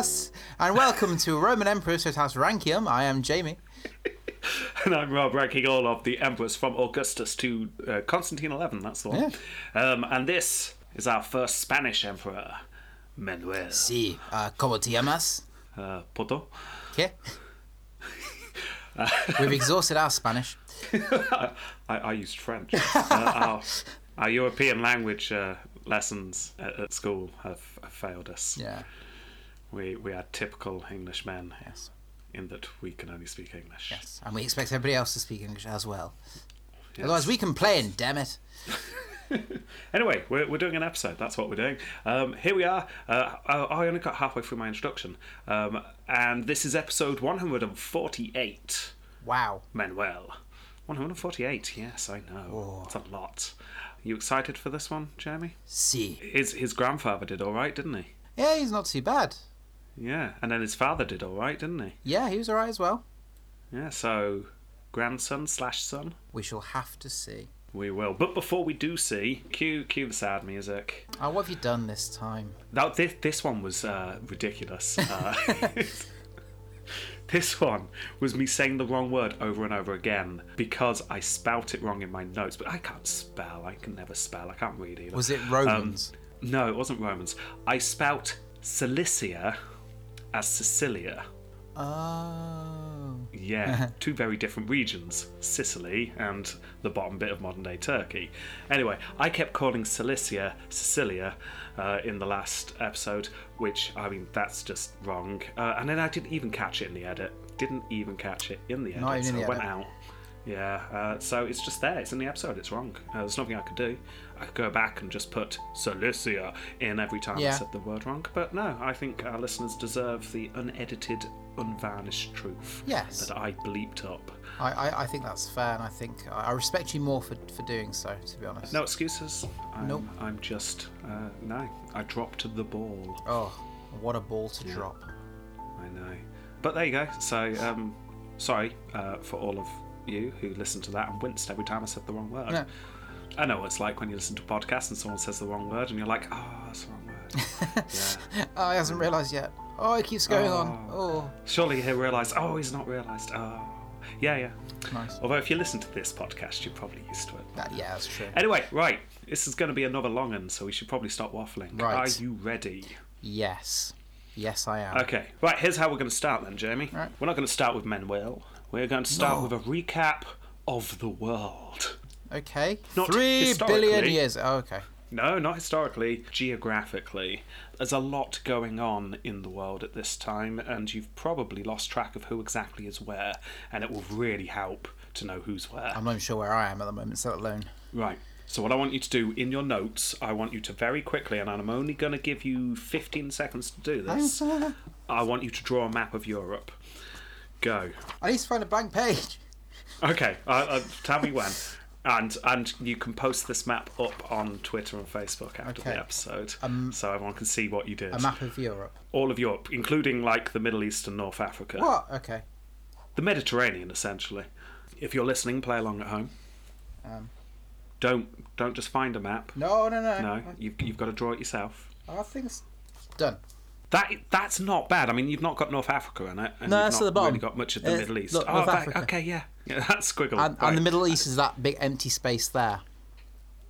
and welcome to Roman Emperor House Rankium. I am Jamie. and I'm Rob, ranking all of the emperors from Augustus to uh, Constantine 11. That's the one. Um, and this is our first Spanish emperor, Manuel. Sí, uh, ¿cómo te llamas? Uh, Poto. ¿Qué? We've exhausted our Spanish. I, I used French. Uh, our, our European language uh, lessons at, at school have, have failed us. Yeah. We, we are typical Englishmen Yes. in that we can only speak English. Yes. And we expect everybody else to speak English as well. Yes. Otherwise, we complain. Damn it. Anyway, we're, we're doing an episode. That's what we're doing. Um, here we are. Uh, I, only got halfway through my introduction. Um, and this is episode 148. Wow. Manuel. 148, yes, I know. Oh. It's a lot. You excited for this one, Jeremy? See. His, his grandfather did all right, didn't he? Yeah, he's not too bad. Yeah, and then his father did all right, didn't he? Yeah, he was alright as well. Yeah, so grandson slash son. We shall have to see. We will. But before we do see, cue, cue the sad music. Oh, what have you done this time? Now, this, this one was uh, ridiculous. Uh, this one was me saying the wrong word over and over again because I spout it wrong in my notes. But I can't spell. I can never spell. I can't read either. Was it Romans? No, it wasn't Romans. I spout Cilicia as Sicilia. oh. Yeah, two very different regions, Sicily and the bottom bit of modern day Turkey. Anyway, I kept calling Cilicia Sicilia uh, in the last episode, which, I mean, that's just wrong. Uh, and then I didn't even catch it in the edit. Didn't even catch it in the edit. Not so the I went out. Yeah, uh, so it's just there. It's in the episode. It's wrong. Uh, there's nothing I could do. I could go back and just put Cilicia in every time I said the word wrong. But no, I think our listeners deserve the unedited, unvarnished truth Yes. that I bleeped up. I, I, I think that's fair, and I think I respect you more for, for doing so, to be honest. No excuses. I'm, Nope. I'm just uh, no. I dropped the ball. Oh, what a ball to drop. I know. But there you go. So um, sorry uh, for all of you who listened to that and winced every time I said the wrong word. No. I know what it's like when you listen to podcasts and someone says the wrong word and you're like, oh, that's the wrong word. yeah. Oh, he hasn't realised yet. Oh, it keeps going on. Oh. oh, Surely he'll realise. Oh, he's not realised. Oh, yeah, yeah. nice. Although if you listen to this podcast, you're probably used to it. That, yeah, that's true. Anyway, right. This is going to be another long one, so we should probably stop waffling. Right. Are you ready? Yes. Yes, I am. Okay, right, here's how we're going to start then, Jamie. Right. We're not going to start with Manuel. We're going to start with a recap of the world. Okay. Not Three billion years. Oh, okay. No, not historically, geographically. There's a lot going on in the world at this time, and you've probably lost track of who exactly is where, and it will really help to know who's where. I'm not even sure where I am at the moment, so alone. Right. So what I want you to do in your notes, I want you to very quickly, and I'm only going to give you 15 seconds to do this. I want you to draw a map of Europe. Go. I need to find a blank page. Okay, uh, uh, tell me when. And and you can post this map up on Twitter and Facebook after Okay. the episode, Um, so everyone can see what you did. A map of Europe. All of Europe, including like the Middle East and North Africa, What? Okay. the Mediterranean, essentially. If you're listening, play along at home. Um, Don't don't just find a map. no, no, no. No, you've you've got to draw it yourself. I think it's done. That that's not bad. I mean, you've not got North Africa in it, and No, you've that's not at the bottom. really got much of the Uh, Middle East. look, oh, North that- Africa. okay, yeah, yeah, that's squiggle. And, Right. and the Middle East is that big empty space there.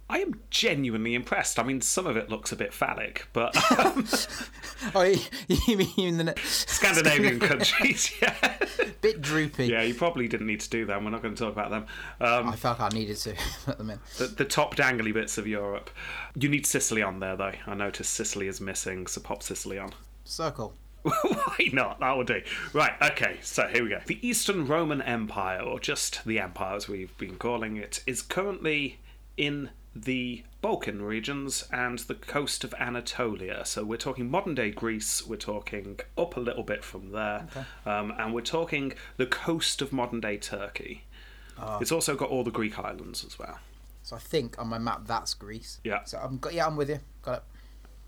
I am genuinely impressed. I mean, some of it looks a bit phallic, but Oh, you, you mean the Scandinavian countries, yeah. bit droopy? Yeah, you probably didn't need to do that. We're not going to talk about them. Um, I felt I needed to put them in. the, the top dangly bits of Europe. You need Sicily on there, though. I noticed Sicily is missing, so pop Sicily on. Circle. Why not? That will do. Right, okay, so here we go. The Eastern Roman Empire, or just the empire as we've been calling it, is currently in the Balkan regions and the coast of Anatolia. So we're talking modern day Greece, we're talking up a little bit from there, um, and we're talking the coast of modern day Turkey. It's also got all the Greek islands as well. So I think on my map that's Greece. Yeah. So I'm got yeah, I'm with you. Got it.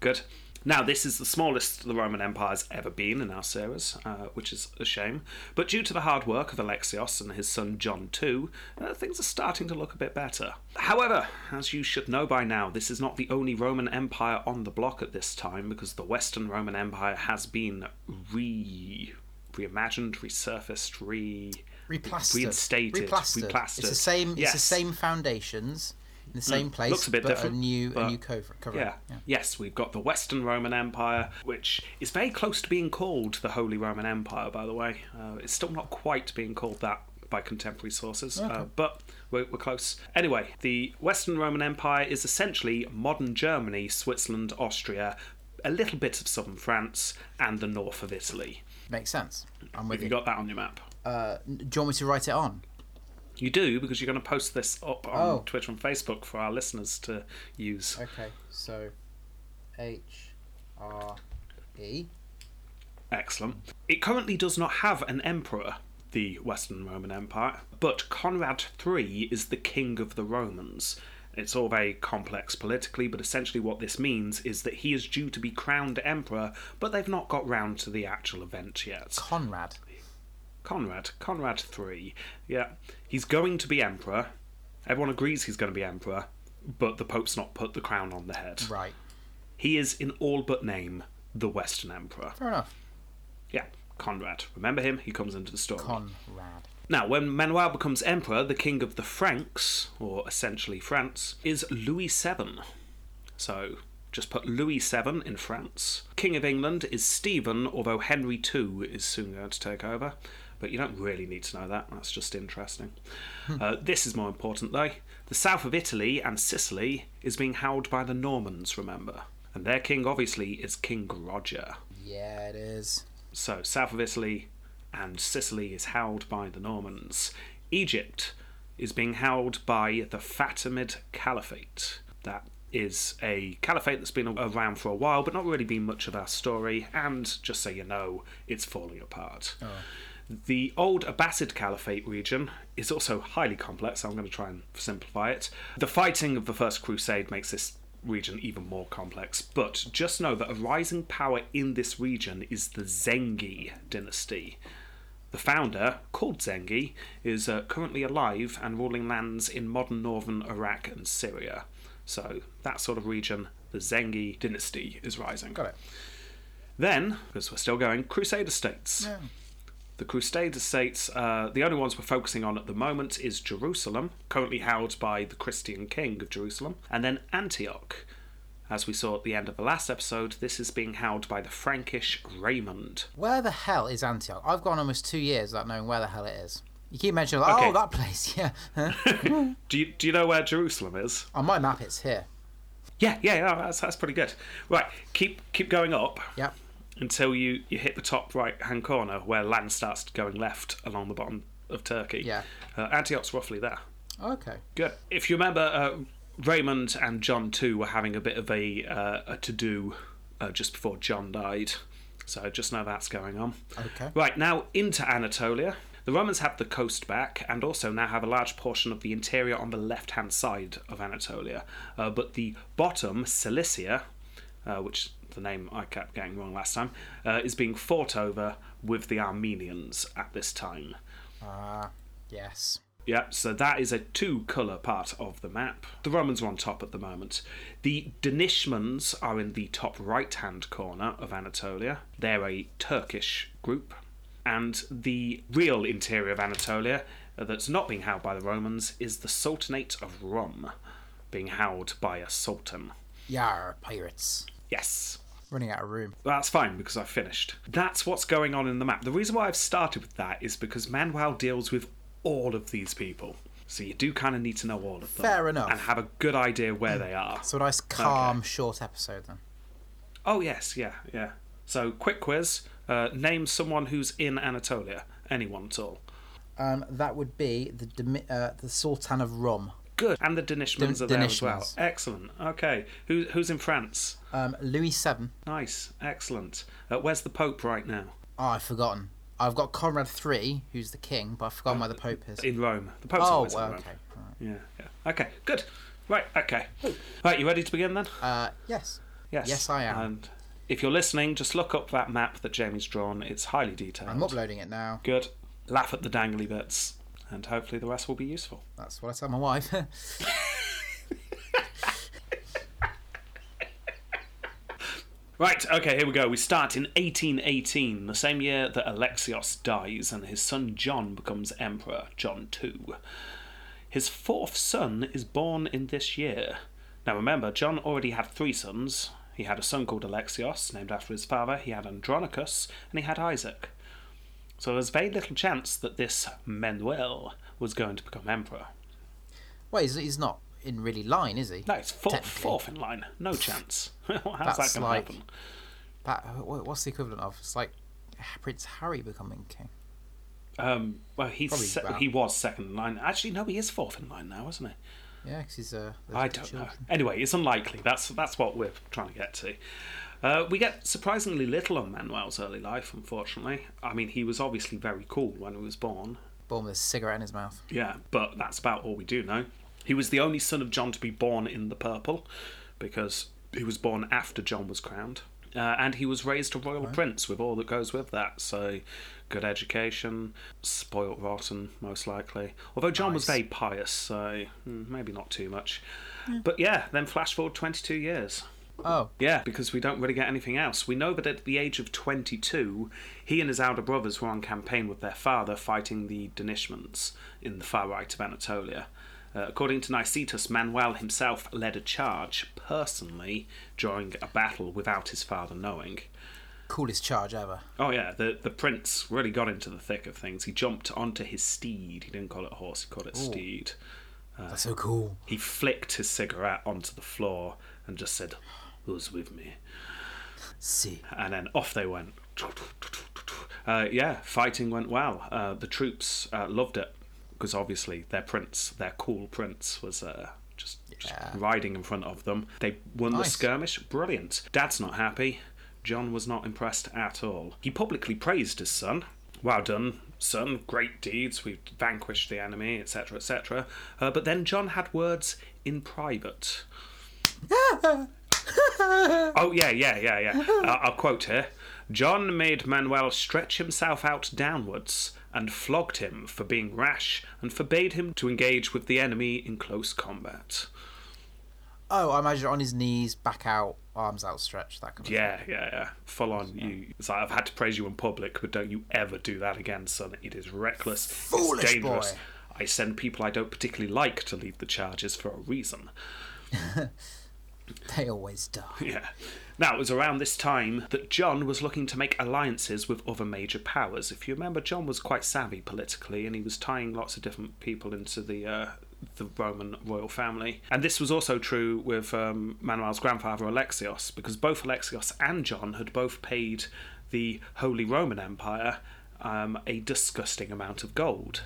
Good. Now, this is the smallest the Roman Empire's ever been in our series, uh, which is a shame. But due to the hard work of Alexios and his son John too, uh, things are starting to look a bit better. However, as you should know by now, this is not the only Roman Empire on the block at this time, because the Western Roman Empire has been re reimagined, resurfaced, re Replastered. reinstated, Replastered. replastered. It's the same. It's the Yes. Same foundations the same place, Looks a bit but different, a new, but- a new cover. cover Yeah. Yes, we've got the Western Roman Empire, which is very close to being called the Holy Roman Empire, by the way. Uh, it's still not quite being called that by contemporary sources, uh, but we're, we're close. Anyway, the Western Roman Empire is essentially modern Germany, Switzerland, Austria, a little bit of southern France, and the north of Italy. Makes sense. I'm with Have you you. got that on your map? Uh, do you want me to write it on? You do, because you're going to post this up on Oh. Twitter and Facebook for our listeners to use. Okay. So, H R E. Excellent. It currently does not have an emperor, the Western Roman Empire, but Conrad III is the king of the Romans. It's all very complex politically, but essentially what this means is that he is due to be crowned emperor, but they've not got round to the actual event yet. Conrad. Conrad, Conrad III. Yeah, he's going to be emperor. Everyone agrees he's going to be emperor, but the Pope's not put the crown on the head. Right. He is, in all but name, the Western Emperor. Fair enough. Yeah, Conrad. Remember him? He comes into the story. Conrad. now, when Manuel becomes emperor, the king of the Franks, or essentially France, is Louis VII. So, just put Louis VII in France. King of England is Stephen, although Henry II is soon going to take over. But you don't really need to know that, that's just interesting. Uh, this is more important though. The south of Italy and Sicily is being held by the Normans, remember? And their king, obviously, is King Roger. Yeah, it is. So, south of Italy and Sicily is held by the Normans. Egypt is being held by the Fatimid Caliphate. That is a caliphate that's been around for a while, but not really been much of our story, and just so you know, it's falling apart. The old Abbasid Caliphate region is also highly complex, so I'm going to try and simplify it. The fighting of the First Crusade makes this region even more complex, but just know that a rising power in this region is the Zengi dynasty. The founder, called Zengi, is uh, currently alive and ruling lands in modern northern Iraq and Syria. So, that sort of region, the Zengi dynasty is rising. Got it. Then, because we're still going, Crusader states. Yeah. The Crusader states, uh, the only ones we're focusing on at the moment is Jerusalem, currently held by the Christian king of Jerusalem, and then Antioch. As we saw at the end of the last episode, this is being held by the Frankish Raymond. Where the hell is Antioch? I've gone almost two years without knowing where the hell it is. You keep mentioning, like, Okay. oh, that place, yeah. Huh? Do you, do you know where Jerusalem is? On my map, it's here. Yeah, yeah, yeah that's, that's pretty good. Right, keep keep going up Yep. Until you, you hit the top right hand corner where land starts going left along the bottom of Turkey. Yeah. Uh, Antioch's roughly there. Okay. Good. If you remember, uh, Raymond and John too were having a bit of a, uh, a to do uh, just before John died. So just know that's going on. Okay. Right, now into Anatolia. The Romans have the coast back and also now have a large portion of the interior on the left hand side of Anatolia. Uh, but the bottom, Cilicia, uh, which the name I kept getting wrong last time, uh, is being fought over with the Armenians at this time. Ah, yes. Yep, so that is a two colour part of the map. The Romans are on top at the moment. The Danishmends are in the top right hand corner of Anatolia. They're a Turkish group. And the real interior of Anatolia uh, that's not being held by the Romans is the Sultanate of Rum, being held by a sultan. Yar, pirates. Yes, Running out of room. that's fine because I've finished. That's what's going on in the map. The reason why I've started with that is because Manuel deals with all of these people. So you do kind of need to know all of them. Fair enough. And have a good idea where they are. So a nice, calm, short episode then. Oh, yes, yeah, yeah. So, quick quiz. Uh, name someone who's in Anatolia. Anyone at all. Um, that would be the Demi- uh, the Sultan of Rum, Good. And the Danishmends Dan- are there as well. Excellent. Okay. Who, who's in France? Um, Louis Seven. Nice. Excellent. Uh, where's the Pope right now? Oh, I've forgotten. I've got Conrad III, who's the king, but I've forgotten where the Pope is. In Rome. The Pope's Oh, well, in Rome. okay. right. Yeah, yeah. Okay, good. Right, okay. Right, you ready to begin then? Uh, yes. Yes. Yes, I am. And if you're listening, just look up that map that Jamie's drawn. It's highly detailed. I'm uploading it now. Good. Laugh at the dangly bits, and hopefully the rest will be useful. That's what I tell my wife. Right, okay, here we go. We start in 1818, the same year that Alexios dies and his son John becomes emperor, John II. His fourth son is born in this year. Now remember, John already had three sons. He had a son called Alexios, named after his father, he had Andronicus, and he had Isaac. So there's very little chance that this Manuel was going to become emperor. Wait, he's, not in really line, is he? No, it's fourth, fourth in line. No chance. How's That's that going like- to happen? That, what's the equivalent of? It's like Prince Harry becoming king. Um, well, he's se- he was second in line. Actually, no, he is fourth in line now, isn't he? Yeah, because he's uh. I don't know. Anyway, it's unlikely. That's that's what we're trying to get to. Uh, we get surprisingly little on Manuel's early life, unfortunately. I mean, he was obviously very cool when he was born. Born with a cigarette in his mouth. Yeah, but that's about all we do know. He was the only son of John to be born in the purple, because he was born after John was crowned. Uh, and he was raised a royal prince with all that goes with that. So, good education, spoilt rotten, most likely. Although John was very pious, so hmm, maybe not too much. But yeah, then flash forward 22 years. Oh, Yeah, because we don't really get anything else. We know that at the age of 22, he and his elder brothers were on campaign with their father fighting the Danishmends in the far right of Anatolia. Uh, according to Nicetas, Manuel himself led a charge personally during a battle without his father knowing. coolest charge ever. Oh yeah, the the prince really got into the thick of things. He jumped onto his steed. He didn't call it a horse. He called it steed. That's so cool. He flicked his cigarette onto the floor and just said, "Who's with me?" See. and then off they went. Uh, yeah, fighting went well. Uh, the troops uh, loved it because obviously their prince, their cool prince, was uh, just, just riding in front of them. They won the skirmish. Brilliant. Dad's not happy. John was not impressed at all. He publicly praised his son. Well done, son. Great deeds. We've vanquished the enemy, etc., etc. Uh, but then John had words in private. Oh yeah, yeah, yeah, yeah. Uh, I'll quote here. John made Manuel stretch himself out downwards and flogged him for being rash and forbade him to engage with the enemy in close combat. Oh, I imagine on his knees, back out, arms outstretched, that kind of Yeah, yeah, yeah. Full on. You. It's like I've had to praise you in public, but don't you ever do that again, son. It is reckless. Foolish it's dangerous. boy. I send people I don't particularly like to lead the charges for a reason. They always die. Yeah. Now, it was around this time that John was looking to make alliances with other major powers. If you remember, John was quite savvy politically, and he was tying lots of different people into the uh, the Roman royal family. And this was also true with um, Manuel's grandfather Alexios, because both Alexios and John had both paid the Holy Roman Empire um, a disgusting amount of gold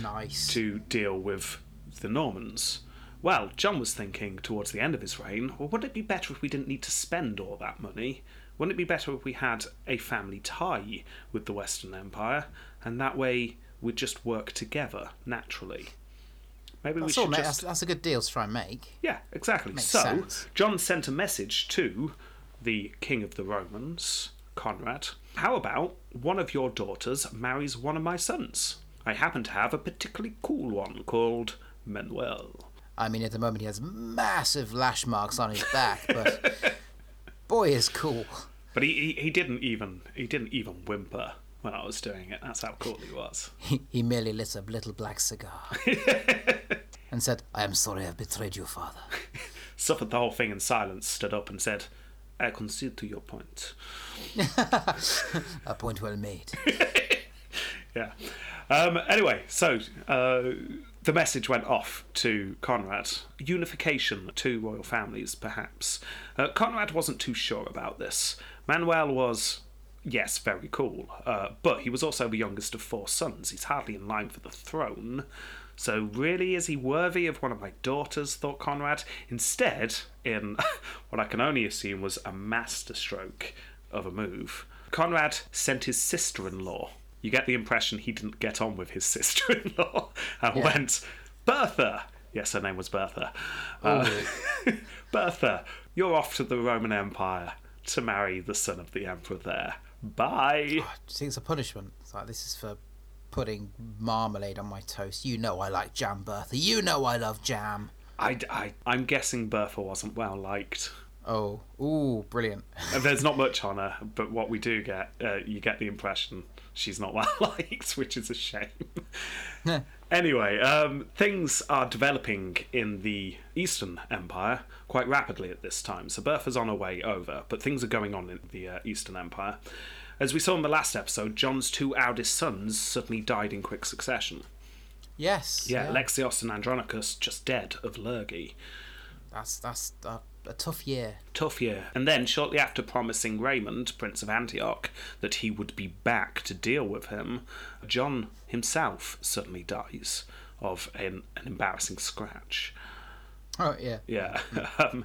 Nice. to deal with the Normans. Well, John was thinking towards the end of his reign, well, wouldn't it be better if we didn't need to spend all that money? Wouldn't it be better if we had a family tie with the Western Empire, and that way we'd just work together naturally? Maybe That's we should mate. just That's, that's a good deal to try and make. yeah, exactly. Makes so, sense. John sent a message to the King of the Romans, Conrad. How about one of your daughters marries one of my sons? I happen to have a particularly cool one called Manuel. I mean, at the moment he has massive lash marks on his back, but boy is cool. But he, he, he didn't even he didn't even whimper when I was doing it. That's how cool he was. He, he merely lit a little black cigar and said, "I am sorry I've betrayed you, father." Suffered the whole thing in silence, stood up and said, I concede to your point. A point well made. Yeah. Um, anyway, so uh, the message went off to Conrad. Unification, two royal families, perhaps. Uh, Conrad wasn't too sure about this. Manuel was, yes, very cool, uh, but he was also the youngest of four sons. He's hardly in line for the throne. So, really, is he worthy of one of my daughters? thought Conrad. Instead, in what I can only assume was a masterstroke of a move, Conrad sent his sister in law. You get the impression he didn't get on with his sister in law and Yeah. went, Bertha! Yes, her name was Bertha. Uh, Bertha, you're off to the Roman Empire. to marry the son of the emperor there. Bye. Do you think it's a punishment? It's like this is for putting marmalade on my toast. You know I like jam, Bertha. You know I love jam. I, I, I'm guessing Bertha wasn't well liked. Oh, ooh, brilliant. There's not much on her, but what we do get, uh, you get the impression she's not well liked, which is a shame. anyway, um, things are developing in the Eastern Empire quite rapidly at this time. So Bertha's on her way over, but things are going on in the uh, Eastern Empire. As we saw in the last episode, John's two eldest sons suddenly died in quick succession. Yes. Yeah, Alexios and Andronicus just dead of lurgy. That's that's a, a tough year. Tough year. And then, shortly after promising Raymond, Prince of Antioch, that he would be back to deal with him, John himself suddenly dies of an, an embarrassing scratch. Oh yeah. Yeah. um,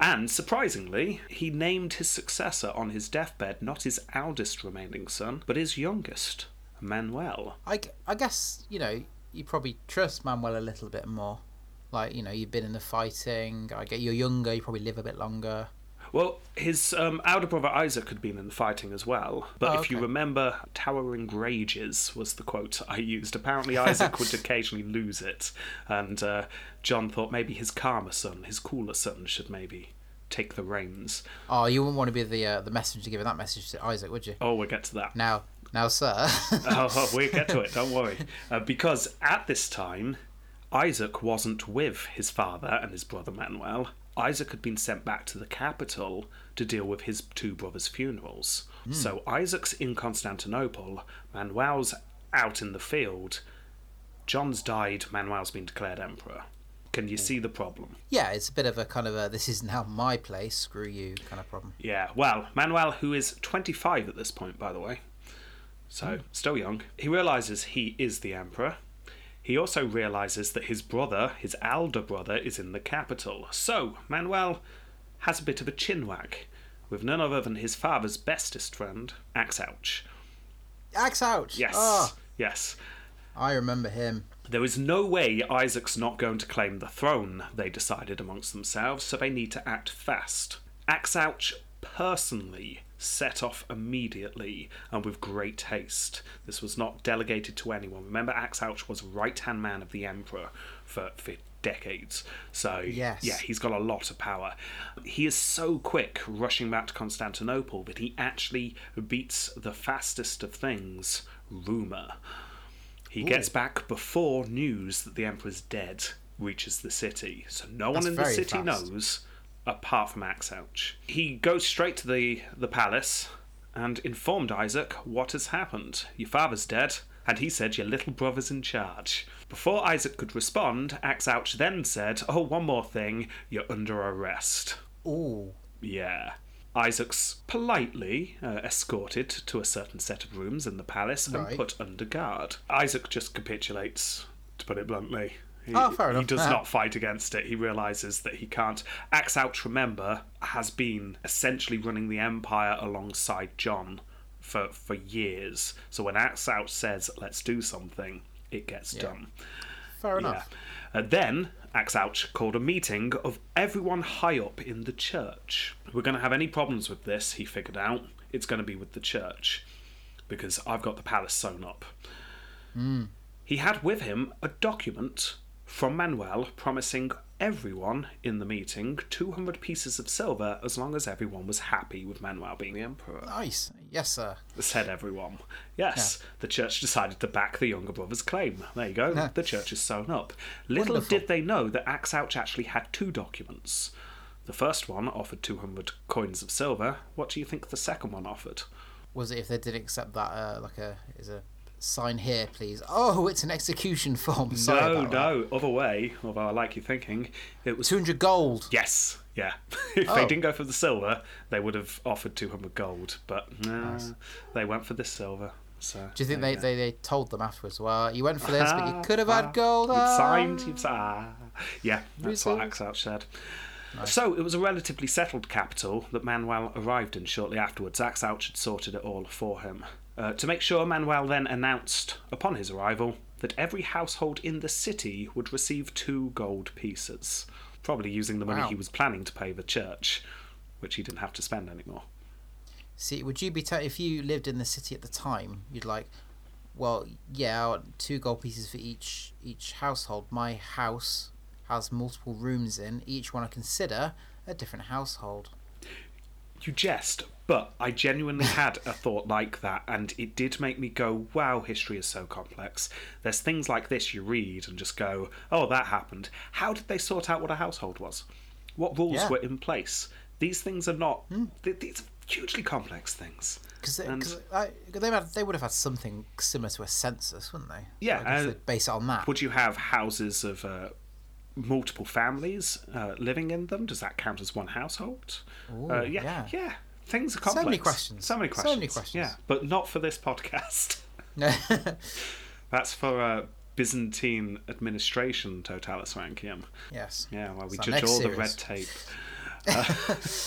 and surprisingly, he named his successor on his deathbed not his eldest remaining son, but his youngest, Manuel. I, I guess you know you probably trust Manuel a little bit more. Like you know you've been in the fighting. I get you're younger. You probably live a bit longer. Well, his um, elder brother Isaac had been in the fighting as well. But Oh, if you remember, towering rages was the quote I used. Apparently, Isaac would occasionally lose it. And uh, John thought maybe his calmer son, his cooler son, should maybe take the reins. Oh, you wouldn't want to be the uh, the messenger giving that message to Isaac, would you? Oh, we'll get to that. Now, now, sir. oh, oh, we'll get to it, don't worry. Uh, because at this time, Isaac wasn't with his father and his brother Manuel. Isaac had been sent back to the capital to deal with his two brothers' funerals. Hmm. So Isaac's in Constantinople, Manuel's out in the field. John's died, Manuel's been declared emperor. Can you hmm. see the problem? yeah, it's a bit of a kind of a this is now my place. Screw you kind of problem. Yeah, well, Manuel, who is 25 at this point, by the way, so hmm. still young, he realizes he is the emperor. He also realizes that his brother, his elder brother, is in the capital. So, Manuel has a bit of a chinwag with none other than his father's bestest friend, Axouch. Axe out. Yes, Oh, yes. I remember him. There is no way Isaac's not going to claim the throne, they decided amongst themselves, so they need to act fast. Axouch personally set off immediately and with great haste. This was not delegated to anyone. Remember, Axouch was right hand man of the Emperor for, for decades. So, Yes. yeah, he's got a lot of power. He is so quick rushing back to Constantinople that he actually beats the fastest of things, rumour. He gets back before news that the Emperor's dead reaches the city. So no one in the city fast. knows apart from Axouch. He goes straight to the, the palace and informed Isaac what has happened. Your father's dead, and he said your little brother's in charge. Before Isaac could respond, Axouch then said, Oh, one more thing, you're under arrest. Ooh. Yeah. Isaac's politely uh, escorted to a certain set of rooms in the palace and Right. put under guard. Isaac just capitulates, to put it bluntly. He, Oh, fair he does not fight against it. He realizes that he can't. Axe Axouch, remember, has been essentially running the empire alongside John for, for years. So when Axe Axouch says, let's do something, it gets done. Fair Yeah. enough. Uh, then Axouch called a meeting of everyone high up in the church. We're going to have any problems with this, he figured out. It's going to be with the church because I've got the palace sewn up. He had with him a document from Manuel promising everyone in the meeting 200 pieces of silver as long as everyone was happy with Manuel being the emperor. Nice. Yes, sir. Said everyone. Yes, the church decided to back the younger brother's claim. There you go, Yeah. the church is sewn up. Little Wonderful. did they know that Axouch actually had two documents. The first one offered 200 coins of silver. What do you think the second one offered? Was it if they did accept that, uh, like a is a sign here, please? Oh, it's an execution form. Sorry no, about that. no, other way, although I like you thinking. It was. Two hundred gold. Yes, yeah. if Oh. they didn't go for the silver, they would have offered 200 gold, but Nice. they went for the silver. So, Do you think they, they, they told them afterwards? Well, you went for this, but you could have had gold. You'd ah." signed, you'd ah. Yeah, that's what. Axouch said. So it was a relatively settled capital that Manuel arrived in shortly afterwards. Axouch had sorted it all for him. Uh, to make sure, Manuel then announced, upon his arrival, that every household in the city would receive two gold pieces, probably using the money Wow. he was planning to pay the church, which he didn't have to spend anymore. See, would you be te- if you lived in the city at the time? You'd like, well, yeah, I want two gold pieces for each each household. My house has multiple rooms in each one. I consider a different household. You jest, but I genuinely had a thought like that, and it did make me go, wow, history is so complex. There's things like this you read and just go, oh, that happened. How did they sort out what a household was? What rules Yeah. were in place? These things are not, th- these are hugely complex things. Because they, And- I- they, had, they would have had something similar to a census, wouldn't they? Yeah, uh, they'd on that. Would you have houses of uh, multiple families uh, living in them? Does that count as one household? Ooh, uh, yeah, yeah. yeah. Things are complicated. So many questions. So many So questions. many questions. Yeah, but not for this podcast. No. That's for uh, Byzantine administration totalis rankium. yes. Yeah, well, we judge all the red tape. Uh,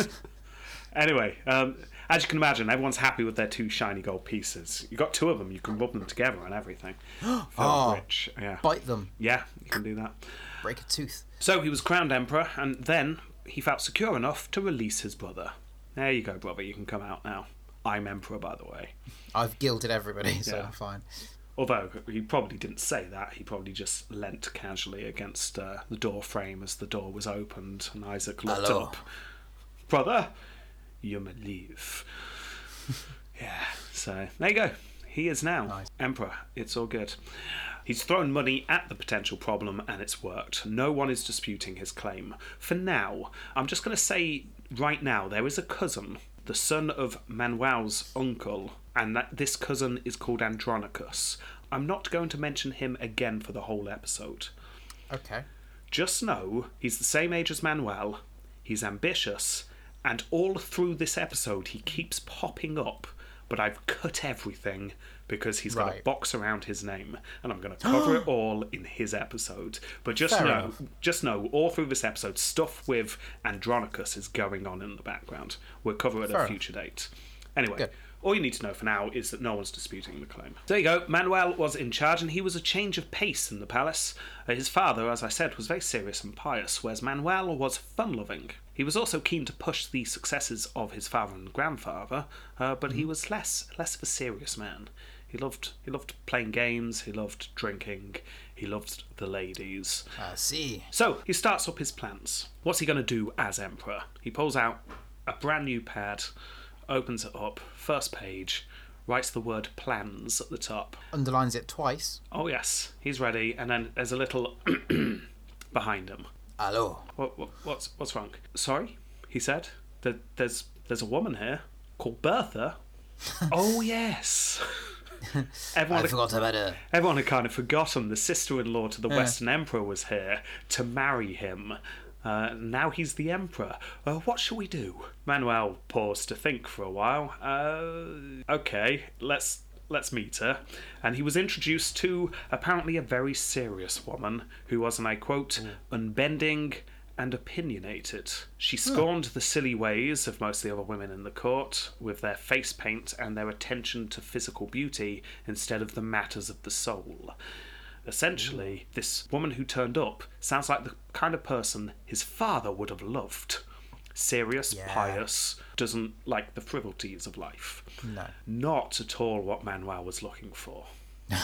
anyway, um, as you can imagine, everyone's happy with their two shiny gold pieces. You've got two of them, you can rub them together and everything. Feel Oh. rich. Yeah. Bite them, Yeah, you can do that. Break a tooth. So he was crowned emperor, and then he felt secure enough to release his brother. There you go, brother. You can come out now. I'm emperor, by the way. I've gilded everybody, so Yeah. I'm fine. Although he probably didn't say that, he probably just leant casually against uh, the door frame as the door was opened, and Isaac looked Hello. up. Brother, you may leave. yeah, so there you go. He is now Nice. emperor. It's all good. He's thrown money at the potential problem and it's worked. No one is disputing his claim. For now, I'm just going to say right now there is a cousin, the son of Manuel's uncle, and that this cousin is called Andronicus. I'm not going to mention him again for the whole episode. Okay. Just know he's the same age as Manuel, he's ambitious, and all through this episode he keeps popping up, but I've cut everything because he's got a box around his name, and I'm going to cover it all in his episode. But just Fair know, enough. just know, all through this episode, stuff with Andronicus is going on in the background. We'll cover it at Fair a enough. future date. Anyway, Good. all you need to know for now is that no one's disputing the claim. There you go. Manuel was in charge, and he was a change of pace in the palace. Uh, His father, as I said, was very serious and pious, whereas Manuel was fun-loving. He was also keen to push the successes of his father and grandfather, uh, but he was less less of a serious man. He loved he loved playing games. He loved drinking. He loved the ladies. I see. So he starts up his plans. What's he going to do as emperor? He pulls out a brand new pad, opens it up, first page, writes the word plans at the top. Underlines it twice. Oh yes, he's ready. And then there's a little behind him. Hello. What, what, what's what's wrong? Sorry, he said. There, there's there's a woman here called Bertha. oh yes. Everyone I had- forgot about her. Everyone had kind of forgotten the sister-in-law to the Western Emperor was here to marry him. Uh, now he's the Emperor. Uh, what shall we do? Manuel paused to think for a while. Uh, okay, let's let's meet her. And he was introduced to apparently a very serious woman who was, and I quote, unbending and opinionated. She scorned the silly ways of most of the other women in the court, with their face paint and their attention to physical beauty instead of the matters of the soul. Essentially, mm. this woman who turned up sounds like the kind of person his father would have loved. Serious, Yeah. pious, doesn't like the frivolities of life. No. Not at all what Manuel was looking for.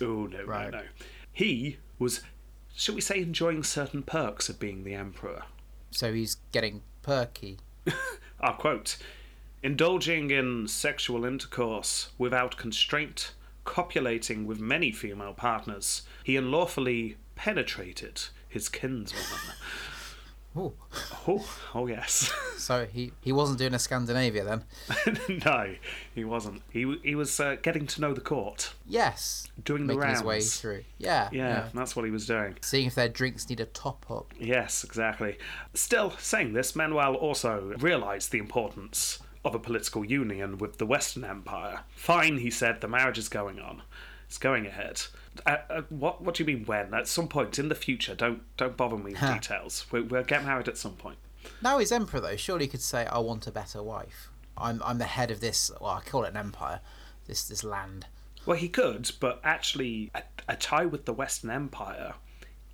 Oh no, Right. no, no. He was, shall we say, enjoying certain perks of being the emperor. So he's getting perky. I'll ah, quote Indulging in sexual intercourse without constraint, copulating with many female partners, he unlawfully penetrated his kinswoman. Ooh. oh, oh yes. So he, he wasn't doing a Scandinavia then. no, he wasn't. He he was uh, getting to know the court, Yes. doing the Making rounds. his way through. Yeah. Yeah, that's what he was doing. Seeing if their drinks need a top up. Yes, exactly. Still, saying this, Manuel also realised the importance of a political union with the Western Empire. Fine, he said, the marriage is going on. It's going ahead. Uh, uh, what What do you mean when? At some point in the future. Don't don't bother me with Huh. details. We, we'll get married at some point. Now he's emperor though. Surely he could say, "I want a better wife. I'm I'm the head of this. Well, I call it an empire. This this land." Well, he could, but actually, a, a tie with the Western Empire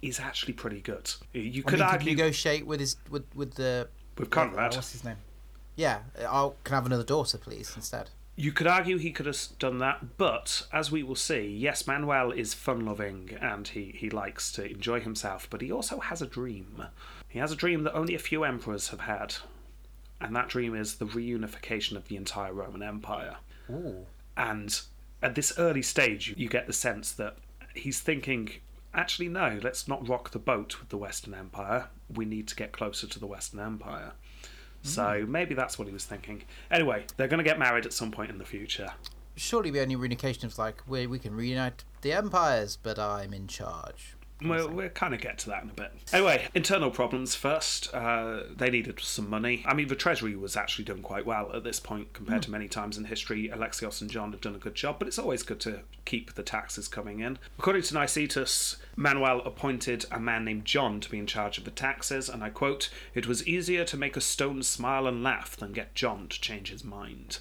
is actually pretty good. You I could mean, argue could negotiate with his with with the with Conrad. what's his name? Yeah, I can I have another daughter, please, instead. You could argue he could have done that, but as we will see, yes, Manuel is fun loving and he, he likes to enjoy himself, but he also has a dream. He has a dream that only a few emperors have had, and that dream is the reunification of the entire Roman Empire. Ooh. And at this early stage, you- you get the sense that he's thinking, actually, no, let's not rock the boat with the Western Empire. We need to get closer to the Western Empire. So hmm. maybe that's what he was thinking. Anyway, they're going to get married at some point in the future. Surely the only reunification is like we we can reunite the empires, but I'm in charge. We'll, we'll kind of get to that in a bit. Anyway, internal problems first. Uh, they needed some money. I mean, the Treasury was actually doing quite well at this point compared to many times in history. Alexios and John had done a good job, but it's always good to keep the taxes coming in. According to Nicetas, Manuel appointed a man named John to be in charge of the taxes, and I quote, It was easier to make a stone smile and laugh than get John to change his mind.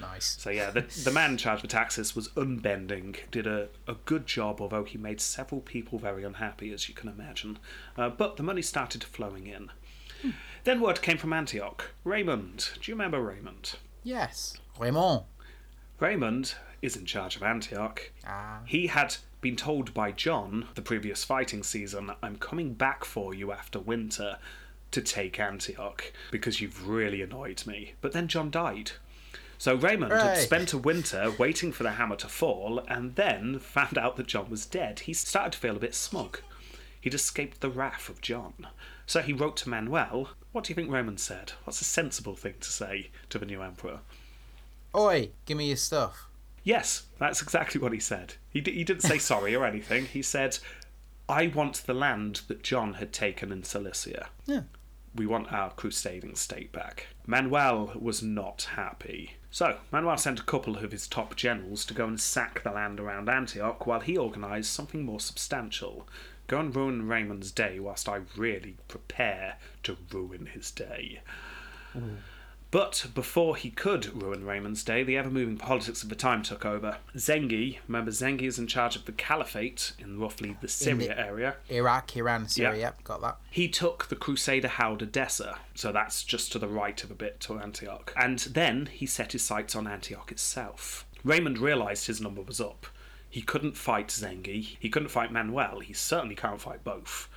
Nice. So yeah, the, the man in charge of taxes was unbending, did a, a good job, although he made several people very unhappy, as you can imagine. Uh, but the money started flowing in. Then word came from Antioch. Raymond, do you remember Raymond? Yes. Raymond. Raymond is in charge of Antioch. Ah. He had been told by John the previous fighting season, I'm coming back for you after winter to take Antioch because you've really annoyed me. But then John died. So Raymond had spent a winter waiting for the hammer to fall and then found out that John was dead. He started to feel a bit smug. He'd escaped the wrath of John. So he wrote to Manuel. What do you think Raymond said? What's a sensible thing to say to the new emperor? Oi, give me your stuff. Yes, that's exactly what he said. He, d- he didn't say sorry or anything. He said, I want the land that John had taken in Cilicia. Yeah. We want our crusading state back. Manuel was not happy. So, Manuel sent a couple of his top generals to go and sack the land around Antioch while he organised something more substantial. Go and ruin Raymond's day whilst I really prepare to ruin his day. Mm. But before he could ruin Raymond's day, the ever moving politics of the time took over. Zengi, remember, Zengi is in charge of the caliphate in roughly the Syria area. Iraq, Iran, Syria. Yeah. Yep, got that. He took the Crusader Hound Edessa, so that's just to the right of a bit to Antioch. And then he set his sights on Antioch itself. Raymond realised his number was up. He couldn't fight Zengi, he couldn't fight Manuel, he certainly can't fight both.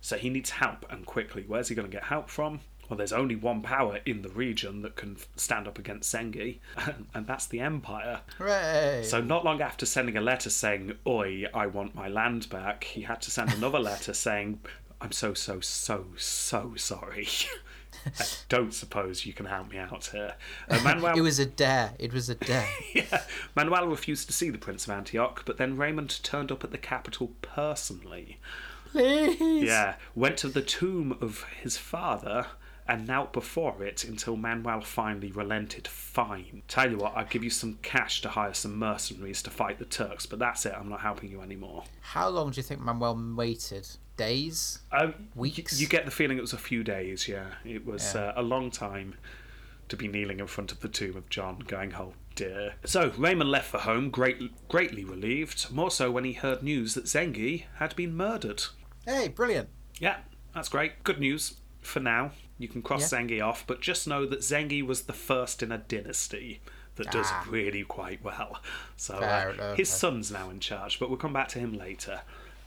So he needs help, and quickly. Where's he going to get help from? Well, there's only one power in the region that can stand up against Zengi, and that's the Empire. Hooray! So not long after sending a letter saying, "Oi, I want my land back," he had to send another letter saying, "I'm so so so so sorry. I don't suppose you can help me out here." Uh, Manuel, it was a dare. It was a dare. yeah, Manuel refused to see the Prince of Antioch, but then Raymond turned up at the capital personally. Please. Yeah, went to the tomb of his father and knelt before it until Manuel finally relented. Fine. Tell you what, I'll give you some cash to hire some mercenaries to fight the Turks, but that's it, I'm not helping you anymore. How long do you think Manuel waited? Days? Um, Weeks? You, you get the feeling it was a few days, yeah. It was Yeah. Uh, a long time to be kneeling in front of the tomb of John, going, oh dear. So, Raymond left for home, great, greatly relieved, more so when he heard news that Zengi had been murdered. Hey, brilliant. Yeah, that's great. Good news for now. You can cross Yeah. Zengi off, but just know that Zengi was the first in a dynasty that does Ah. really quite well. So uh, enough. his son's now in charge, but we'll come back to him later.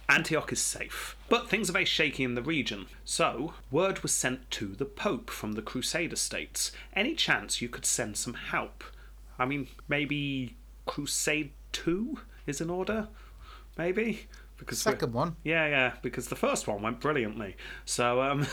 Antioch is safe, but things are very shaky in the region. So, word was sent to the Pope from the Crusader states. Any chance you could send some help? I mean, maybe Crusade 2 is in order? Maybe? Because Second one. yeah, yeah, because the first one went brilliantly. So um,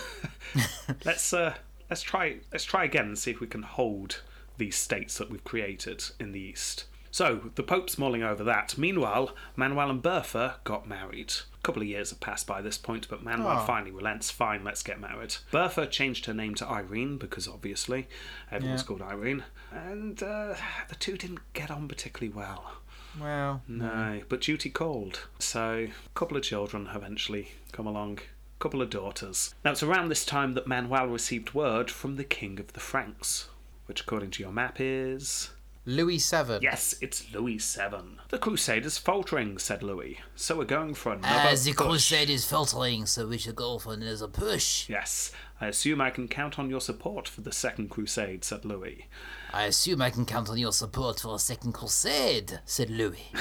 let's uh, let's try let's try again and see if we can hold these states that we've created in the east. So the Pope's mulling over that. Meanwhile, Manuel and Bertha got married. A couple of years have passed by this point, but Manuel Oh. finally relents. Fine, let's get married. Bertha changed her name to Irene because obviously everyone's Yeah. called Irene, and uh, the two didn't get on particularly well. Well, No, but duty called. So, a couple of children eventually come along. A couple of daughters. Now, it's around this time that Manuel received word from the King of the Franks, which, according to your map, is. Louis Seven. Yes, it's Louis VII. The Crusade is faltering, said Louis, so we're going for another As the push. crusade is faltering, so we should go for another push. Yes, I assume I can count on your support for the Second Crusade, said Louis. I assume I can count on your support for a second crusade, said Louis.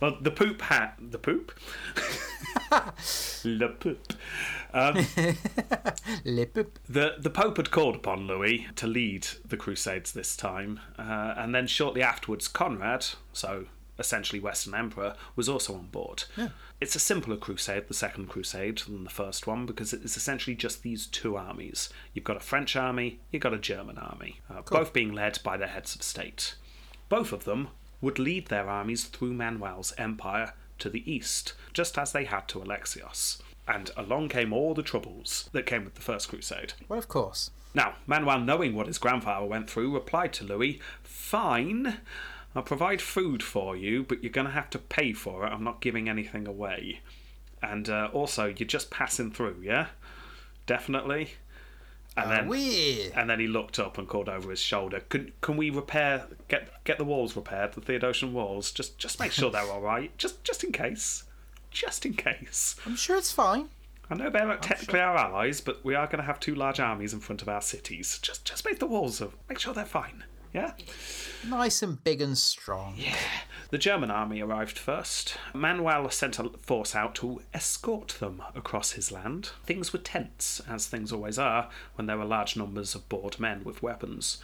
Well, the poop hat. The poop? Le poop. Le poup. The, the Pope had called upon Louis to lead the Crusades this time, uh, and then shortly afterwards, Conrad, so essentially Western Emperor, was also on board. Yeah. It's a simpler crusade, the Second Crusade, than the first one, because it's essentially just these two armies. You've got a French army, you've got a German army, uh, both being led by their heads of state. Both of them would lead their armies through Manuel's empire to the east, just as they had to Alexios. And along came all the troubles that came with the First Crusade. Well, of course. Now, Manuel, knowing what his grandfather went through, replied to Louis, Fine, I'll provide food for you, but you're going to have to pay for it. I'm not giving anything away. And uh, also, you're just passing through, yeah? Definitely? And Uh, then, we. and then he looked up and called over his shoulder. Can can we repair get get the walls repaired, the Theodosian walls? Just just make sure they're all right. Just just in case. Just in case. I'm sure it's fine. I know they're technically our allies, but we are going to have two large armies in front of our cities. Just just make the walls up. Make sure they're fine. Yeah? Nice and big and strong. Yeah. The German army arrived first. Manuel sent a force out to escort them across his land. Things were tense, as things always are when there are large numbers of bored men with weapons.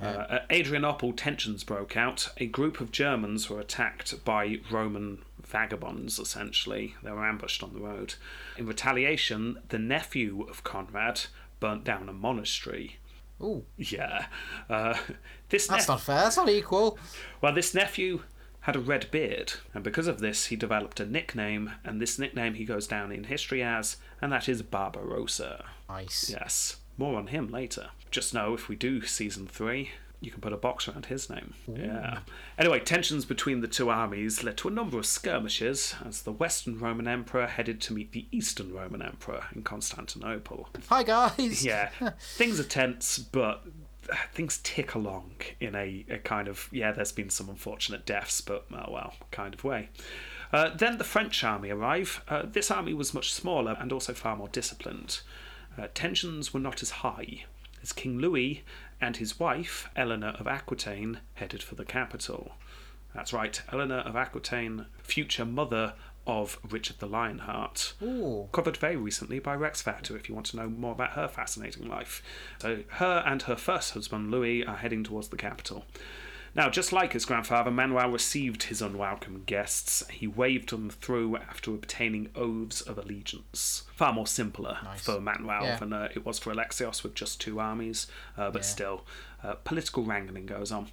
Uh, at Adrianople, tensions broke out. A group of Germans were attacked by Roman vagabonds, essentially. They were ambushed on the road. In retaliation, the nephew of Conrad burnt down a monastery. Ooh, Yeah. Uh, this that's nep- not fair. That's not equal. well, this nephew had a red beard, and because of this, he developed a nickname, and this nickname he goes down in history as, and that is Barbarossa. Nice. Yes, more on him later. Just know if we do season three, you can put a box around his name. Yeah. Anyway, tensions between the two armies led to a number of skirmishes as the Western Roman Emperor headed to meet the Eastern Roman Emperor in Constantinople. Hi guys. Yeah, things are tense, but uh, things tick along in a, a kind of yeah. There's been some unfortunate deaths, but oh well, kind of way. Uh, then the French army arrive. Uh, this army was much smaller and also far more disciplined. Uh, tensions were not as high as King Louis and his wife Eleanor of Aquitaine headed for the capital. That's right, Eleanor of Aquitaine, future mother of Richard the Lionheart Ooh. covered very recently by Rex Factor if you want to know more about her fascinating life. So, her and her first husband, Louis, are heading towards the capital. Now, just like his grandfather, Manuel received his unwelcome guests. He waved them through after obtaining oaths of allegiance. Far more simpler Nice. for Manuel Yeah. than uh, it was for Alexios with just two armies, uh, but Yeah. still, uh, political wrangling goes on.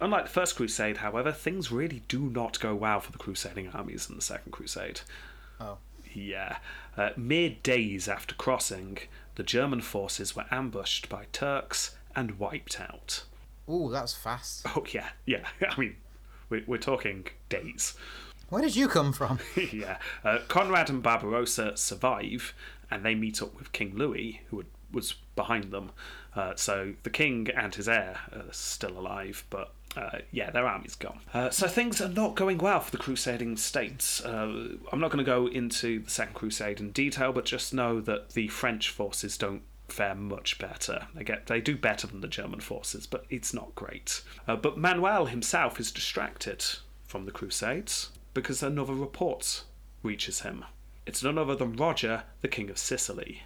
Unlike the First Crusade, however, things really do not go well for the crusading armies in the Second Crusade. Oh. Yeah. Uh, mere days after crossing, the German forces were ambushed by Turks and wiped out. Ooh, that's fast. Oh, yeah, yeah. I mean, we're, we're talking dates. Where did you come from? yeah. Uh, Conrad and Barbarossa survive, and they meet up with King Louis, who had, was behind them. Uh, so the king and his heir are still alive, but uh, yeah, their army's gone. Uh, so things are not going well for the crusading states. Uh, I'm not going to go into the Second Crusade in detail, but just know that the French forces don't fare much better. They get they do better than the German forces, but it's not great. Uh, but Manuel himself is distracted from the Crusades because another report reaches him. It's none other than Roger, the King of Sicily.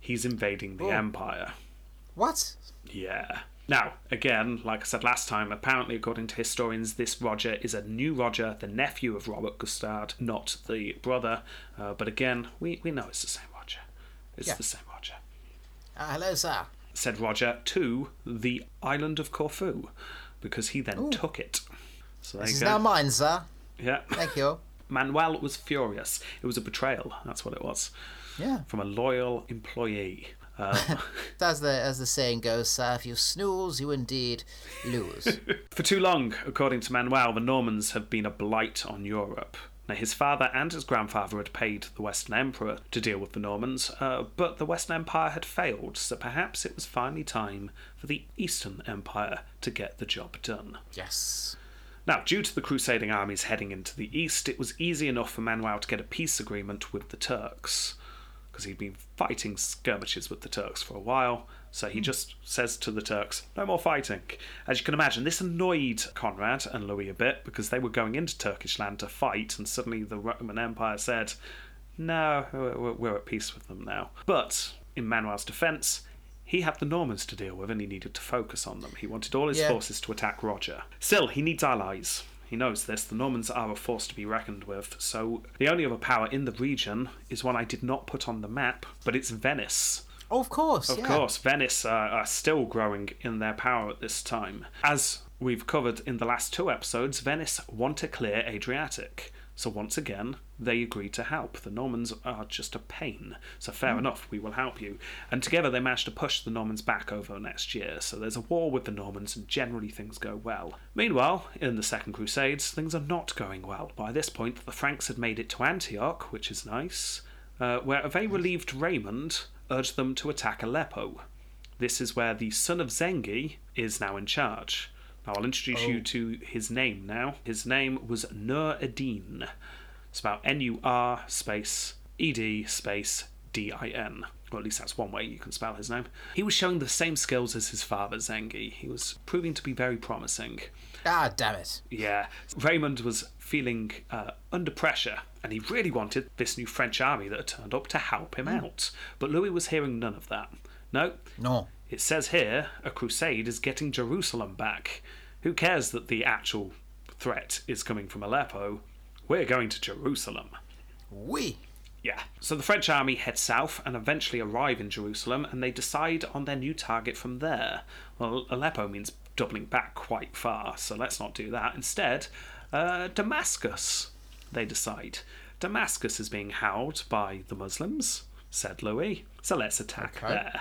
He's invading the Oh. empire. What? Yeah. Now, again, like I said last time, apparently, according to historians, this Roger is a new Roger, the nephew of Robert Guiscard, not the brother. Uh, but again, we, we know it's the same Roger. It's Yeah. the same Roger. Uh, hello, sir. Said Roger to the island of Corfu, because he then took it. So This is go. now mine, sir. yeah. Thank you. Manuel was furious. It was a betrayal. That's what it was. Yeah. From a loyal employee. Uh, As the as the saying goes, sir, if you snooze, you indeed lose. For too long, according to Manuel, the Normans have been a blight on Europe. Now, his father and his grandfather had paid the Western Emperor to deal with the Normans, uh, but the Western Empire had failed, so perhaps it was finally time for the Eastern Empire to get the job done. Yes. Now, due to the crusading armies heading into the east, it was easy enough for Manuel to get a peace agreement with the Turks, because he'd been fighting skirmishes with the Turks for a while, so he just says to the Turks, no more fighting. As you can imagine, this annoyed Conrad and Louis a bit, because they were going into Turkish land to fight, and suddenly the Roman Empire said, no, we're, at peace with them now. But, in Manuel's defence, he had the Normans to deal with and he needed to focus on them. He wanted all his Yeah. forces to attack Roger. Still, he needs allies. He knows this. The Normans are a force to be reckoned with. So, the only other power in the region is one I did not put on the map, but it's Venice. Oh, of course. Of yeah. course, Venice uh, are still growing in their power at this time. As we've covered in the last two episodes, Venice want to clear Adriatic. So once again, they agree to help. The Normans are just a pain. So fair enough, we will help you. And together they manage to push the Normans back over next year. So there's a war with the Normans and generally things go well. Meanwhile, in the Second Crusades, things are not going well. By this point, the Franks had made it to Antioch, which is nice, uh, where a very relieved Raymond urged them to attack Aleppo. This is where the son of Zengi is now in charge. Now I'll introduce you Oh. to his name now. His name was Nur ad-Din. It's about N U R space E D space D I N. Or at least that's one way you can spell his name. He was showing the same skills as his father Zengi. He was proving to be very promising. Ah, damn it. Yeah, Raymond was feeling uh, under pressure, and he really wanted this new French army that had turned up to help him out. But Louis was hearing none of that. No, No. it says here a crusade is getting Jerusalem back. Who cares that the actual threat is coming from Aleppo? We're going to Jerusalem. We. Yeah. So the French army head south and eventually arrive in Jerusalem, and they decide on their new target from there. Well, Aleppo means doubling back quite far, so let's not do that. Instead, uh, Damascus, they decide. Damascus is being held by the Muslims, said Louis, so let's attack Okay. there.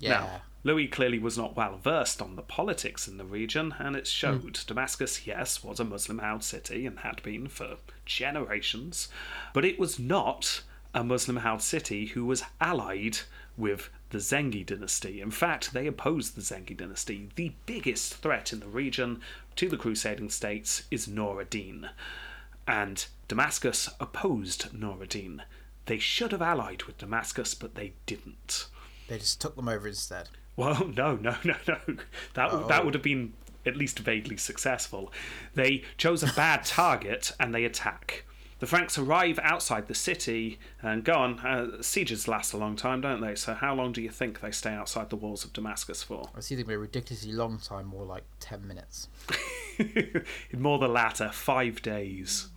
Yeah. Now, Louis clearly was not well versed on the politics in the region, and it showed. Hmm. Damascus, yes, was a Muslim held city and had been for generations, but it was not a Muslim held city who was allied with the Zengi dynasty. In fact, they opposed the Zengi dynasty. The biggest threat in the region to the crusading states is Nur ad-Din, and Damascus opposed Nur ad-Din. They should have allied with Damascus, but they didn't. They just took them over instead. Well, no, no, no, no. That Oh. that would have been at least vaguely successful. They chose a bad target and they attack. The Franks arrive outside the city and go on. Uh, sieges last a long time, don't they? So, how long do you think they stay outside the walls of Damascus for? I see them be a ridiculously long time, more like 10 minutes. More the latter, five days.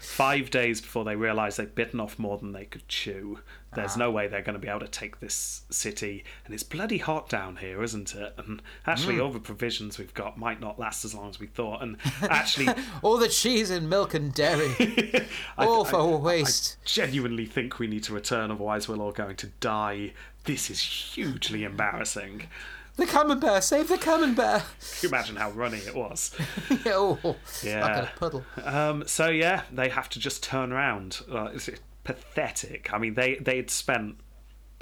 Five days before they realise they've bitten off more than they could chew. There's Ah. no way they're going to be able to take this city. And it's bloody hot down here, isn't it? And actually, Hmm. all the provisions we've got might not last as long as we thought. And actually, All the cheese and milk and dairy. I- All I- for I waste. genuinely think we need to return, otherwise, we're all going to die. This is hugely embarrassing. The camembert, save the camembert. Can you imagine how runny it was? oh, Yeah. in a puddle. Um, so yeah, they have to just turn around. Uh, it's pathetic. I mean, they they had spent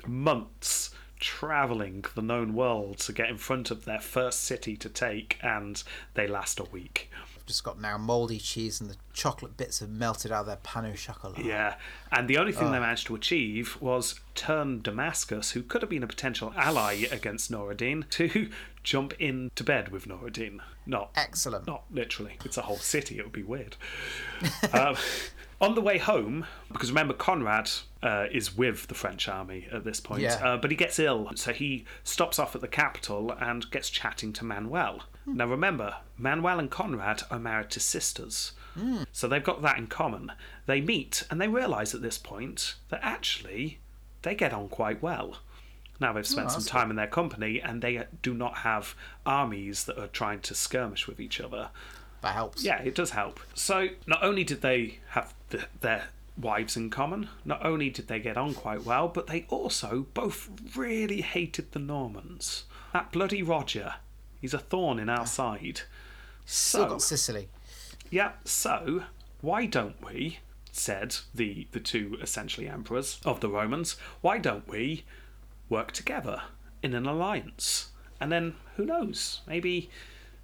months traveling the known world to get in front of their first city to take, and they last a week. I've just got now mouldy cheese and the chocolate bits have melted out of their pan au chocolat. Yeah, and the only thing they managed to achieve was turn Damascus, who could have been a potential ally against Nur ad-Din, to jump into bed with Nur ad-Din. Not Excellent. Not literally. It's a whole city. It would be weird. um, on the way home, because remember, Conrad uh, is with the French army at this point, Yeah. uh, but he gets ill, so he stops off at the capital and gets chatting to Manuel. Now, remember, Manuel and Conrad are married to sisters. So they've got that in common. They meet and they realise at this point that actually they get on quite well. Now they've spent Oh, some time in their company and they do not have armies that are trying to skirmish with each other. That helps. Yeah, it does help. So not only did they have the, their wives in common, not only did they get on quite well, but they also both really hated the Normans. That bloody Roger, he's a thorn in our ah. side. Still So, got Sicily. yeah, so why don't we, said the, the two essentially emperors of the Romans, why don't we work together in an alliance? And then, who knows, maybe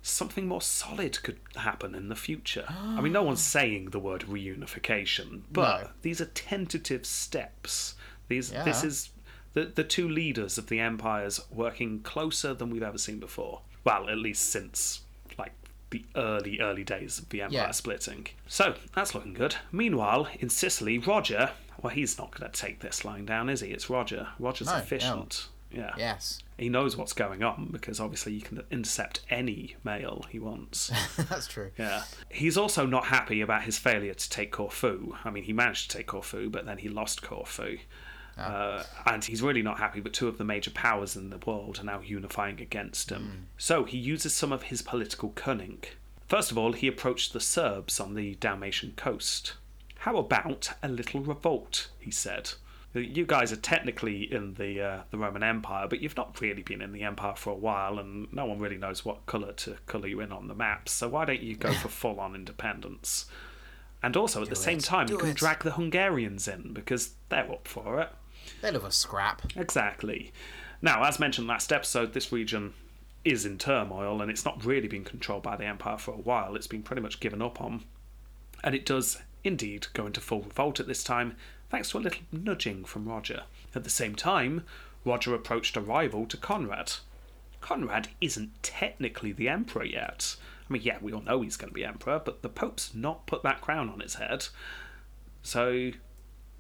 something more solid could happen in the future. I mean, no ah. one's saying the word reunification, but No. these are tentative steps. These, Yeah. This is the, the two leaders of the empires working closer than we've ever seen before. Well, at least since like the early, early days of the empire Yeah. splitting. So that's looking good. Meanwhile, in Sicily, Roger, well, he's not going to take this lying down, is he? It's Roger. Roger's No, no. Yeah. Yes, He knows what's going on because obviously you can intercept any mail he wants. that's true. Yeah. He's also not happy about his failure to take Corfu. I mean, he managed to take Corfu, but then he lost Corfu. Uh, and he's really not happy, but two of the major powers in the world are now unifying against him. So he uses some of his political cunning. First of all, he approached the Serbs on the Dalmatian coast. How about a little revolt? He said. You guys are technically in the uh, the Roman Empire, but you've not really been in the Empire for a while, and no one really knows what colour to colour you in on the maps. So why don't you go for full on independence? And also at the same it. time, you can it. drag the Hungarians in because they're up for it. They love a scrap. Exactly. Now, as mentioned last episode, this region is in turmoil and it's not really been controlled by the Empire for a while. It's been pretty much given up on. And it does indeed go into full revolt at this time, thanks to a little nudging from Roger. At the same time, Roger approached a rival to Conrad. Conrad isn't technically the emperor yet. I mean, yeah, we all know he's going to be emperor, but the Pope's not put that crown on his head. So,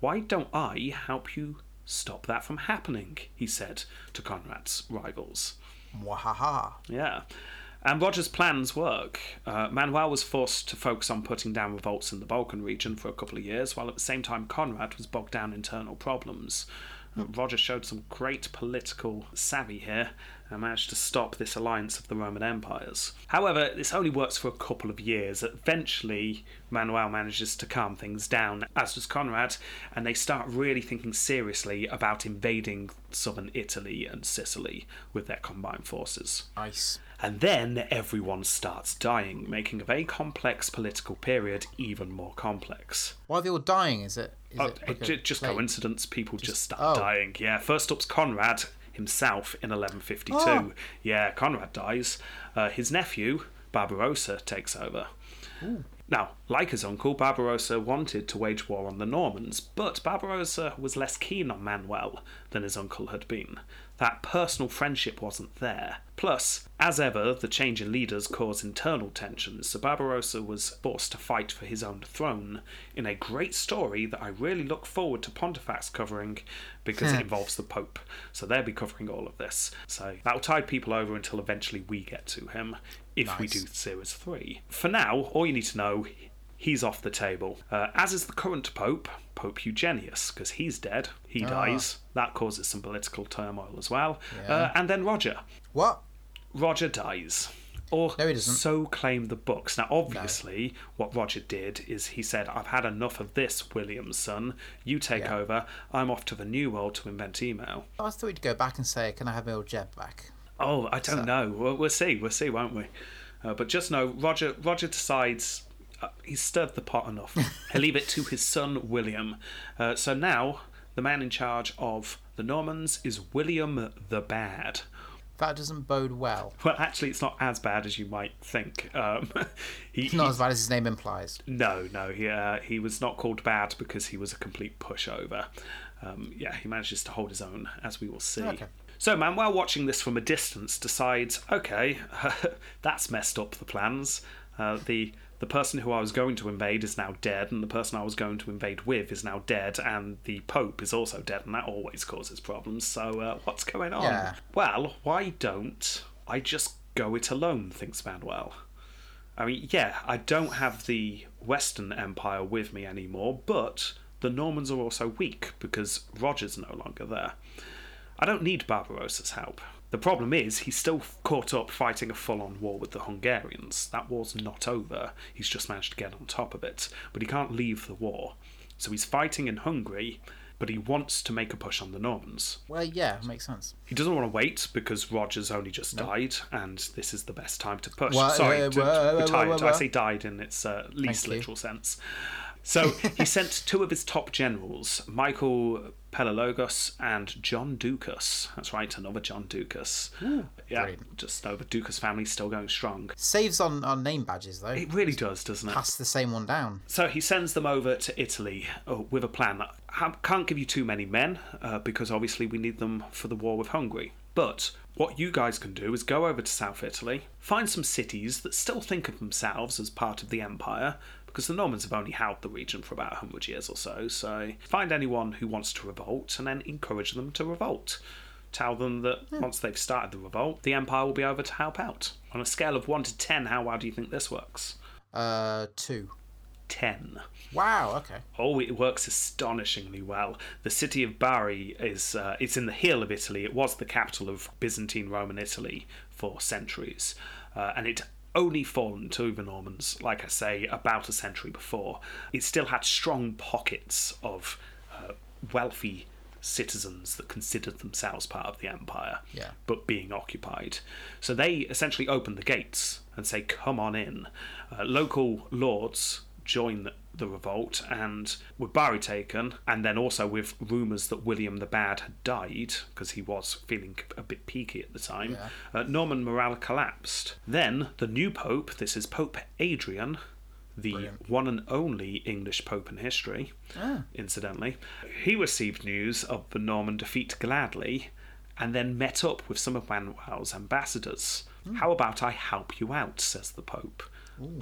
why don't I help you stop that from happening? He said to Conrad's rivals. Wahaha. Yeah. And Roger's plans work. Uh, Manuel was forced to focus on putting down revolts in the Balkan region for a couple of years, while at the same time Conrad was bogged down in internal problems. Uh, Roger showed some great political savvy here and managed to stop this alliance of the Roman empires. However, this only works for a couple of years. Eventually, Manuel manages to calm things down, as does Conrad, and they start really thinking seriously about invading southern Italy and Sicily with their combined forces. Nice. And then everyone starts dying, making a very complex political period even more complex. Why are they all dying? Is it? Is Oh, it like a just plague? coincidence, people just, start oh. dying. Yeah, first up's Conrad himself in 1152. Oh. Yeah, Conrad dies. Uh, his nephew, Barbarossa, takes over. Now, like his uncle, Barbarossa wanted to wage war on the Normans, but Barbarossa was less keen on Manuel than his uncle had been. That personal friendship wasn't there. Plus, as ever, the change in leaders caused internal tensions, so Barbarossa was forced to fight for his own throne in a great story that I really look forward to Pontifex covering because it involves the Pope. So they'll be covering all of this. So that'll tide people over until eventually we get to him if we Nice. do series three. For now, all you need to know he's off the table. Uh, as is the current Pope, Pope Eugenius, because he's dead. He dies. That causes some political turmoil as well. Yeah. Uh, and then Roger. What? Roger dies. Or No, he doesn't. so claim the books. Now, obviously, what Roger did is he said, I've had enough of this, William's son. You take Yeah. over. I'm off to the New World to invent email. I thought we'd go back and say, "Can I have my old Jeb back?" Oh, I don't So- know. We'll, we'll see. We'll see, won't we? Uh, but just know, Roger. Roger decides he's stirred the pot enough. He'll leave it to his son William. Uh, so now the man in charge of the Normans is William the Bad. That doesn't bode well. Well, actually, it's not as bad as you might think. Um, he, It's not he- as bad as his name implies. no, no, he, uh, he was not called bad because he was a complete pushover. Um, yeah, he manages to hold his own, as we will see. Okay. So, Manuel, watching this from a distance, decides, okay, that's messed up the plans. Uh, the the person who I was going to invade is now dead, and the person I was going to invade with is now dead, and the Pope is also dead, and that always causes problems. So, uh, what's going on? Yeah. Well, why don't I just go it alone? Thinks Manuel. I mean, yeah, I don't have the Western Empire with me anymore, but the Normans are also weak because Roger's no longer there. I don't need Barbarossa's help. The problem is, he's still caught up fighting a full on war with the Hungarians. That war's not over. He's just managed to get on top of it, but he can't leave the war. So he's fighting in Hungary, but he wants to make a push on the Normans. Well, yeah, makes sense. He doesn't want to wait because Roger's only just died, and this is the best time to push. Wha- Sorry, uh, wha- retired. wha- wha- I say died in its uh, least Thank you. literal sense. So he sent two of his top generals, Michael Palaiologos and John Ducas. That's right, another John Ducas. yeah, brilliant. just know the Ducas family's still going strong. Saves on, on name badges, though. It really does, doesn't it? Pass the same one down. So he sends them over to Italy uh, with a plan. I can't give you too many men uh, because obviously we need them for the war with Hungary. But what you guys can do is go over to South Italy, find some cities that still think of themselves as part of the empire, because the Normans have only held the region for about 100 years or so. So find anyone who wants to revolt and then encourage them to revolt. Tell them that once they've started the revolt, the empire will be over to help out. On a scale of 1 to 10, how well do you think this works? Uh, two. 10. Wow, okay. Oh, it works astonishingly well. The city of Bari is uh, it's in the heel of Italy. It was the capital of Byzantine Roman Italy for centuries, uh, and it only fallen to the Normans, like I say, about a century before. It still had strong pockets of uh, wealthy citizens that considered themselves part of the empire, Yeah. but being occupied. So they essentially open the gates and say, "Come on in." Uh, local lords join the, revolt, and with Bari taken, and then also with rumours that William the Bad had died because he was feeling a bit peaky at the time, Yeah. uh, Norman morale collapsed. Then the new pope, this is Pope Adrian. The Brilliant. one and only English pope in history, Ah. incidentally. He received news of the Norman defeat gladly and then met up with some of Manuel's ambassadors. How about I help you out, says the Pope.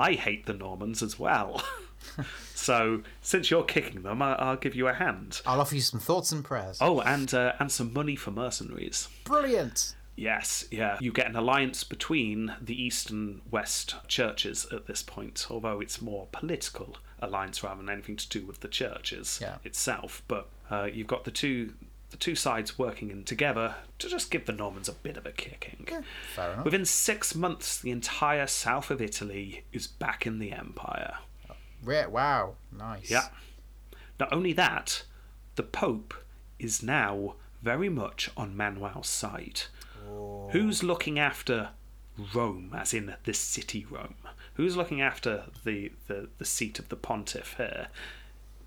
I hate the Normans as well. so, since you're kicking them, I- I'll give you a hand. I'll offer you some thoughts and prayers. Oh, and uh, and some money for mercenaries. Brilliant. Yes, yeah. You get an alliance between the East and West churches at this point, although it's more political alliance rather than anything to do with the churches Yeah. itself. But uh, you've got the two the two sides working in together to just give the Normans a bit of a kicking. Fair enough. Within six months, the entire south of Italy is back in the empire. Re- wow, nice. Yeah. Not only that, the Pope is now very much on Manuel's side. Oh. Who's looking after Rome, as in the city Rome? Who's looking after the, the, the seat of the pontiff here?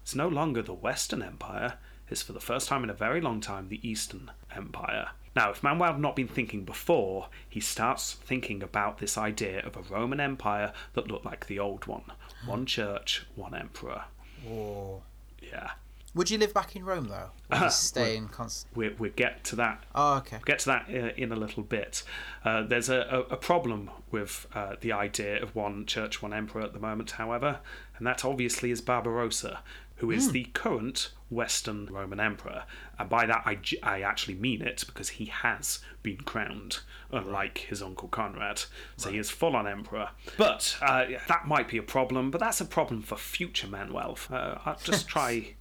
It's no longer the Western Empire, it's for the first time in a very long time the Eastern Empire. Now, if Manuel had not been thinking before, he starts thinking about this idea of a Roman Empire that looked like the old one one church, one emperor. Whoa. Yeah. Would you live back in Rome though? Or Uh, stay in constant? We we get to that Oh, okay. We get to that uh, in a little bit. Uh, there's a, a, a problem with uh, the idea of one church, one emperor at the moment, however, and that obviously is Barbarossa, who is the current Western Roman emperor. And by that, I actually mean it because he has been crowned, unlike his uncle Conrad. So he is full on emperor. But uh, that might be a problem, but that's a problem for future Manuel. Uh, I'll just try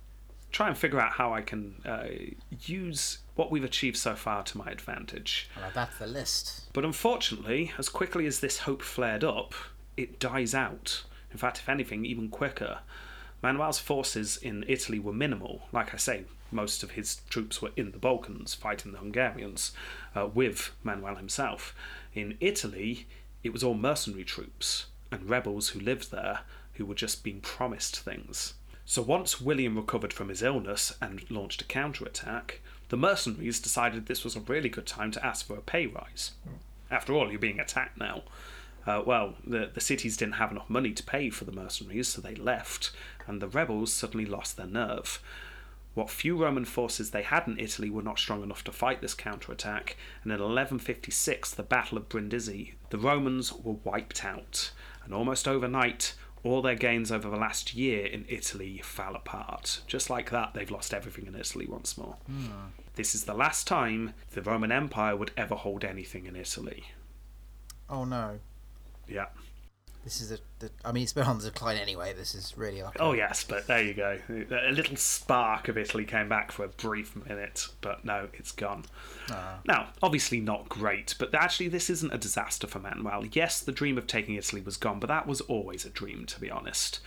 try and figure out how I can uh, use what we've achieved so far to my advantage. Well, that's the list. But unfortunately, as quickly as this hope flared up, it dies out. In fact, if anything, even quicker. Manuel's forces in Italy were minimal. Like I say, most of his troops were in the Balkans fighting the Hungarians uh, with Manuel himself. In Italy, it was all mercenary troops and rebels who lived there who were just being promised things. So once William recovered from his illness and launched a counterattack, the mercenaries decided this was a really good time to ask for a pay rise. After all, you're being attacked now. Uh, well, the, the cities didn't have enough money to pay for the mercenaries, so they left, and the rebels suddenly lost their nerve. What few Roman forces they had in Italy were not strong enough to fight this counterattack, and in 1156, the Battle of Brindisi, the Romans were wiped out, and almost overnight, all their gains over the last year in Italy fell apart. Just like that, they've lost everything in Italy once more. This is the last time the Roman Empire would ever hold anything in Italy. Oh no. Yeah. This is a. The, I mean, it's been on the decline anyway. This is really like. Oh yes, but there you go. A little spark of Italy came back for a brief minute, but no, it's gone. Ah. Now, obviously not great, but actually this isn't a disaster for Manuel. Yes, the dream of taking Italy was gone, but that was always a dream, to be honest.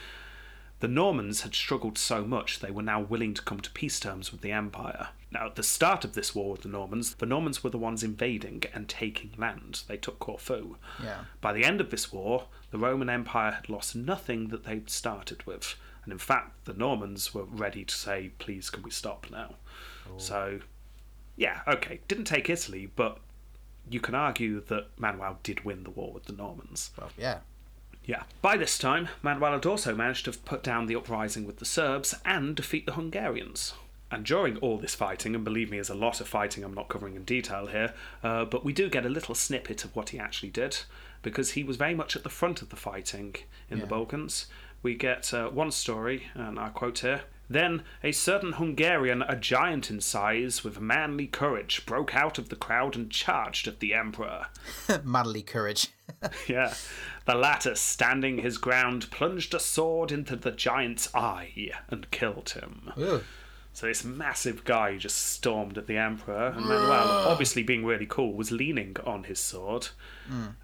The Normans had struggled so much they were now willing to come to peace terms with the Empire. Now, at the start of this war with the Normans, the Normans were the ones invading and taking land. They took Corfu. Yeah. By the end of this war, the Roman Empire had lost nothing that they'd started with. And in fact, the Normans were ready to say, please, can we stop now? Oh. So, yeah, okay, didn't take Italy, but you can argue that Manuel did win the war with the Normans. Well, yeah. Yeah. By this time, Manuel had also managed to put down the uprising with the Serbs and defeat the Hungarians. And during all this fighting, and believe me, there's a lot of fighting I'm not covering in detail here, uh, but we do get a little snippet of what he actually did, because he was very much at the front of the fighting in the Balkans. We get uh, one story, and I quote here. Then a certain Hungarian, a giant in size, with manly courage, broke out of the crowd and charged at the emperor. Manly courage. Yeah. The latter, standing his ground, plunged a sword into the giant's eye and killed him. Ooh. So this massive guy just stormed at the emperor, and Manuel, obviously being really cool, was leaning on his sword,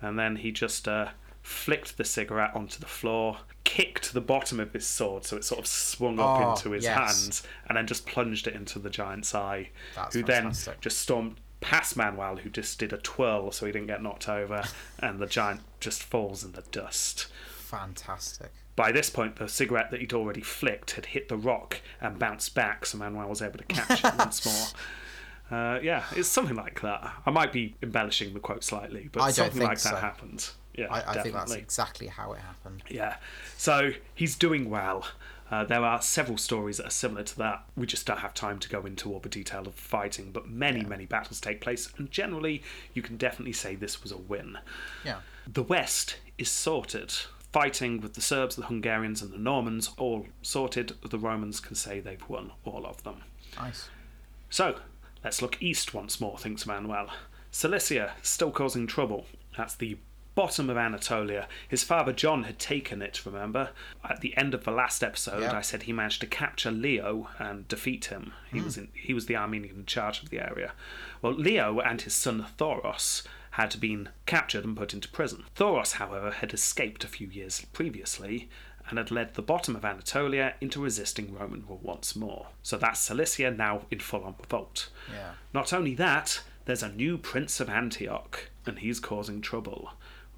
and then he just uh, flicked the cigarette onto the floor, kicked the bottom of his sword so it sort of swung up Oh, into his yes. hands, and then just plunged it into the giant's eye, That's who fantastic. then just stormed past Manuel, who just did a twirl so he didn't get knocked over, and the giant just falls in the dust. Fantastic. By this point, the cigarette that he'd already flicked had hit the rock and bounced back, so Manuel was able to catch it once more. Uh, yeah, it's something like that. I might be embellishing the quote slightly, but something like so. that happened. Yeah, I, I think that's exactly how it happened. Yeah. So he's doing well. Uh, there are several stories that are similar to that. We just don't have time to go into all the detail of fighting, but many, many battles take place, and generally, you can definitely say this was a win. Yeah. The West is sorted. Fighting with the Serbs, the Hungarians, and the Normans all sorted. The Romans can say they've won all of them. Nice. So, let's look east once more, thinks Manuel. Cilicia, still causing trouble. That's the bottom of Anatolia. His father John had taken it, remember? At the end of the last episode. I said he managed to capture Leo and defeat him. He hmm. was in, he was the Armenian in charge of the area. Well, Leo and his son Thoros had been captured and put into prison. Thoros, however, had escaped a few years previously and had led the bottom of Anatolia into resisting Roman rule once more. So that's Cilicia now in full on revolt. Yeah. Not only that, there's a new Prince of Antioch, and he's causing trouble.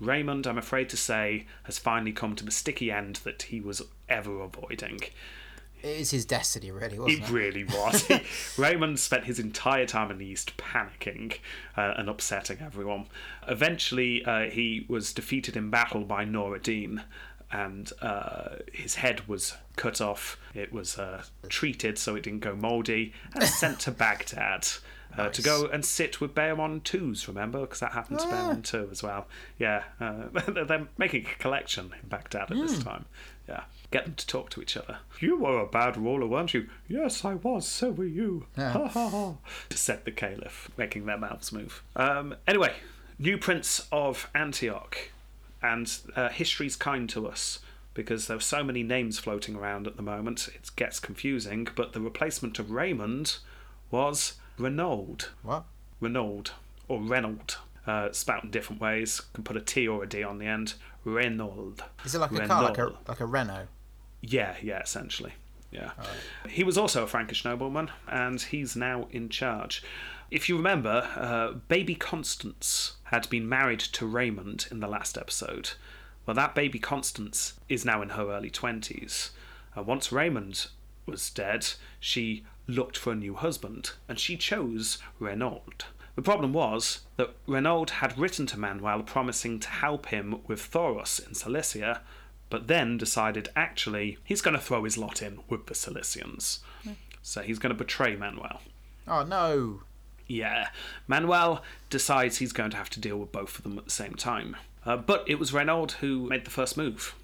Raymond, I'm afraid to say, has finally come to the sticky end that he was ever avoiding. It is his destiny, really, It wasn't it? really was. Raymond spent his entire time in the East panicking uh, and upsetting everyone. Eventually, uh, he was defeated in battle by Nur ad-Din, and uh, his head was cut off. It was uh, treated so it didn't go mouldy, and sent to Baghdad. Uh, To go and sit with Bohemond 2s, remember? Because that happened to Ah. Bohemond 2 as well. Yeah, uh, they're- making a collection in Baghdad at this time. Yeah, get them to talk to each other. You were a bad ruler, weren't you? Yes, I was. So were you. Ha ha ha. Said the caliph, making their mouths move. Um, anyway, new prince of Antioch, and uh, history's kind to us because there are so many names floating around at the moment. It gets confusing. But the replacement of Raymond was Renaud. What? Renaud or Renault. Uh, spout in different ways. Can put a T or a D on the end. Renaud. Is it like a car, like a like a Renault? Yeah, yeah, essentially. Yeah. He was also a Frankish nobleman, and he's now in charge. If you remember, uh, baby Constance had been married to Raymond in the last episode. Well, that baby Constance is now in her early 20s. Uh, once Raymond was dead, she looked for a new husband, and she chose Renaud. The problem was that Renaud had written to Manuel promising to help him with Thoros in Cilicia, but then decided actually he's going to throw his lot in with the Cilicians. So he's going to betray Manuel. Oh no! Yeah, Manuel decides he's going to have to deal with both of them at the same time. Uh, but it was Renaud who made the first move.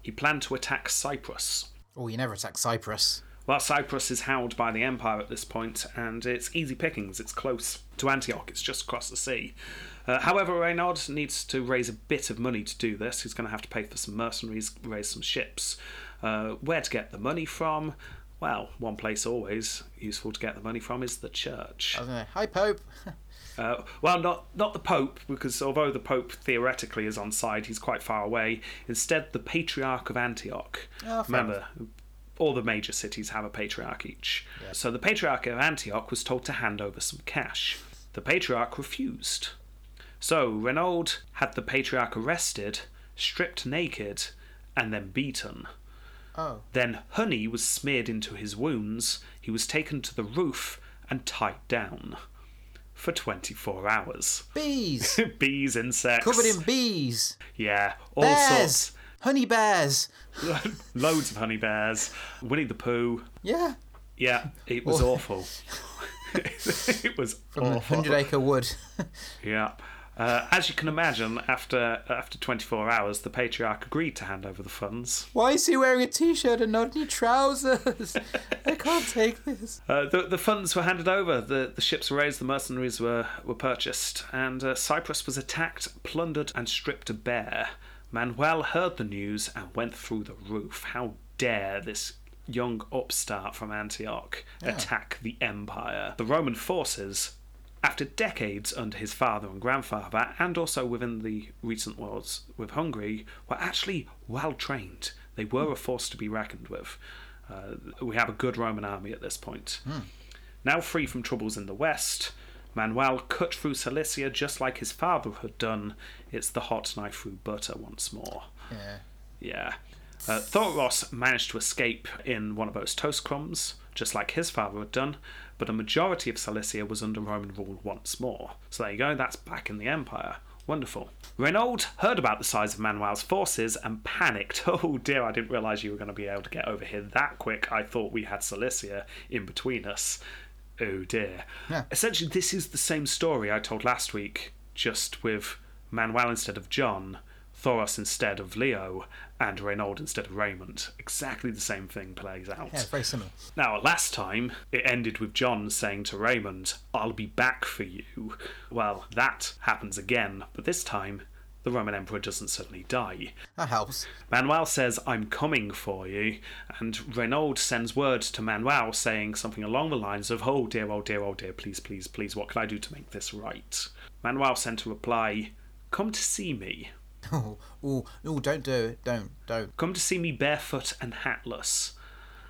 He planned to attack Cyprus. Oh, you never attack Cyprus. Well, Cyprus is held by the Empire at this point, and it's easy pickings. It's close to Antioch, it's just across the sea. Uh, however, Renaud needs to raise a bit of money to do this. He's going to have to pay for some mercenaries, raise some ships. Uh, where to get the money from? Well, one place always useful to get the money from is the church. Hi Pope. Uh, well, not not the Pope, because although the Pope theoretically is on side, he's quite far away. Instead, the Patriarch of Antioch. Oh, Remember, all the major cities have a patriarch each. So the Patriarch of Antioch was told to hand over some cash. The Patriarch refused. So Renaud had the Patriarch arrested, stripped naked, and then beaten. Oh. Then honey was smeared into his wounds. He was taken to the roof and tied down for 24 hours. Bees. bees, insects. Covered in bees. Yeah, all Bears. sorts. Honey bears. Loads of honey bears. Winnie the Pooh. Yeah. Yeah, it was awful. it was From awful. Hundred Acre Wood. Yeah. Uh, as you can imagine, after after 24 hours, the patriarch agreed to hand over the funds. Why is he wearing a t-shirt and not any trousers? I can't take this. Uh, the, the funds were handed over, the, the ships were raised, the mercenaries were, were purchased, and uh, Cyprus was attacked, plundered, and stripped bare. Manuel heard the news and went through the roof. How dare this young upstart from Antioch attack the empire? The Roman forces, after decades under his father and grandfather, and also within the recent wars with Hungary, were actually well trained. They were a force to be reckoned with. Uh, we have a good Roman army at this point. Now free from troubles in the west, Manuel cut through Cilicia just like his father had done. It's the hot knife through butter once more. Yeah. Yeah. Uh, Thoros managed to escape in one of those toast crumbs, just like his father had done, but a majority of Cilicia was under Roman rule once more. So there you go, that's back in the Empire. Wonderful. Renaud heard about the size of Manuel's forces and panicked. Oh dear, I didn't realise you were going to be able to get over here that quick. I thought we had Cilicia in between us. Oh dear. Yeah. Essentially, this is the same story I told last week, just with Manuel instead of John, Thoros instead of Leo, and Renaud instead of Raymond. Exactly the same thing plays out. Yeah, very similar. Now, last time, it ended with John saying to Raymond, I'll be back for you. Well, that happens again, but this time, the Roman Emperor doesn't suddenly die. That helps. Manuel says, I'm coming for you, and Renaud sends word to Manuel saying something along the lines of, Oh dear, oh dear, oh dear, please, please, please, what can I do to make this right? Manuel sent a reply, Come to see me. Oh, oh, oh, don't do it. Don't, don't. Come to see me barefoot and hatless,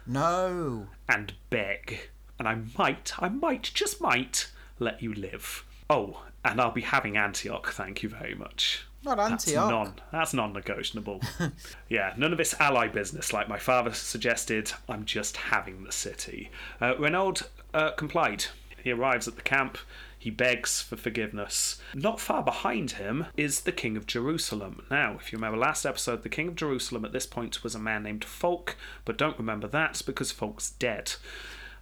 No. and beg. And I might, I might, just might, let you live. Oh, and I'll be having Antioch, thank you very much. Not Antioch. non. That's non-negotiable. yeah, none of this ally business, like my father suggested. I'm just having the city. Uh, Renaud uh, complied. He arrives at the camp. He begs for forgiveness. Not far behind him is the King of Jerusalem. Now, if you remember last episode, the King of Jerusalem at this point was a man named Fulk, but don't remember that because Fulk's dead.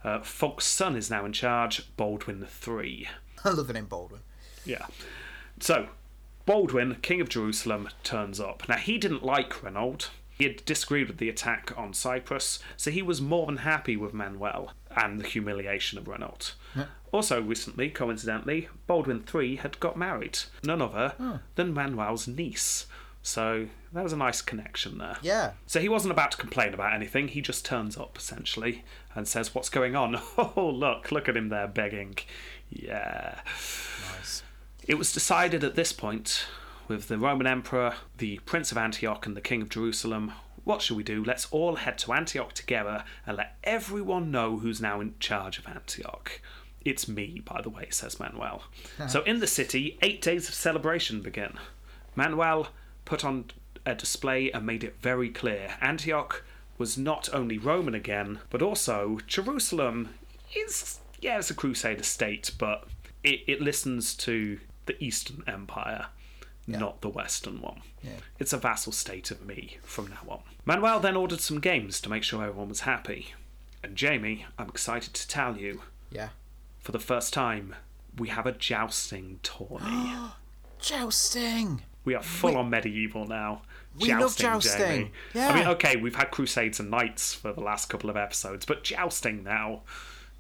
Uh, Fulk's son is now in charge, Baldwin III. I love the name Baldwin. Yeah. So, Baldwin, King of Jerusalem, turns up. Now, he didn't like Renaud. He had disagreed with the attack on Cyprus, so he was more than happy with Manuel and the humiliation of Renaud. Also, recently, coincidentally, Baldwin III had got married. None other oh. than Manuel's niece. So, that was a nice connection there. Yeah. So he wasn't about to complain about anything. He just turns up essentially and says, "What's going on?" Oh, look, look at him there begging. Yeah. It was decided at this point, with the Roman Emperor, the Prince of Antioch, and the King of Jerusalem. What shall we do? Let's all head to Antioch together and let everyone know who's now in charge of Antioch. It's me, by the way, says Manuel. so in the city, eight days of celebration begin. Manuel put on a display and made it very clear Antioch was not only Roman again, but also Jerusalem is, yeah, it's a crusader state, but it, it listens to the Eastern Empire, not the Western one. Yeah. It's a vassal state of me from now on. Manuel then ordered some games to make sure everyone was happy. And Jamie, I'm excited to tell you, Yeah. for the first time, we have a jousting tourney. Jousting. We are full on medieval now. We love jousting. Jamie. Yeah. I mean, okay, we've had crusades and knights for the last couple of episodes, but jousting now.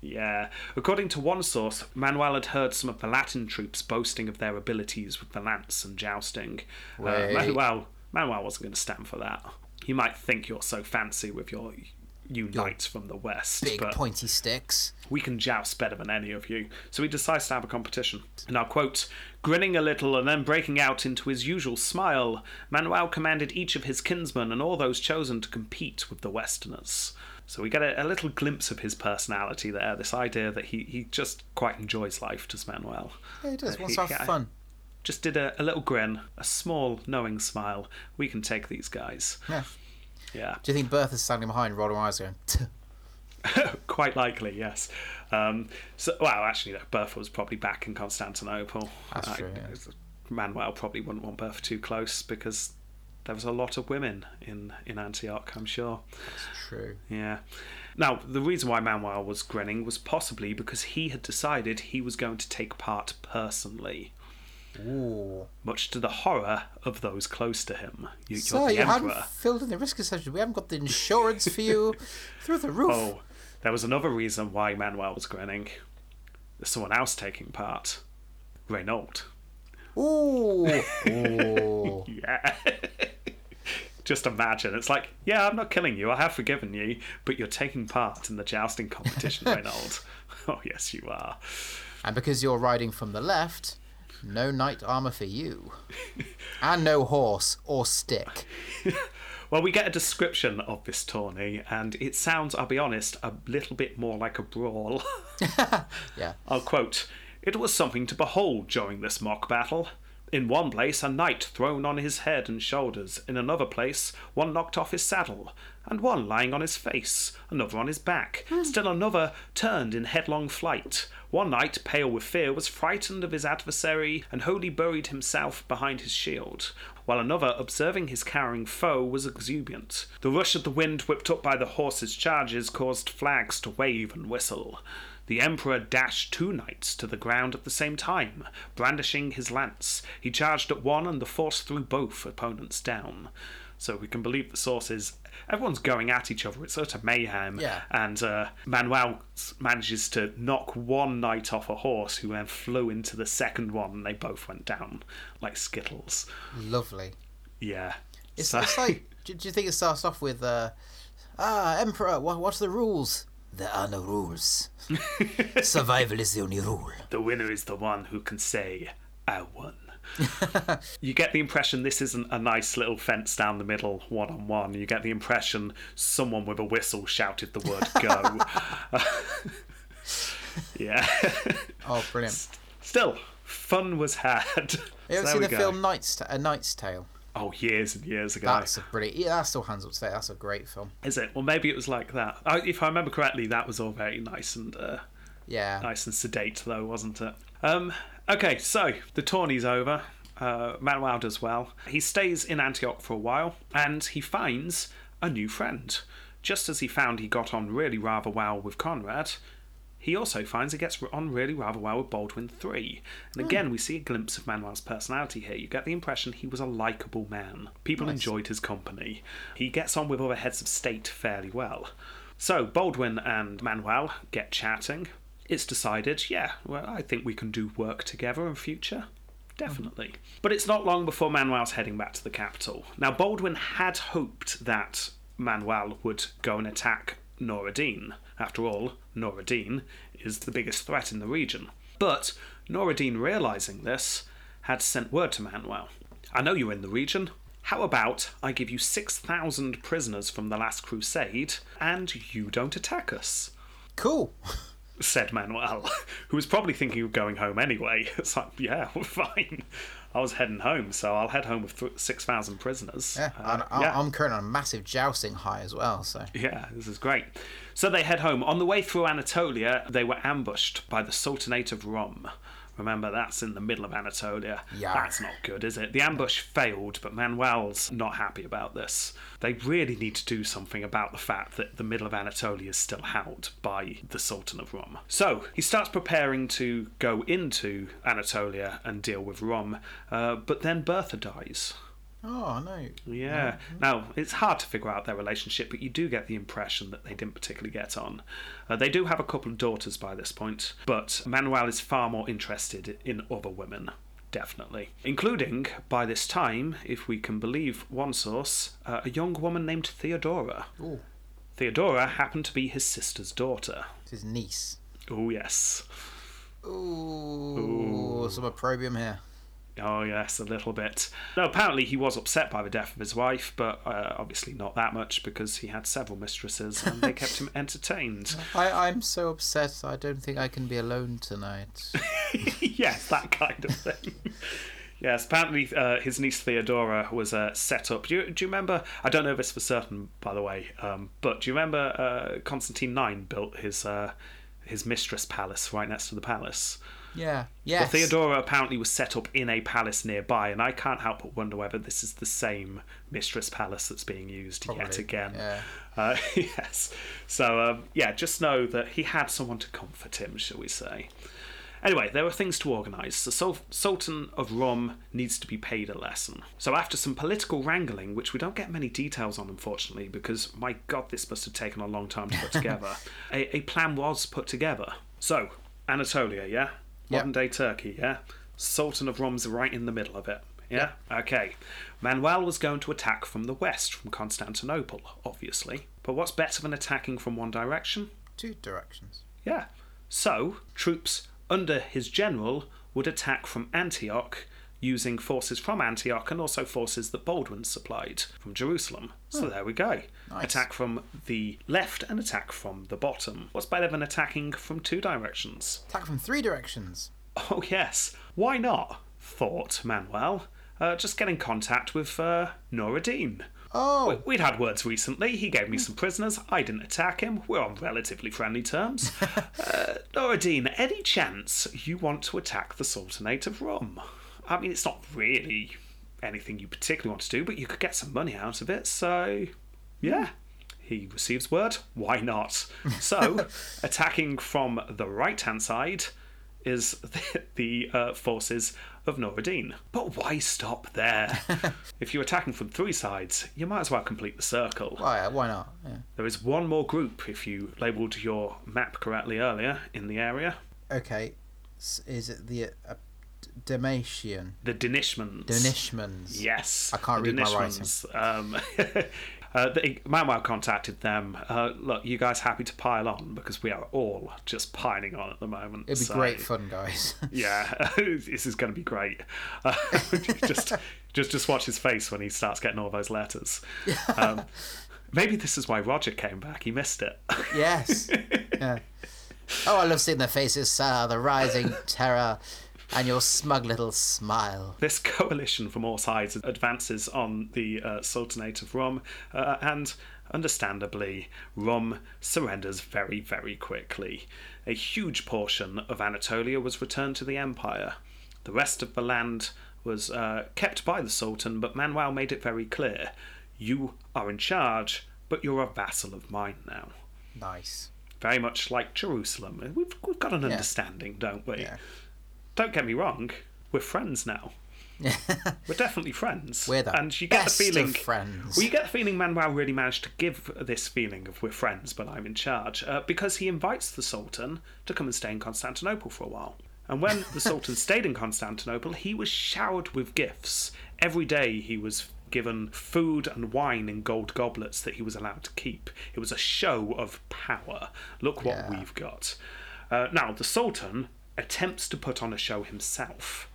Yeah. According to one source, Manuel had heard some of the Latin troops boasting of their abilities with the lance and jousting. Uh, Manuel, Manuel wasn't going to stand for that. You might think you're so fancy with your you knights from the west, Big but pointy sticks. we can joust better than any of you. So he decides to have a competition. And I'll quote Grinning a little and then breaking out into his usual smile, Manuel commanded each of his kinsmen and all those chosen to compete with the Westerners. So we get a, a little glimpse of his personality there, this idea that he, he just quite enjoys life, does Manuel. Yeah, he does. Uh, Wants to have fun. Just did a, a little grin, a small, knowing smile. We can take these guys. Yeah. Yeah. Do you think Bertha's standing behind, rolling her eyes, going, Quite likely, yes. Um, so, well, actually, no, Bertha was probably back in Constantinople. That's I- true, yeah. Manuel probably wouldn't want Bertha too close because there was a lot of women in, in Antioch, I'm sure. That's True. Yeah. Now, the reason why Manuel was grinning was possibly because he had decided he was going to take part personally, Ooh. much to the horror of those close to him. You, you're the you Emperor. haven't filled in the risk assessment. We haven't got the insurance for you through the roof. Oh, there was another reason why Manuel was grinning. There's someone else taking part. Renault. Ooh. Ooh. Yeah. Just imagine. It's like, yeah, I'm not killing you. I have forgiven you, but you're taking part in the jousting competition, Renaud. Oh, yes, you are. and because you're riding from the left, no knight armor for you. And no horse or stick. Well, we get a description of this tourney, and it sounds, I'll be honest, a little bit more like a brawl. Yeah. I'll quote It was something to behold during this mock battle. In one place, a knight thrown on his head and shoulders. In another place, one knocked off his saddle, and one lying on his face, another on his back. Hmm. Still another turned in headlong flight. One knight, pale with fear, was frightened of his adversary and wholly buried himself behind his shield, while another, observing his cowering foe, was exuberant. The rush of the wind whipped up by the horses' charges caused flags to wave and whistle. The Emperor dashed two knights to the ground at the same time, brandishing his lance. He charged at one, and the force threw both opponents down. So we can believe the sources. Everyone's going at each other. It's sort of mayhem. Yeah. And uh, Manuel manages to knock one knight off a horse, who then flew into the second one, and they both went down like skittles. Lovely. Yeah. It's, So- it's like, do, do you think it starts off with, uh, ah, Emperor, what, what's the rules? There are no rules. Survival is the only rule. the winner is the one who can say, I won. you get the impression this isn't a nice little fence down the middle, one on one. You get the impression someone with a whistle shouted the word go. yeah. Oh, brilliant. Still, fun was had. You ever So seen the go. film Knight's, Ta- A uh, Knight's Tale? Oh, years and years ago. That's a brilliant. Yeah, that still hands up today. That's a great film. Is it? Well, maybe it was like that. I, if I remember correctly, that was all very nice and uh, Yeah. nice and sedate, though, wasn't it? Um, okay, so the tourney's over. Uh, Manuel does well. He stays in Antioch for a while, and he finds a new friend. Just as he found he got on really rather well with Conrad, he also finds he gets on really rather well with Baldwin III. And hmm. again, we see a glimpse of Manuel's personality here. You get the impression he was a likable man. People Nice. enjoyed his company. He gets on with other heads of state fairly well. So Baldwin and Manuel get chatting. It's decided, yeah, well, I think we can do work together in future. Definitely. But it's not long before Manuel's heading back to the capital. Now, Baldwin had hoped that Manuel would go and attack Nur ad-Din. After all, Nur ad-Din is the biggest threat in the region. But Nur ad-Din, realizing this, had sent word to Manuel I know you're in the region. How about I give you 6,000 prisoners from the last crusade and you don't attack us? Cool. said Manuel, who was probably thinking of going home anyway. It's like, yeah, we're fine. I was heading home, so I'll head home with th- 6,000 prisoners. Yeah. Uh, and I, yeah. I'm currently on a massive jousting high as well, so. Yeah, this is great. So they head home. On the way through Anatolia, they were ambushed by the Sultanate of Rum. Remember, that's in the middle of Anatolia. Yar. That's not good, is it? The ambush failed, but Manuel's not happy about this. They really need to do something about the fact that the middle of Anatolia is still held by the Sultan of Rum. So he starts preparing to go into Anatolia and deal with Rum, uh, but then Bertha dies. Oh, no. Yeah. Now, it's hard to figure out their relationship, but you do get the impression that they didn't particularly get on. Uh, they do have a couple of daughters by this point, but Manuel is far more interested in other women. Definitely. Including, by this time, if we can believe one source, uh, a young woman named Theodora. Ooh. Theodora happened to be his sister's daughter. It's his niece. Oh, yes. Ooh, some opprobrium here. Oh, yes, a little bit. No, apparently he was upset by the death of his wife, but uh, obviously not that much because he had several mistresses and they kept him entertained. I, I'm so upset. I don't think I can be alone tonight. yes, that kind of thing. Yes, apparently uh, his niece Theodora was uh, set up. Do you, do you remember? I don't know this for certain, by the way, um, but do you remember uh, Constantine IX built his uh, his mistress palace right next to the palace? Yeah. Well, Yes. Theodora apparently was set up in a palace nearby, and I can't help but wonder whether this is the same mistress palace that's being used yet again. yeah. Uh, yes. So, um, yeah, just know that he had someone to comfort him, shall we say. Anyway, there were things to organise. The Sul- Sultan of Rum needs to be paid a lesson. So, after some political wrangling, which we don't get many details on, unfortunately, because my god, this must have taken a long time to put together, a-, a plan was put together. So, Anatolia, yeah? Modern day Turkey, yeah? Sultan of Rum's right in the middle of it. Yeah? Okay. Manuel was going to attack from the west, from Constantinople, obviously. But what's better than attacking from one direction? Two directions. Yeah. So, troops under his general would attack from Antioch using forces from Antioch and also forces that Baldwin supplied from Jerusalem. So there we go. Nice. Attack from the left and attack from the bottom. What's better than attacking from two directions? Attack from three directions. Oh, yes. Why not? Thought Manuel. Uh, just get in contact with uh, Nur ad-Din. Oh, We'd had words recently. He gave me some prisoners. I didn't attack him. We're on relatively friendly terms. uh, Nur ad-Din, any chance you want to attack the Sultanate of Rum? I mean, it's not really anything you particularly want to do, but you could get some money out of it, so yeah. He receives word. Why not? So, attacking from the right hand side is the, the uh, forces of Nur ad-Din. But why stop there? if you're attacking from three sides, you might as well complete the circle. why? Why not? Yeah. There is one more group, if you labelled your map correctly earlier, in the area. Okay. Is it the uh, Damatian? The Danishmends. Danishmends. Yes. I can't the read my writing. Um, uh, they, contacted them. Uh, look, you guys happy to pile on? Because we are all just piling on at the moment. It'd be so- great fun, guys. Yeah, this is going to be great. Uh, just, just, just watch his face when he starts getting all those letters. Um, maybe this is why Roger came back. He missed it. yes. Yeah. Oh, I love seeing their faces, sir. The rising terror and your smug little smile. This coalition from all sides advances on the uh, Sultanate of Rum, uh, and understandably, Rum surrenders very, very quickly. A huge portion of Anatolia was returned to the empire. The rest of the land was uh, kept by the Sultan, but Manuel made it very clear you are in charge, but you're a vassal of mine now. Nice. Very much like Jerusalem. We've, we've got an understanding, don't we? Yeah. Don't get me wrong, we're friends now. We're definitely friends. We're the and you get the feeling friends. Well, you get the feeling Manuel really managed to give this feeling of we're friends, but I'm in charge, uh, because he invites the Sultan to come and stay in Constantinople for a while. And when the Sultan stayed in Constantinople, he was showered with gifts. Every day he was given food and wine in gold goblets that he was allowed to keep. It was a show of power. Look what Yeah. we've got. Uh, now, the Sultan attempts to put on a show himself.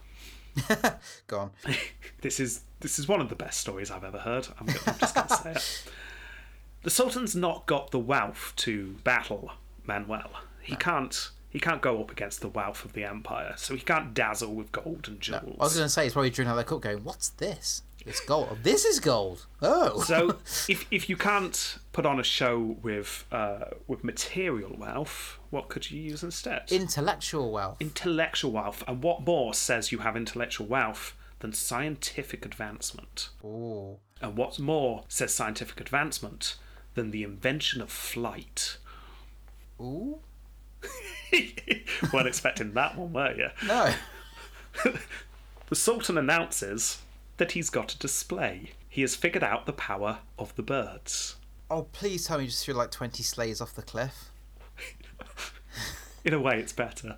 Go on. this is this is one of the best stories I've ever heard. I'm, I'm just going to say it. The Sultan's not got the wealth to battle Manuel. He can't. He can't go up against the wealth of the empire, so he can't dazzle with gold and jewels. I was going to say, it's probably during how they cook going, what's this? It's gold. This is gold. Oh. So if if you can't put on a show with uh, with material wealth, what could you use instead? Intellectual wealth. intellectual wealth, and what more says you have intellectual wealth than scientific advancement? Ooh. And what's more says scientific advancement than the invention of flight? Ooh. weren't expecting that one, were you? No. The Sultan announces that he's got a display. He has figured out the power of the birds. Oh, please tell me you just threw like 20 slaves off the cliff. In a way, it's better.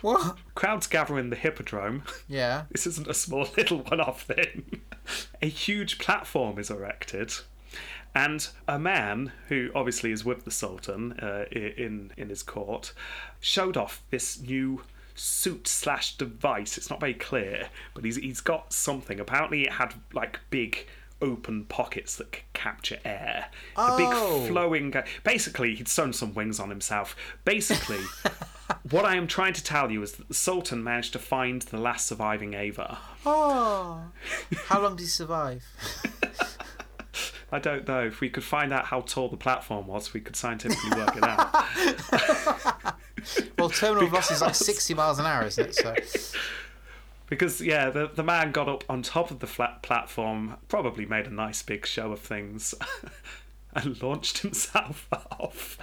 What? Crowds gather in the hippodrome. Yeah. This isn't a small little one off thing. A huge platform is erected, And a man who obviously is with the Sultan uh, in in his court showed off this new suit slash device. It's not very clear, but he's he's got something. Apparently, it had like big open pockets that could capture air. A Oh. big flowing. Basically, he'd sewn some wings on himself. Basically. What I am trying to tell you is that the Sultan managed to find the last surviving Ava. Oh, how long did he survive? I don't know. If we could find out how tall the platform was, we could scientifically work it out. Well, terminal velocity is like 60 miles an hour, isn't it? So, Because, yeah, the, the man got up on top of the flat platform, probably made a nice big show of things, and launched himself off.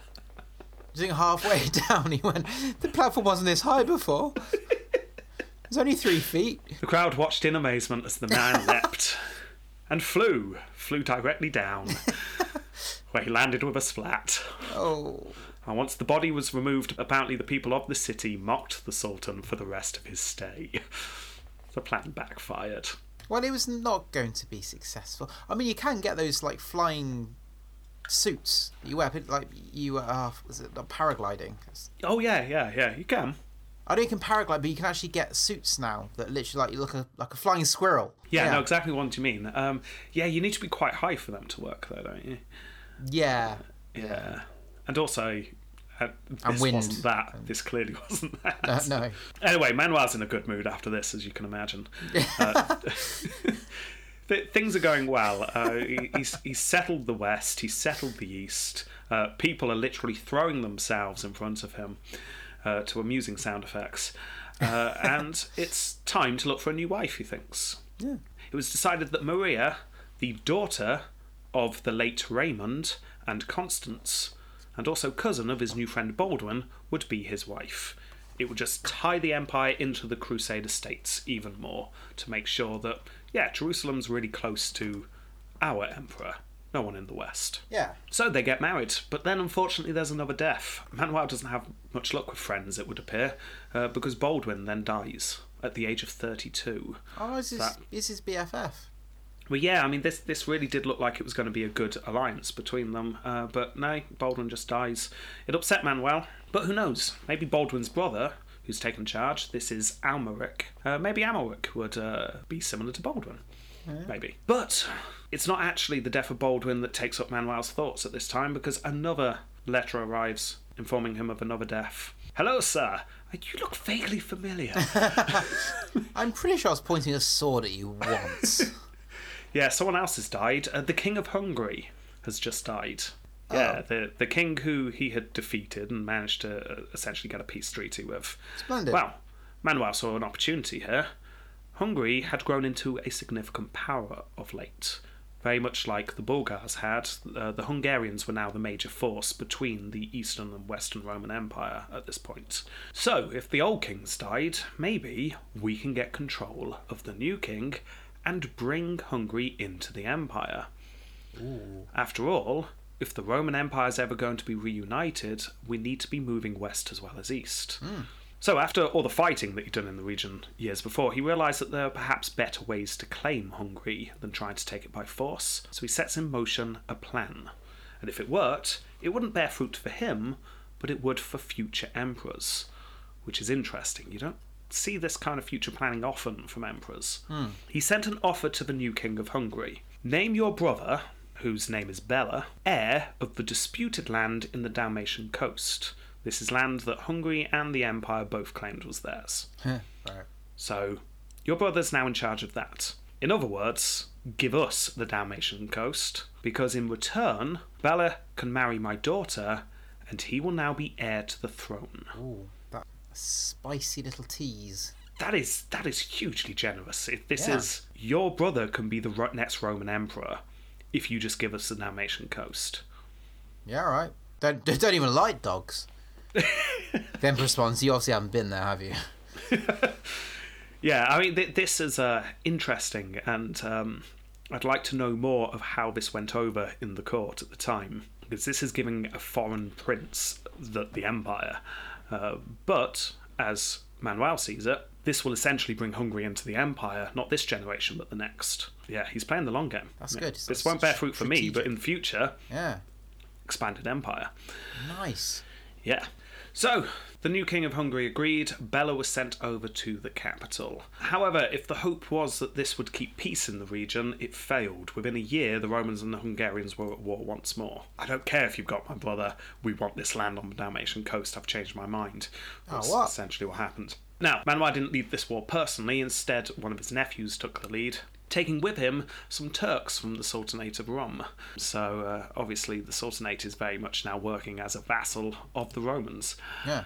I think halfway down, he went, the platform wasn't this high before. It's only three feet. The crowd watched in amazement as the man leapt and flew, flew directly down, where he landed with a splat. Oh, And once the body was removed, apparently the people of the city mocked the Sultan for the rest of his stay. The plan backfired. well, it was not going to be successful. I mean, you can get those like flying suits you wear, like you uh, was it not paragliding? Oh, yeah, yeah, yeah, you can. I know you can paraglide, but you can actually get suits now that literally like you look a, like a flying squirrel. Yeah, I know exactly what you mean. Um, yeah, you need to be quite high for them to work, though, don't you? Yeah. Yeah. And also, this wasn't that. This clearly wasn't that. Uh, no. Anyway, Manuel's in a good mood after this, as you can imagine. Uh, things are going well. Uh, he, he's, he's settled the West, he's settled the East. Uh, people are literally throwing themselves in front of him uh, to amusing sound effects. Uh, and it's time to look for a new wife, he thinks. Yeah. It was decided that Maria, the daughter of the late Raymond and Constance, and also cousin of his new friend Baldwin, would be his wife. It would just tie the empire into the Crusader states even more to make sure that, yeah, Jerusalem's really close to our emperor, no one in the West. Yeah. So they get married, but then unfortunately there's another death. Manuel doesn't have much luck with friends, it would appear, uh, because Baldwin then dies at the age of 32. Oh, is his, That- is his BFF? Well, yeah, I mean, this this really did look like it was going to be a good alliance between them, uh, but no, Baldwin just dies. It upset Manuel, but who knows? Maybe Baldwin's brother, who's taken charge, this is Amalric. Uh, maybe Amalric would uh, be similar to Baldwin. Maybe. But it's not actually the death of Baldwin that takes up Manuel's thoughts at this time, because another letter arrives informing him of another death. Hello, sir. You look vaguely familiar. I'm pretty sure I was pointing a sword at you once. Yeah, someone else has died. Uh, the King of Hungary has just died. Yeah, Oh. the the king who he had defeated and managed to uh, essentially get a peace treaty with. Splendid. Well, Manuel saw an opportunity here. Hungary had grown into a significant power of late. Very much like the Bulgars had, uh, the Hungarians were now the major force between the Eastern and Western Roman Empire at this point. So, if the old kings died, maybe we can get control of the new king and bring Hungary into the empire. After all, if the Roman Empire is ever going to be reunited, we need to be moving west as well as east. Hmm. So, after all the fighting that he'd done in the region years before, he realised that there are perhaps better ways to claim Hungary than trying to take it by force. So, he sets in motion a plan. And if it worked, it wouldn't bear fruit for him, but it would for future emperors. Which is interesting. You don't see this kind of future planning often from emperors. Hmm. He sent an offer to the new king of Hungary Name your brother, whose name is Bela, heir of the disputed land in the Dalmatian coast. This is land that Hungary and the Empire both claimed was theirs. right. So, your brother's now in charge of that. In other words, give us the Dalmatian coast, because in return, Bela can marry my daughter, and he will now be heir to the throne. Ooh, spicy little tease. That is that is hugely generous. If this Yeah. is your brother can be the next Roman emperor, if you just give us the Dalmatian coast. Yeah, all right. Don't don't even like dogs. the Emperor responds, "You obviously haven't been there, have you?" Yeah, I mean, th- this is uh, interesting, and um, I'd like to know more of how this went over in the court at the time, because this is giving a foreign prince the, the empire. Uh, but, as Manuel sees it, this will essentially bring Hungary into the empire, not this generation, but the next. Yeah, he's playing the long game. That's Yeah. good. This That's won't bear fruit for me, but in the future, Yeah. expanded empire. Nice. Yeah. So, the new king of Hungary agreed. Bela was sent over to the capital. However, if the hope was that this would keep peace in the region, it failed. Within a year, the Romans and the Hungarians were at war once more. I don't care if you've got my brother. We want this land on the Dalmatian coast. I've changed my mind. That's what? essentially what happened. Now, Manuel didn't lead this war personally. Instead, one of his nephews took the lead. Taking with him some Turks from the Sultanate of Rum. So, uh, obviously, the Sultanate is very much now working as a vassal of the Romans. Yeah.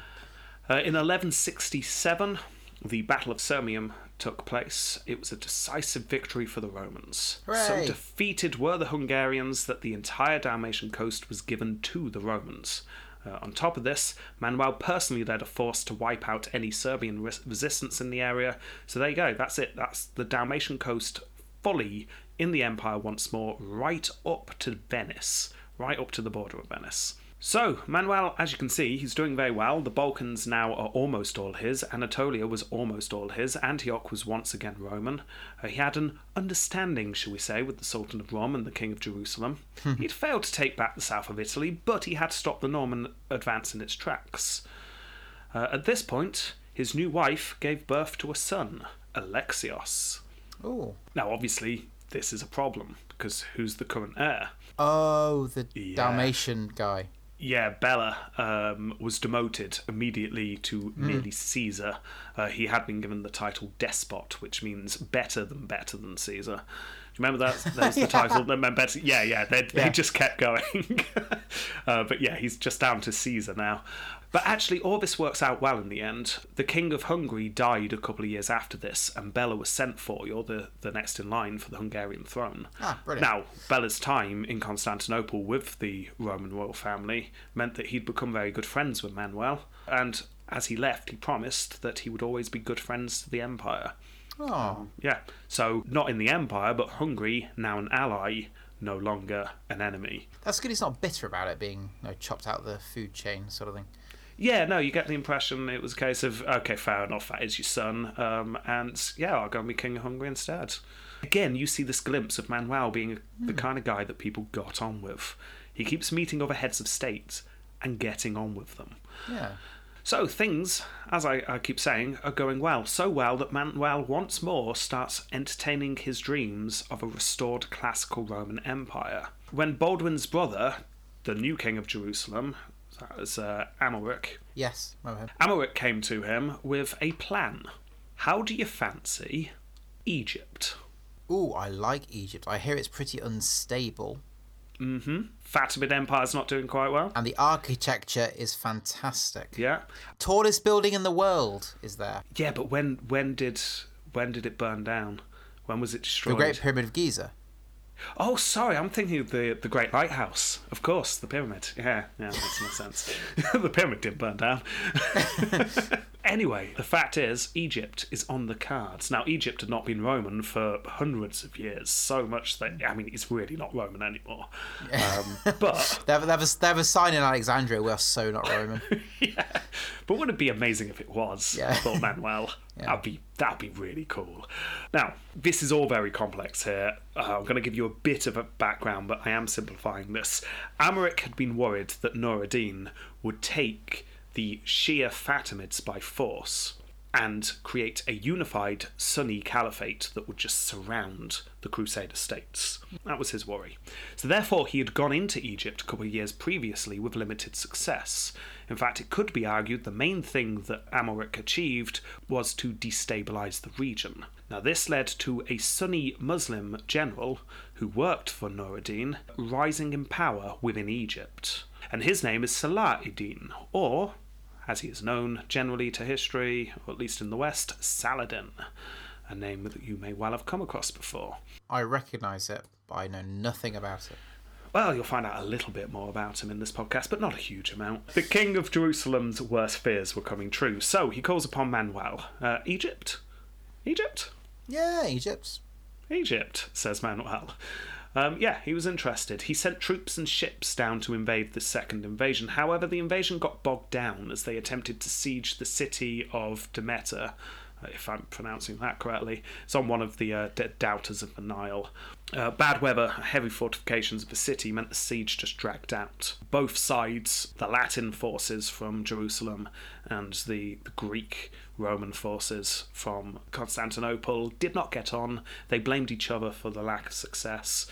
Uh, in 1167, the Battle of Sirmium took place. It was a decisive victory for the Romans. So defeated were the Hungarians that the entire Dalmatian coast was given to the Romans. Uh, on top of this, Manuel personally led a force to wipe out any Serbian res- resistance in the area. So there you go, that's it. That's the Dalmatian coast fully in the empire once more, right up to Venice, right up to the border of Venice. So, Manuel, as you can see, he's doing very well. The Balkans now are almost all his. Anatolia was almost all his. Antioch was once again Roman. Uh, he had an understanding, shall we say, with the Sultan of Rome and the King of Jerusalem. He'd failed to take back the south of Italy, but he had stopped the Norman advance in its tracks. Uh, at this point, his new wife gave birth to a son, Alexios. Oh. Now, obviously, this is a problem because who's the current heir? Oh, the Yeah. Dalmatian guy. Yeah, Bela um, was demoted immediately to merely Caesar. Uh, he had been given the title despot, which means better than better than Caesar. Do you remember that? That was the title that meant better. Yeah, yeah. They, they just kept going. uh, but yeah, he's just down to Caesar now. But actually, all this works out well in the end. The king of Hungary died a couple of years after this, and Bela was sent for. You're the, the next in line for the Hungarian throne. Ah, brilliant. Now, Bela's time in Constantinople with the Roman royal family meant that he'd become very good friends with Manuel, and as he left, he promised that he would always be good friends to the empire. Oh. Yeah, so not in the empire, but Hungary, now an ally, no longer an enemy. That's good he's not bitter about it being you know, chopped out the food chain sort of thing. Yeah, no, you get the impression it was a case of, okay, fair enough, that is your son, um, and yeah, I'll go and be king of Hungary instead. Again, you see this glimpse of Manuel being the kind of guy that people got on with. He keeps meeting other heads of state and getting on with them. Yeah. So things, as I, I keep saying, are going well. So well that Manuel once more starts entertaining his dreams of a restored classical Roman Empire. When Baldwin's brother, the new king of Jerusalem, that was uh, Amalric, Yes. Amalric came to him with a plan. How do you fancy Egypt? Ooh, I like Egypt. I hear it's pretty unstable, Mm-hmm. Fatimid Empire's not doing quite well. and the architecture is fantastic. Yeah. Tallest building in the world is there. Yeah, but when when did when did it burn down? When was it destroyed? The? Great Pyramid of Giza. Oh, sorry, I'm thinking of the the Great Lighthouse. Of course, the pyramid. Yeah, yeah, makes more sense. the pyramid didn't burn down. anyway, the fact is, Egypt is on the cards. Now, Egypt had not been Roman for hundreds of years, so much that I mean, it's really not Roman anymore. Um, but They have, they, have a, they have a sign in Alexandria. We are so not Roman. yeah, but wouldn't it be amazing if it was? Yeah. thought Manuel. That'd be that'd be really cool. Now, this is all very complex here. Uh, I'm going to give you a bit of a background, but I am simplifying this. Amalric had been worried that Nur ad-Din would take the Shia Fatimids by force and create a unified Sunni caliphate that would just surround the Crusader states. That was his worry. So, therefore, he had gone into Egypt a couple of years previously with limited success. In fact, it could be argued the main thing that Amalric achieved was to destabilize the region. Now, this led to a Sunni Muslim general who worked for Nur ad-Din rising in power within Egypt. And his name is Salah ad-Din, or as he is known generally to history, or at least in the West, Saladin, a name that you may well have come across before. I recognise it, but I know nothing about it. Well, you'll find out a little bit more about him in this podcast, but not a huge amount. The king of Jerusalem's worst fears were coming true, so he calls upon Manuel. Uh, Egypt? Egypt? Yeah, Egypt. Egypt, says Manuel. Um, yeah, he was interested. He sent troops and ships down to invade the second invasion. However, the invasion got bogged down as they attempted to siege the city of Damietta, if I'm pronouncing that correctly. It's on one of the uh, d- doubters of the Nile. Uh, bad weather, heavy fortifications of the city meant the siege just dragged out. Both sides, the Latin forces from Jerusalem and the, the Greek Roman forces from Constantinople, did not get on. They blamed each other for the lack of success.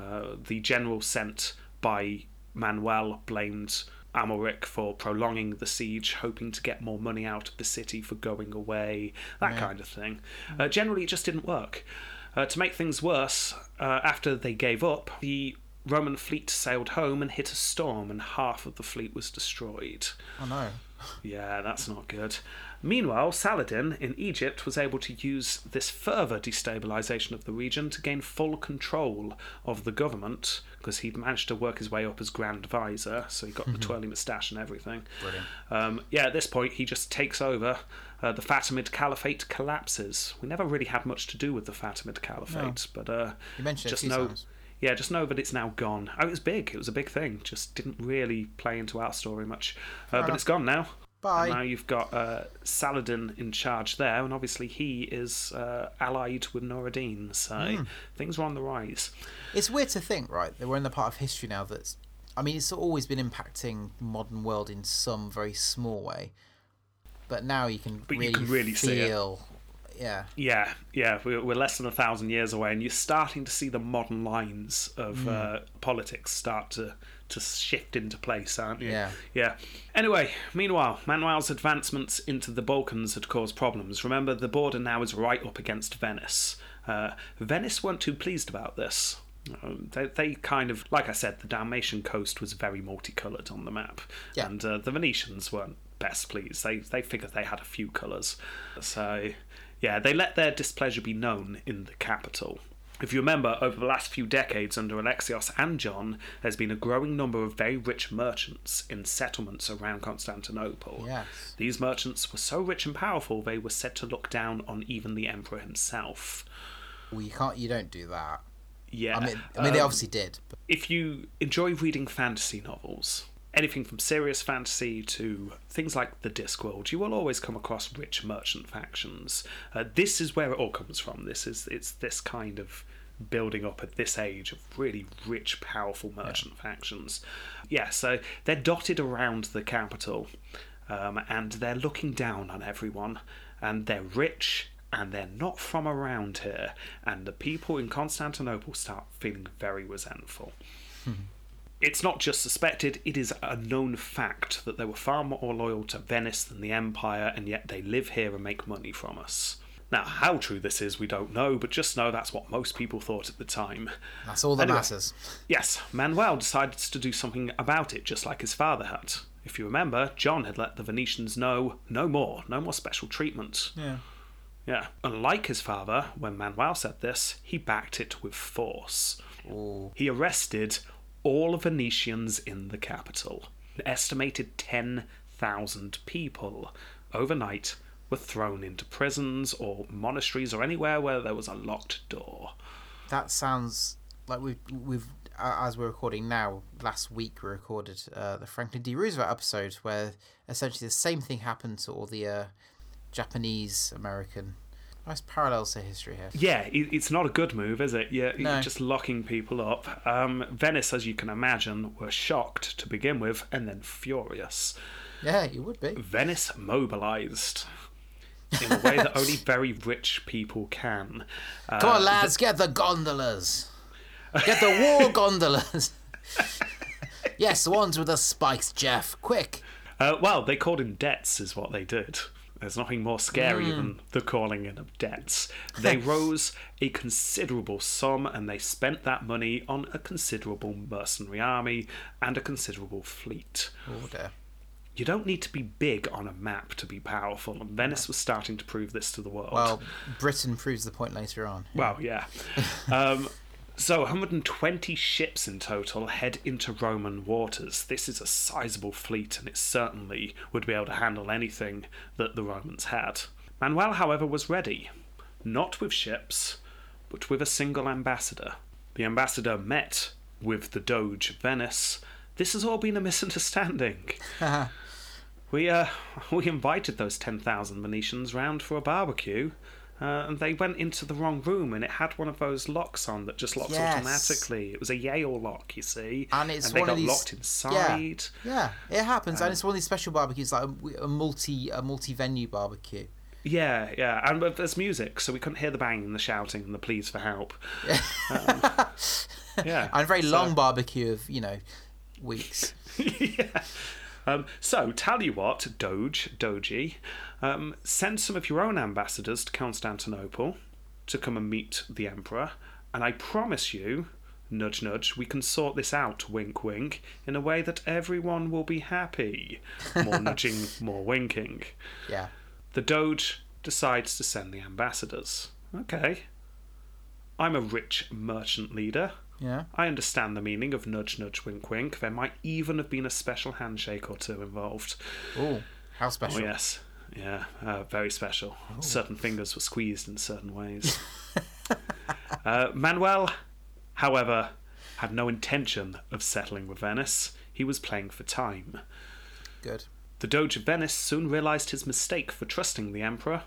Uh, the general sent by Manuel blamed Amalric for prolonging the siege, hoping to get more money out of the city for going away, that Yeah. kind of thing. Uh, generally, it just didn't work. Uh, to make things worse, uh, after they gave up, the Roman fleet sailed home and hit a storm, and half of the fleet was destroyed. Oh no. Yeah, that's not good. Meanwhile, Saladin in Egypt was able to use this further destabilization of the region to gain full control of the government because he'd managed to work his way up as Grand Vizier, so he got the twirly moustache and everything. Brilliant. Um, yeah, at this point, he just takes over. Uh, the Fatimid Caliphate collapses. We never really had much to do with the Fatimid Caliphate, but uh, You mentioned just know, times. Yeah, just know that it's now gone. Oh, it was big. It was a big thing. Just didn't really play into our story much. Uh, but it's gone now. Bye. And now you've got uh, Saladin in charge there, and obviously he is uh, allied with Nur ad-Din, so Hmm. things are on the rise. It's weird to think, right, that we're in the part of history now that's. I mean, it's always been impacting the modern world in some very small way, but now you can But you really, can really see feel. Yeah, Yeah, yeah, we're, we're less than a thousand years away, and you're starting to see the modern lines of Hmm. uh, politics start to, to shift into place, aren't you? Yeah. Yeah. Anyway, meanwhile, Manuel's advancements into the Balkans had caused problems. Remember, the border now is right up against Venice. Uh, Venice weren't too pleased about this. Um, they, they kind of, like I said, the Dalmatian coast was very multicoloured on the map, Yeah. and uh, the Venetians weren't best pleased. They they figured they had a few colours, so yeah, they let their displeasure be known in the capital. If you remember, over the last few decades under Alexios and John, there's been a growing number of very rich merchants in settlements around Constantinople. Yes. These merchants were so rich and powerful they were said to look down on even the emperor himself. well, you can't, you don't do that. Yeah. I mean, I mean, they um, obviously did. But if you enjoy reading fantasy novels, anything from serious fantasy to things like the Discworld, you will always come across rich merchant factions. Uh, this is where it all comes from. This is it's this kind of building up at this age of really rich, powerful merchant factions. Yeah, so they're dotted around the capital, um, and they're looking down on everyone, and they're rich. And they're not from around here, and the people in Constantinople start feeling very resentful it's not just suspected, it is a known fact that they were far more loyal to Venice than the Empire, and yet they live here and make money from us. Now, how true this is, we don't know, but just know that's what most people thought at the time. that's all that Anyway. matters. Yes, Manuel decided to do something about it, just like his father had. If you remember, John had let the Venetians know no more, no more special treatment. Yeah. Yeah. Unlike his father, when Manuel said this, he backed it with force. Ooh. He arrested all Venetians in the capital. An estimated 10,000 people overnight were thrown into prisons or monasteries or anywhere where there was a locked door. That sounds like we've we've as we're recording now. Last week we recorded uh, the Franklin D. Roosevelt episode where essentially the same thing happened to all the uh, Japanese American. Nice parallels to history here. Yeah, it, it's not a good move, is it? Yeah, No. you're just locking people up. Um, Venice, as you can imagine, were shocked to begin with and then furious. Yeah, you would be. Venice mobilized in a way that only very rich people can. Uh, Come on, lads, get the gondolas. Get the war gondolas. yes, the ones with the spikes, Jeff. Quick. Uh, well, they called in debts, is what they did. There's nothing more scary than the calling in of debts. They rose a considerable sum and they spent that money on a considerable mercenary army and a considerable fleet. Oh dear. You don't need to be big on a map to be powerful, and Venice was starting to prove this to the world. Well, Britain proves the point later on. Well, yeah. Um, so 120 ships in total head into Roman waters. This is a sizable fleet, and it certainly would be able to handle anything that the Romans had. Manuel, however, was ready. Not with ships, but with a single ambassador. The ambassador met with the Doge of Venice. This has all been a misunderstanding. we uh, we invited those ten thousand Venetians round for a barbecue, uh, and they went into the wrong room, and it had one of those locks on that just locks Yes. automatically. It was a Yale lock, you see, And it's they one got of these- locked inside. Yeah, it happens, and it's one of these special barbecues, like a, a multi a multi venue barbecue. Yeah, yeah, and but there's music, so we couldn't hear the banging, the shouting, and the pleas for help. Um, yeah, And a very so- long barbecue of you know weeks. yeah. Um, so, tell you what, Doge, Doji, um, send some of your own ambassadors to Constantinople to come and meet the Emperor, and I promise you, nudge nudge, we can sort this out, wink wink, in a way that everyone will be happy. More nudging, more winking. Yeah. The Doge decides to send the ambassadors. Okay. I'm a rich merchant leader. Yeah. I understand the meaning of nudge, nudge, wink, wink. There might even have been a special handshake or two involved. Oh, how special. Oh, yes. Yeah, uh, very special. Certain fingers were squeezed in certain ways. uh, Manuel, however, had no intention of settling with Venice. He was playing for time. Good. The Doge of Venice soon realised his mistake for trusting the Emperor.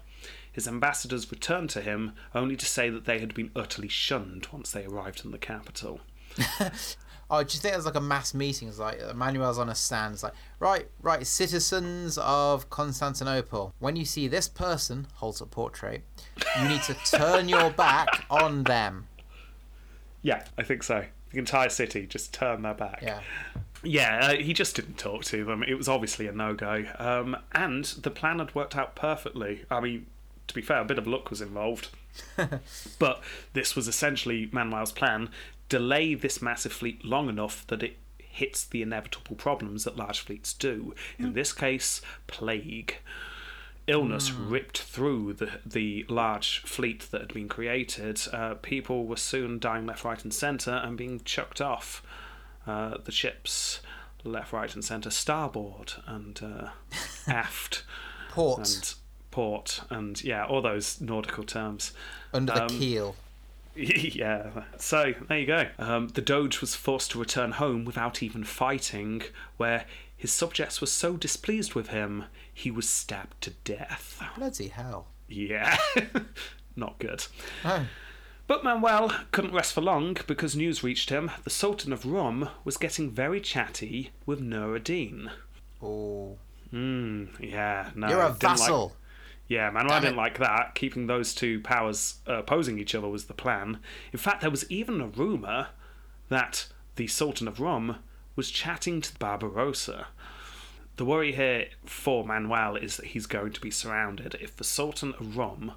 His ambassadors returned to him, only to say that they had been utterly shunned once they arrived in the capital. Oh, do you think there's like a mass meeting? It's like Emmanuel's on a stand. It's like, right, right, citizens of Constantinople. When you see this person holds a portrait, you need to turn your back on them. Yeah, I think so. The entire city just turned their back. Yeah. Yeah, uh, he just didn't talk to them. It was obviously a no go. Um, and the plan had worked out perfectly. I mean, to be fair, a bit of luck was involved. but this was essentially Manuel's plan delay this massive fleet long enough that it hits the inevitable problems that large fleets do. In this case, plague. Illness ripped through the the large fleet that had been created. Uh, people were soon dying left, right, and centre and being chucked off uh, the ships left, right, and centre, starboard and uh, aft Port and port and yeah, all those nautical terms. under the um, keel. yeah. So there you go. Um, the Doge was forced to return home without even fighting, where his subjects were so displeased with him, he was stabbed to death. Bloody hell. Yeah. Not good. Oh. But Manuel couldn't rest for long because news reached him the Sultan of Rum was getting very chatty with Nur ad-Din. Oh. Hmm, yeah, no. You're a didn't like- vassal. Yeah, Manuel didn't like that. Keeping those two powers uh, opposing each other was the plan. In fact, there was even a rumour that the Sultan of Rum was chatting to Barbarossa. The worry here for Manuel is that he's going to be surrounded. If the Sultan of Rum,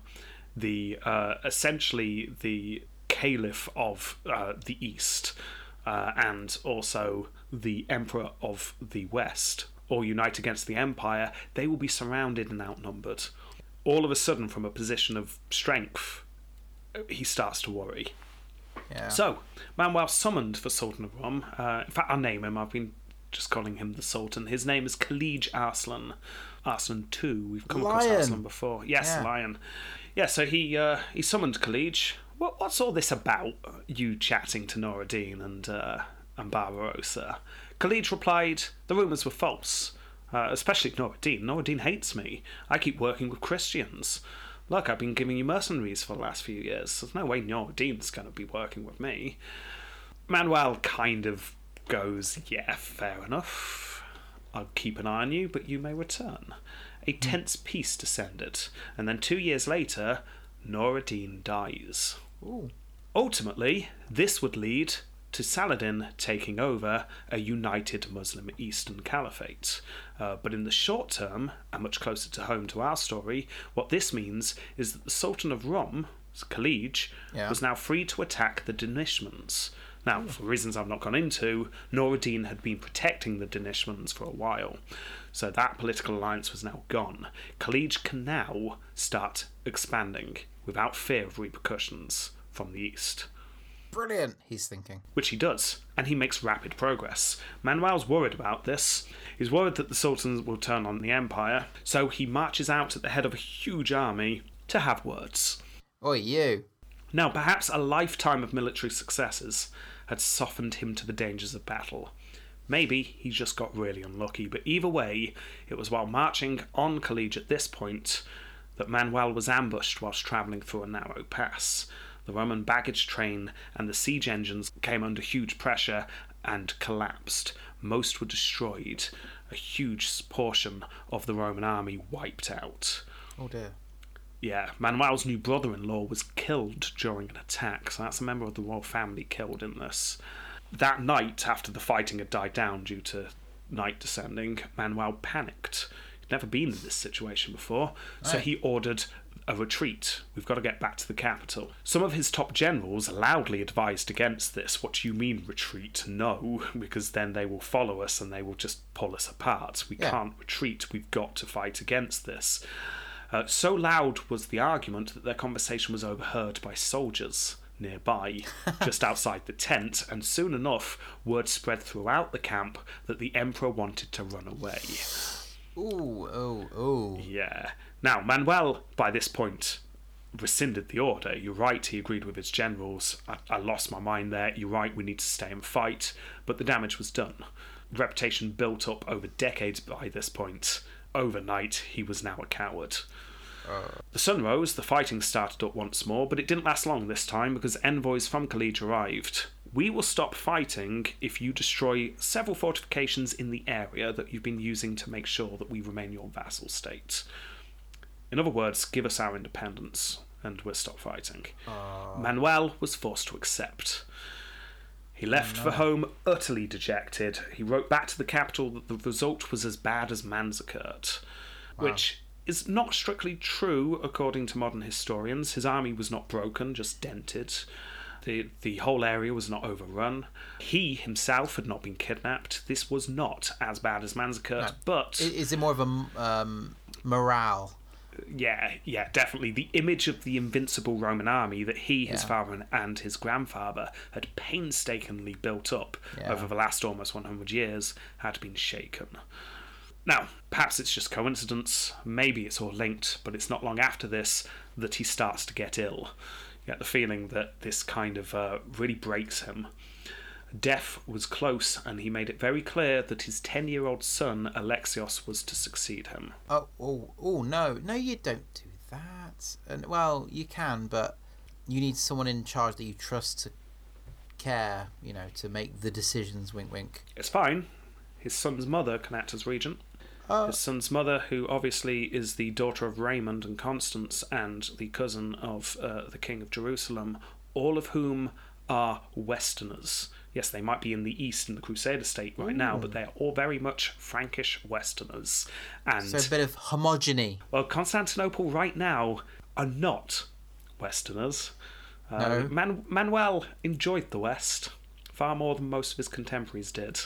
the uh, essentially the caliph of uh, the East, uh, and also the Emperor of the West, all unite against the Empire, they will be surrounded and outnumbered. All of a sudden, from a position of strength, he starts to worry. Yeah. So, Manuel summoned the Sultan of Rum. Uh, in fact, I'll name him. I've been just calling him the Sultan. His name is Khalij Arslan. Arslan II. We've come across Lion. Arslan before. Yes, Yeah. Lion. Yeah, so he uh, he summoned Khalij. What, what's all this about? You chatting to Nur ad-Din and uh, and Barbarossa? Khalij replied, the rumours were false. Uh, especially Nur ad-Din. Noradine hates me. I keep working with Christians. Look, I've been giving you mercenaries for the last few years. There's no way Nur ad-Din's going to be working with me. Manuel kind of goes, Yeah, fair enough. I'll keep an eye on you, but you may return. A tense peace descended, and then two years later, Nur ad-Din dies. Ooh. Ultimately, this would lead to Saladin taking over a united Muslim Eastern Caliphate. Uh, but in the short term, and much closer to home to our story, what this means is that the Sultan of Rum, Khalij, Yeah. was now free to attack the Danishmends. Now, for reasons I've not gone into, Nur ad-Din had been protecting the Danishmends for a while, so that political alliance was now gone. Khalij can now start expanding without fear of repercussions from the east Brilliant, he's thinking. which he does, and he makes rapid progress. Manuel's worried about this. He's worried that the Sultan will turn on the Empire, so he marches out at the head of a huge army to have words. Oi, you. Now, perhaps a lifetime of military successes had softened him to the dangers of battle. Maybe he just got really unlucky, but either way, it was while marching on Khalij at this point that Manuel was ambushed whilst travelling through a narrow pass. The Roman baggage train and the siege engines came under huge pressure and collapsed. Most were destroyed. A huge portion of the Roman army wiped out. Oh dear. Yeah, Manuel's new brother in law was killed during an attack, so that's a member of the royal family killed in this. That night, after the fighting had died down due to night descending, Manuel panicked. He'd never been in this situation before, so he ordered a retreat. We've got to get back to the capital. Some of his top generals loudly advised against this. What do you mean, retreat? No, because then they will follow us and they will just pull us apart. We Yeah. can't retreat. We've got to fight against this. Uh, so loud was the argument that their conversation was overheard by soldiers nearby, just outside the tent, and soon enough, word spread throughout the camp that the emperor wanted to run away. Ooh, oh, oh. Yeah. Now, Manuel, by this point, rescinded the order. You're right, he agreed with his generals. I, I lost my mind there. You're right, we need to stay and fight. But the damage was done. Reputation built up over decades by this point. Overnight, he was now a coward. Uh. The sun rose, the fighting started up once more, but it didn't last long this time because envoys from Khalid arrived. We will stop fighting if you destroy several fortifications in the area that you've been using to make sure that we remain your vassal state. In other words, give us our independence, and we'll stop fighting. Manuel was forced to accept. He left for home utterly dejected. He wrote back to the capital that the result was as bad as Manzikert, which is not strictly true according to modern historians. His army was not broken, just dented. The, the whole area was not overrun. He himself had not been kidnapped. This was not as bad as Manzikert, but Is it more of a um, morale? Yeah, yeah, definitely. The image of the invincible Roman army that he, his Yeah. father, and, and his grandfather had painstakingly built up Yeah. over the last almost 100 years had been shaken. Now, perhaps it's just coincidence, maybe it's all linked, but it's not long after this that he starts to get ill. You get the feeling that this kind of uh, really breaks him. Death was close, and he made it very clear that his 10 year old son, Alexios, was to succeed him. Oh, oh, oh, no, no, you don't do that. And well, you can, but you need someone in charge that you trust to care. You know, to make the decisions. Wink, wink. It's fine. His son's mother can act as regent. Oh, His son's mother, who obviously is the daughter of Raymond and Constance and the cousin of uh, the King of Jerusalem, all of whom are Westerners. Yes, they might be in the East in the Crusader state right now, but they are all very much Frankish Westerners. And, so a bit of homogeny. well, Constantinople right now are not Westerners. Uh, No. Man- Manuel enjoyed the West far more than most of his contemporaries did.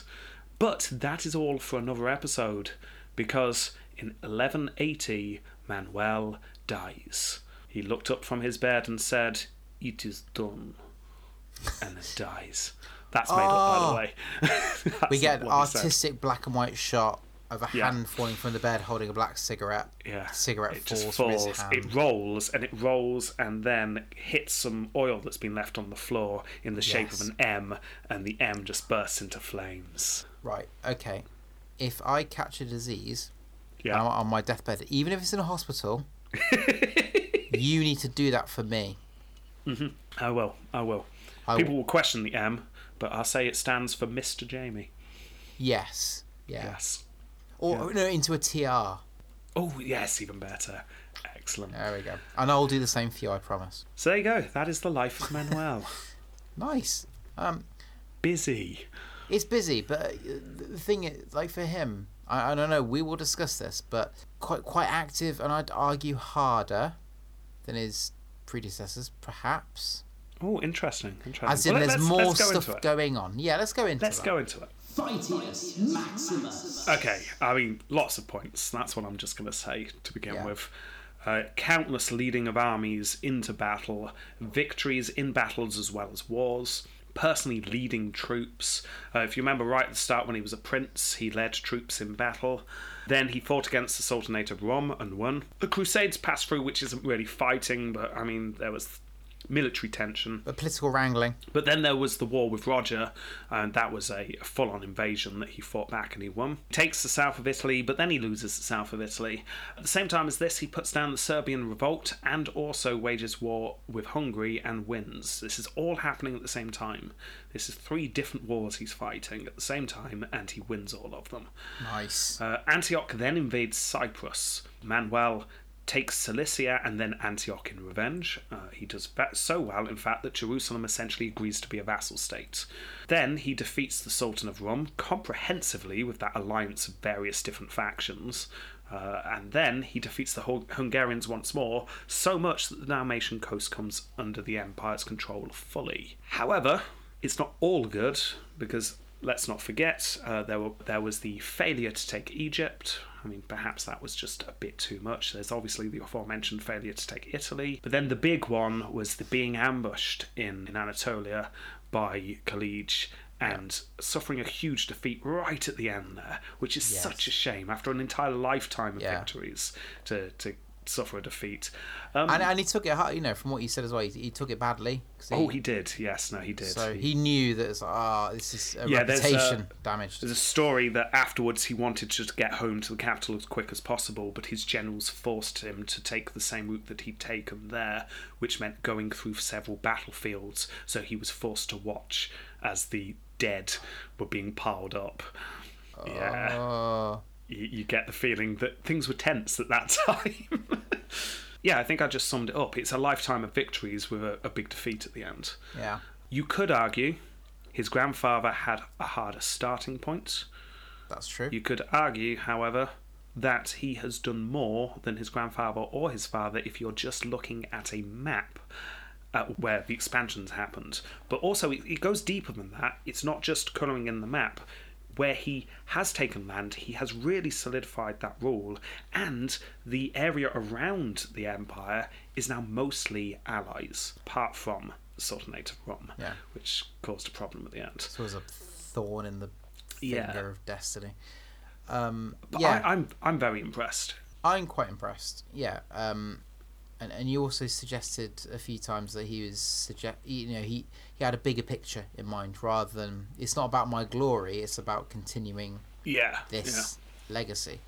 But that is all for another episode, because in 1180, Manuel dies. He looked up from his bed and said, It is done. And then dies. That's made up, by Oh. the way. We get an what he said. artistic black and white shot of a Yeah. hand falling from the bed holding a black cigarette. Yeah. Cigarette it falls, falls. It rolls and it rolls and then hits some oil that's been left on the floor in the shape Yes. of an M, and the M just bursts into flames. Right. Okay. If I catch a disease and I'm Yeah. on my deathbed, even if it's in a hospital, you need to do that for me. Mhm. I will. I will. I People will question the M, but I'll say it stands for Mr. Jamie. Yes. Yeah. Yes. Or no, into a TR. Oh, yes, even better. Excellent. There we go. And I'll do the same for you, I promise. So there you go. That is the life of Manuel. Nice. Um, Busy. it's busy, but uh, the thing is, like for him, I, I don't know. We will discuss this, but quite quite active, and I'd argue harder than his predecessors, perhaps. Oh, interesting. Interesting. As in, Well, there's let's- more let's go stuff going on. Yeah, let's go into it. Let's that. go into it. Fightius Maximus. Okay, I mean, lots of points. That's what I'm just going to say to begin Yeah. with. Uh, countless leading of armies into battle, victories in battles as well as wars, personally leading troops. Uh, if you remember right at the start, when he was a prince, he led troops in battle. Then he fought against the Sultanate of Rum and won. The Crusades passed through, which isn't really fighting, but I mean, there was military tension. A political wrangling. But then there was the war with Roger, and that was a full on invasion that he fought back and he won. Takes the south of Italy, but then he loses the south of Italy. At the same time as this, he puts down the Serbian revolt and also wages war with Hungary and wins. This is all happening at the same time. This is three different wars he's fighting at the same time, and he wins all of them. Nice. Uh, Antioch then invades Cyprus. Manuel takes Cilicia and then Antioch in revenge. Uh, he does that so well, in fact, that Jerusalem essentially agrees to be a vassal state. Then he defeats the Sultan of Rum comprehensively with that alliance of various different factions. Uh, and then he defeats the Hung- Hungarians once more, so much that the Dalmatian coast comes under the Empire's control fully. However, it's not all good, because let's not forget uh, there, were, there was the failure to take Egypt, I mean, perhaps that was just a bit too much. There's obviously the aforementioned failure to take Italy. But then the big one was the being ambushed in, in Anatolia by Khalid and suffering a huge defeat right at the end there, which is Yes. such a shame after an entire lifetime of Yeah. victories to, to suffer a defeat. Um, And, and he took it hard, you know, from what you said as well. He, he took it badly. 'cause oh, he did. Yes, no, he did. So He- he knew that it's like, ah, this is a Yeah, there's a- reputation damaged. There's a story that afterwards he wanted to just get home to the capital as quick as possible, but his generals forced him to take the same route that he'd taken there, which meant going through several battlefields. So he was forced to watch as the dead were being piled up. Yeah, Oh, you, you get the feeling that things were tense at that time. yeah, I think I just summed it up. It's a lifetime of victories with a, a big defeat at the end. yeah. You could argue his grandfather had a harder starting point. That's true. You could argue, however, that he has done more than his grandfather or his father if you're just looking at a map at where the expansions happened. But also, it, it goes deeper than that. It's not just colouring in the map. Where he has taken land, he has really solidified that rule, and the area around the empire is now mostly allies, apart from the Sultanate of Rum, Yeah. which caused a problem at the end. So it was a thorn in the finger Yeah. of destiny. Um, But yeah, I, I'm I'm very impressed. I'm quite impressed. Yeah. Um, and and you also suggested a few times that he was suggest you know he he had a bigger picture in mind rather than it's not about my glory. It's about continuing Yeah, this legacy.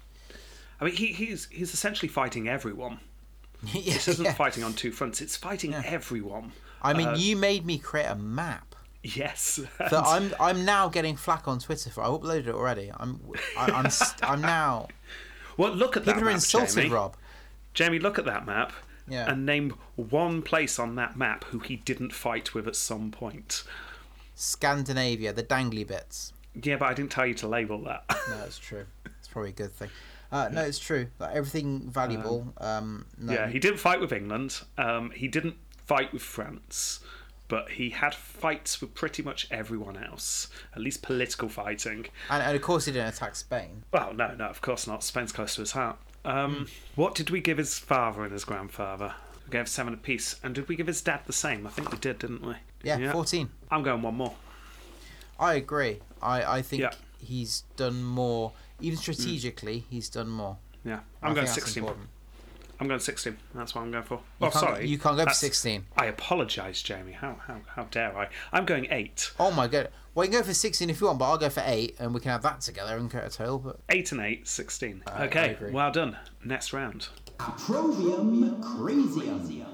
I mean, he, he's he's essentially fighting everyone. yeah, This isn't yeah. fighting on two fronts. It's fighting everyone. I mean, Uh, you made me create a map Yes. that I'm I'm now getting flack on Twitter for. I uploaded it already. I'm I, I'm st- I'm now well, look at that people are map, insulted, Jamie. Rob. Jamie, look at that map. Yeah. And name one place on that map who he didn't fight with at some point. Scandinavia, the dangly bits. Yeah, but I didn't tell you to label that. No, it's true. It's probably a good thing. Uh, no, it's true. Like everything valuable. Um, no, Yeah, he didn't fight with England. Um, he didn't fight with France. But he had fights with pretty much everyone else, at least political fighting. and, and of course he didn't attack Spain. Well, no, no, of course not. Spain's close to his heart. Um, What did we give his father and his grandfather? We gave seven apiece. And did we give his dad the same? I think we did, didn't we? Yeah, yeah. fourteen. I'm going one more. I agree. I I think Yeah. he's done more. Even strategically, he's done more. Yeah, I I'm going think that's 16. important. I'm going 16. That's what I'm going for. You oh, sorry. you can't go for 16. I apologise, Jamie. How, how, how dare I? I'm going 8. Oh my god! Well, you can go for sixteen if you want, but I'll go for eight, and we can have that together and create a total. But 8 and 8, 16. Uh, I- I okay, well done. Next round. Approvium Crasium.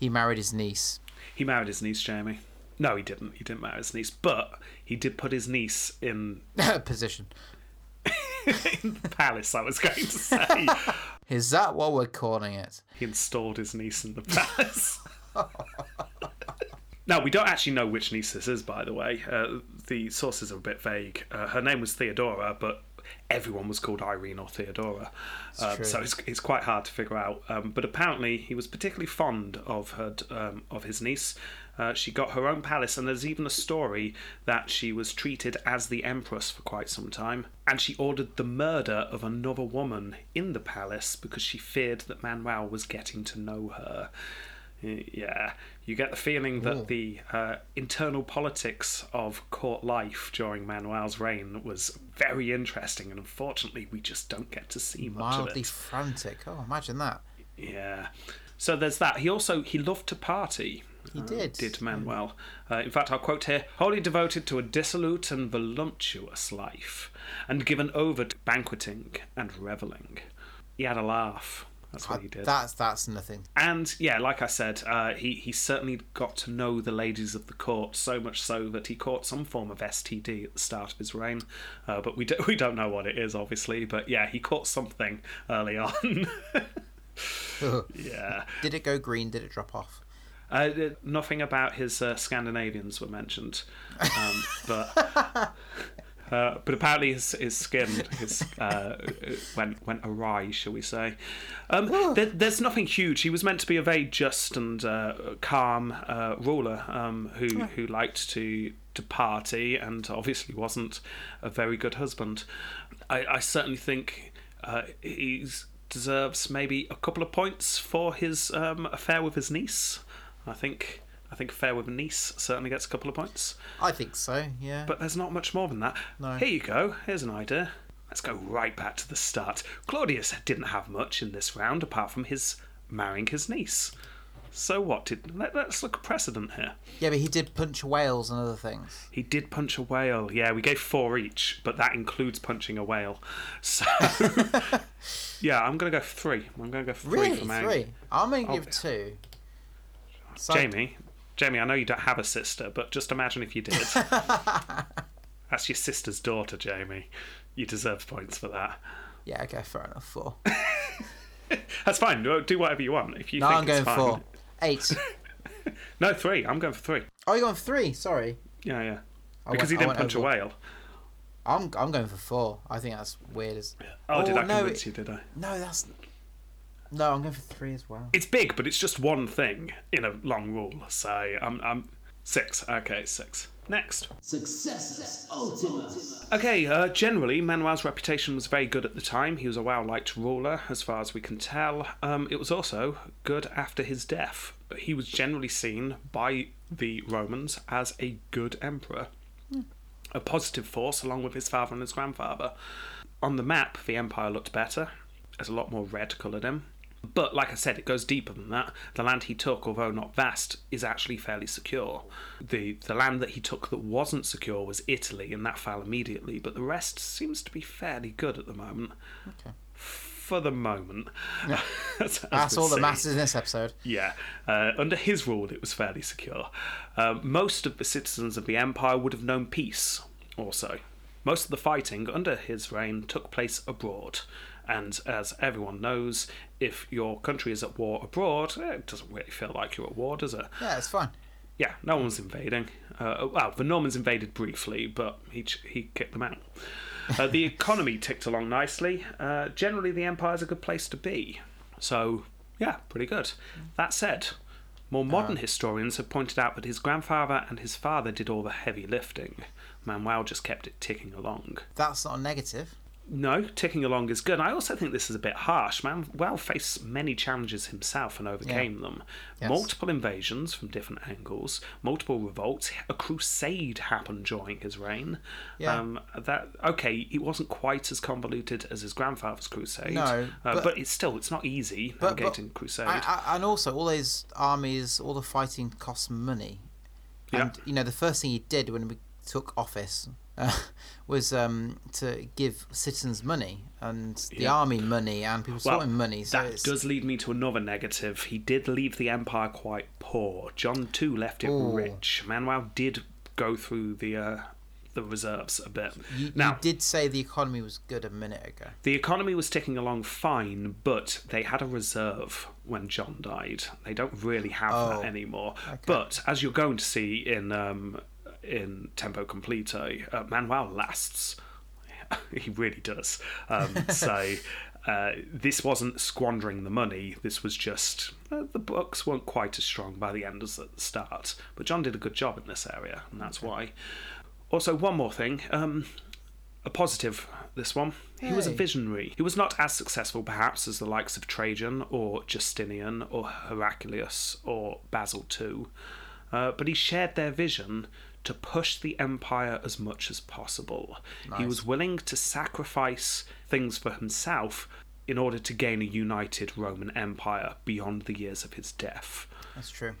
he married his niece. He married his niece, Jamie. No, he didn't. He didn't marry his niece, but he did put his niece in, Position. in the palace, I was going to say. Is that what we're calling it? he installed his niece in the palace. No, we don't actually know which niece this is, by the way. Uh, the sources are a bit vague. Uh, her name was Theodora, but everyone was called Irene or Theodora. Um, so it's, it's quite hard to figure out. Um, but apparently, he was particularly fond of her um, of his niece. Uh, she got her own palace, and there's even a story that she was treated as the empress for quite some time. And she ordered the murder of another woman in the palace because she feared that Manuel was getting to know her. Yeah, you get the feeling that Ooh. the uh, internal politics of court life during Manuel's reign was very interesting, and unfortunately, we just don't get to see much of Mildly it. frantic. Oh, imagine that. Yeah. So there's that. He also he loved to party. He uh, did. Did Manuel. Uh, in fact, I'll quote here: "Wholly devoted to a dissolute and voluptuous life, and given over to banqueting and revelling. He had a laugh. That's what he did. That's that's nothing. And yeah, like I said, uh, he he certainly got to know the ladies of the court so much so that he caught some form of STD at the start of his reign, uh, but we do, we don't know what it is, obviously. But yeah, he caught something early on. yeah, Did it go green? Did it drop off? uh, nothing about his uh, Scandinavians were mentioned, um, but. Uh, but apparently his, his skin his, uh, went went awry, shall we say? Um, there, there's nothing huge. He was meant to be a very just and uh, calm uh, ruler um, who who liked to to party and obviously wasn't a very good husband. I, I certainly think uh, he deserves maybe a couple of points for his um, affair with his niece. I think. I think affair with a niece certainly gets a couple of points. I think so. Yeah. But there's not much more than that. No. Here you go. Here's an idea. Let's go right back to the start. Claudius didn't have much in this round apart from his marrying his niece. So what did let, us look at precedent here. yeah, but he did punch whales and other things. He did punch a whale. Yeah, we gave four each, but that includes punching a whale. So yeah, I'm gonna go three. I'm gonna go three Really, for Mag. three. I'm gonna Oh, give two. So- Jamie, Jamie, I know you don't have a sister, but just imagine if you did. That's your sister's daughter, Jamie. You deserve points for that. Yeah. Okay. Fair enough. Four. That's fine. Do whatever you want. If you No, think I'm going fine. four. Eight. No, three. I'm going for three. Oh, you're going for three. Sorry. Yeah, yeah. I Because went- he didn't punch a whale. I'm I'm going for four. I think that's weird as. Oh, did Oh, I no, convince it- you? Did I? No, that's. No, I'm going for three as well. It's big, but it's just one thing in a long rule. So I'm I'm six. Okay, six. Next. Success Ultimus. Okay, uh, generally, Manuel's reputation was very good at the time. He was a well liked ruler, as far as we can tell. Um, it was also good after his death. But he was generally seen by the Romans as a good emperor, a positive force along with his father and his grandfather. On the map, the empire looked better. There's a lot more red coloured in. But like I said, it goes deeper than that. The land he took, although not vast, is actually fairly secure. The the land that he took that wasn't secure was Italy, and that fell immediately. But the rest seems to be fairly good at the moment. Okay. For the moment. As That's all that matters in this episode. Yeah, uh, under his rule, it was fairly secure. Uh, most of the citizens of the empire would have known peace, also. Most of the fighting under his reign took place abroad. And as everyone knows, if your country is at war abroad, it doesn't really feel like you're at war, does it? Yeah, it's fine. Yeah, no one's invading. Uh, well, the Normans invaded briefly, but he he kicked them out. Uh, the economy ticked along nicely. Uh, generally, the empire's a good place to be. So, yeah, pretty good. That said, more modern historians have pointed out that his grandfather and his father did all the heavy lifting. Manuel just kept it ticking along. That's not a negative. No, ticking along is good. I also think this is a bit harsh. Manuel faced many challenges himself and overcame them. Yes. Multiple invasions from different angles, multiple revolts. A crusade happened during his reign. Yeah. Um, that okay, it wasn't quite as convoluted as his grandfather's crusade. No, uh, but- but, it's still it's not easy But- but navigating crusade. I, I, and also, all those armies, all the fighting costs money. And, Yeah. you know, the first thing he did when we took office uh, was um, to give citizens money and the Yeah. army money and people Well, him money. So that it's, does lead me to another negative. He did leave the empire quite poor. John II left it Ooh. rich. Manuel did go through the uh, the reserves a bit. you, now you did say the economy was good a minute ago. the economy was ticking along fine, but they had a reserve when John died. They don't really have Oh, that anymore. But as you're going to see in um, in Tempo Completo, uh, Manuel lasts. he really does. Um, so. Uh, this wasn't squandering the money. This was just uh, the books weren't quite as strong by the end as at the start. But John did a good job in this area, and that's why. Also, one more thing. Um, a positive, this one. He was a visionary. He was not as successful, perhaps, as the likes of Trajan or Justinian or Heraclius or Basil II, uh, but he shared their vision to push the empire as much as possible. He was willing to sacrifice things for himself in order to gain a united Roman Empire beyond the years of his death. That's true.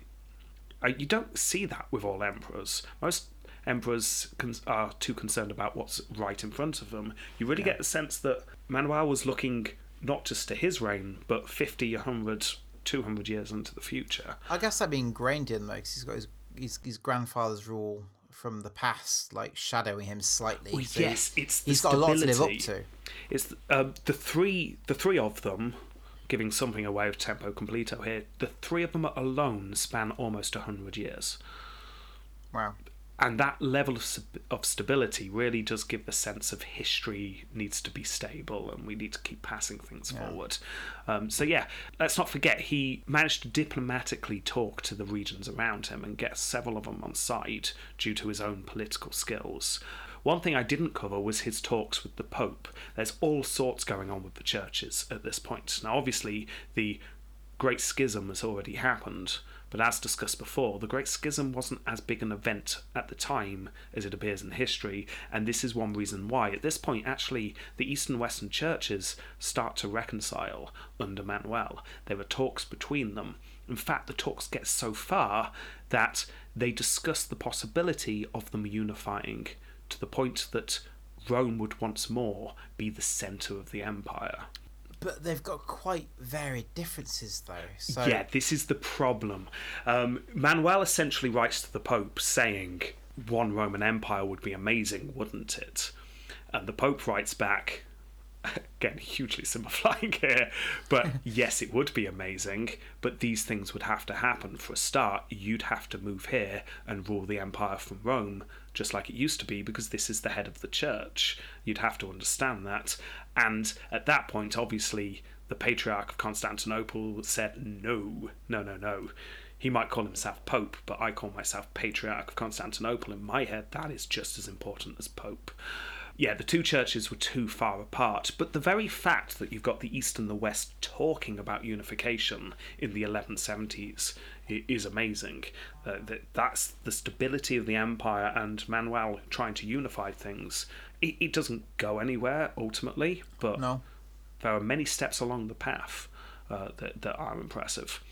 Uh, you don't see that with all emperors. Most emperors con- are too concerned about what's right in front of them. You really get the sense that Manuel was looking not just to his reign, but 50, 100, 200 years into the future. I guess that'd be ingrained in though, 'cause he's got his, his his grandfather's rule from the past, like shadowing him slightly. Well, so yes, it's he's got a lot to live up to. It's uh, the three, the three of them, giving something away of tempo completo here. The three of them alone span almost hundred years. Wow. And that level of, of stability really does give the sense of history needs to be stable and we need to keep passing things forward. Um, so, yeah, let's not forget he managed to diplomatically talk to the regions around him and get several of them on side due to his own political skills. One thing I didn't cover was his talks with the Pope. There's all sorts going on with the churches at this point. Now, obviously, the Great Schism has already happened, but as discussed before, the Great Schism wasn't as big an event at the time as it appears in history, and this is one reason why. At this point, actually, the East and Western churches start to reconcile under Manuel. There are talks between them. In fact, the talks get so far that they discuss the possibility of them unifying to the point that Rome would once more be the centre of the empire. But they've got quite varied differences though. So yeah, this is the problem. Um, Manuel essentially writes to the Pope saying, one Roman Empire would be amazing, wouldn't it? And the Pope writes back, again, hugely simplifying here, but yes, it would be amazing, but these things would have to happen. For a start, you'd have to move here and rule the empire from Rome, just like it used to be, because this is the head of the church. You'd have to understand that. And at that point, obviously, the Patriarch of Constantinople said, no, no, no, no. He might call himself Pope, but I call myself Patriarch of Constantinople. In my head, that is just as important as Pope. Yeah, the two churches were too far apart, but the very fact that you've got the East and the West talking about unification in the 1170s is amazing. Uh, that that's the stability of the empire and Manuel trying to unify things. It, it doesn't go anywhere ultimately, but no. there are many steps along the path uh, that, that are impressive.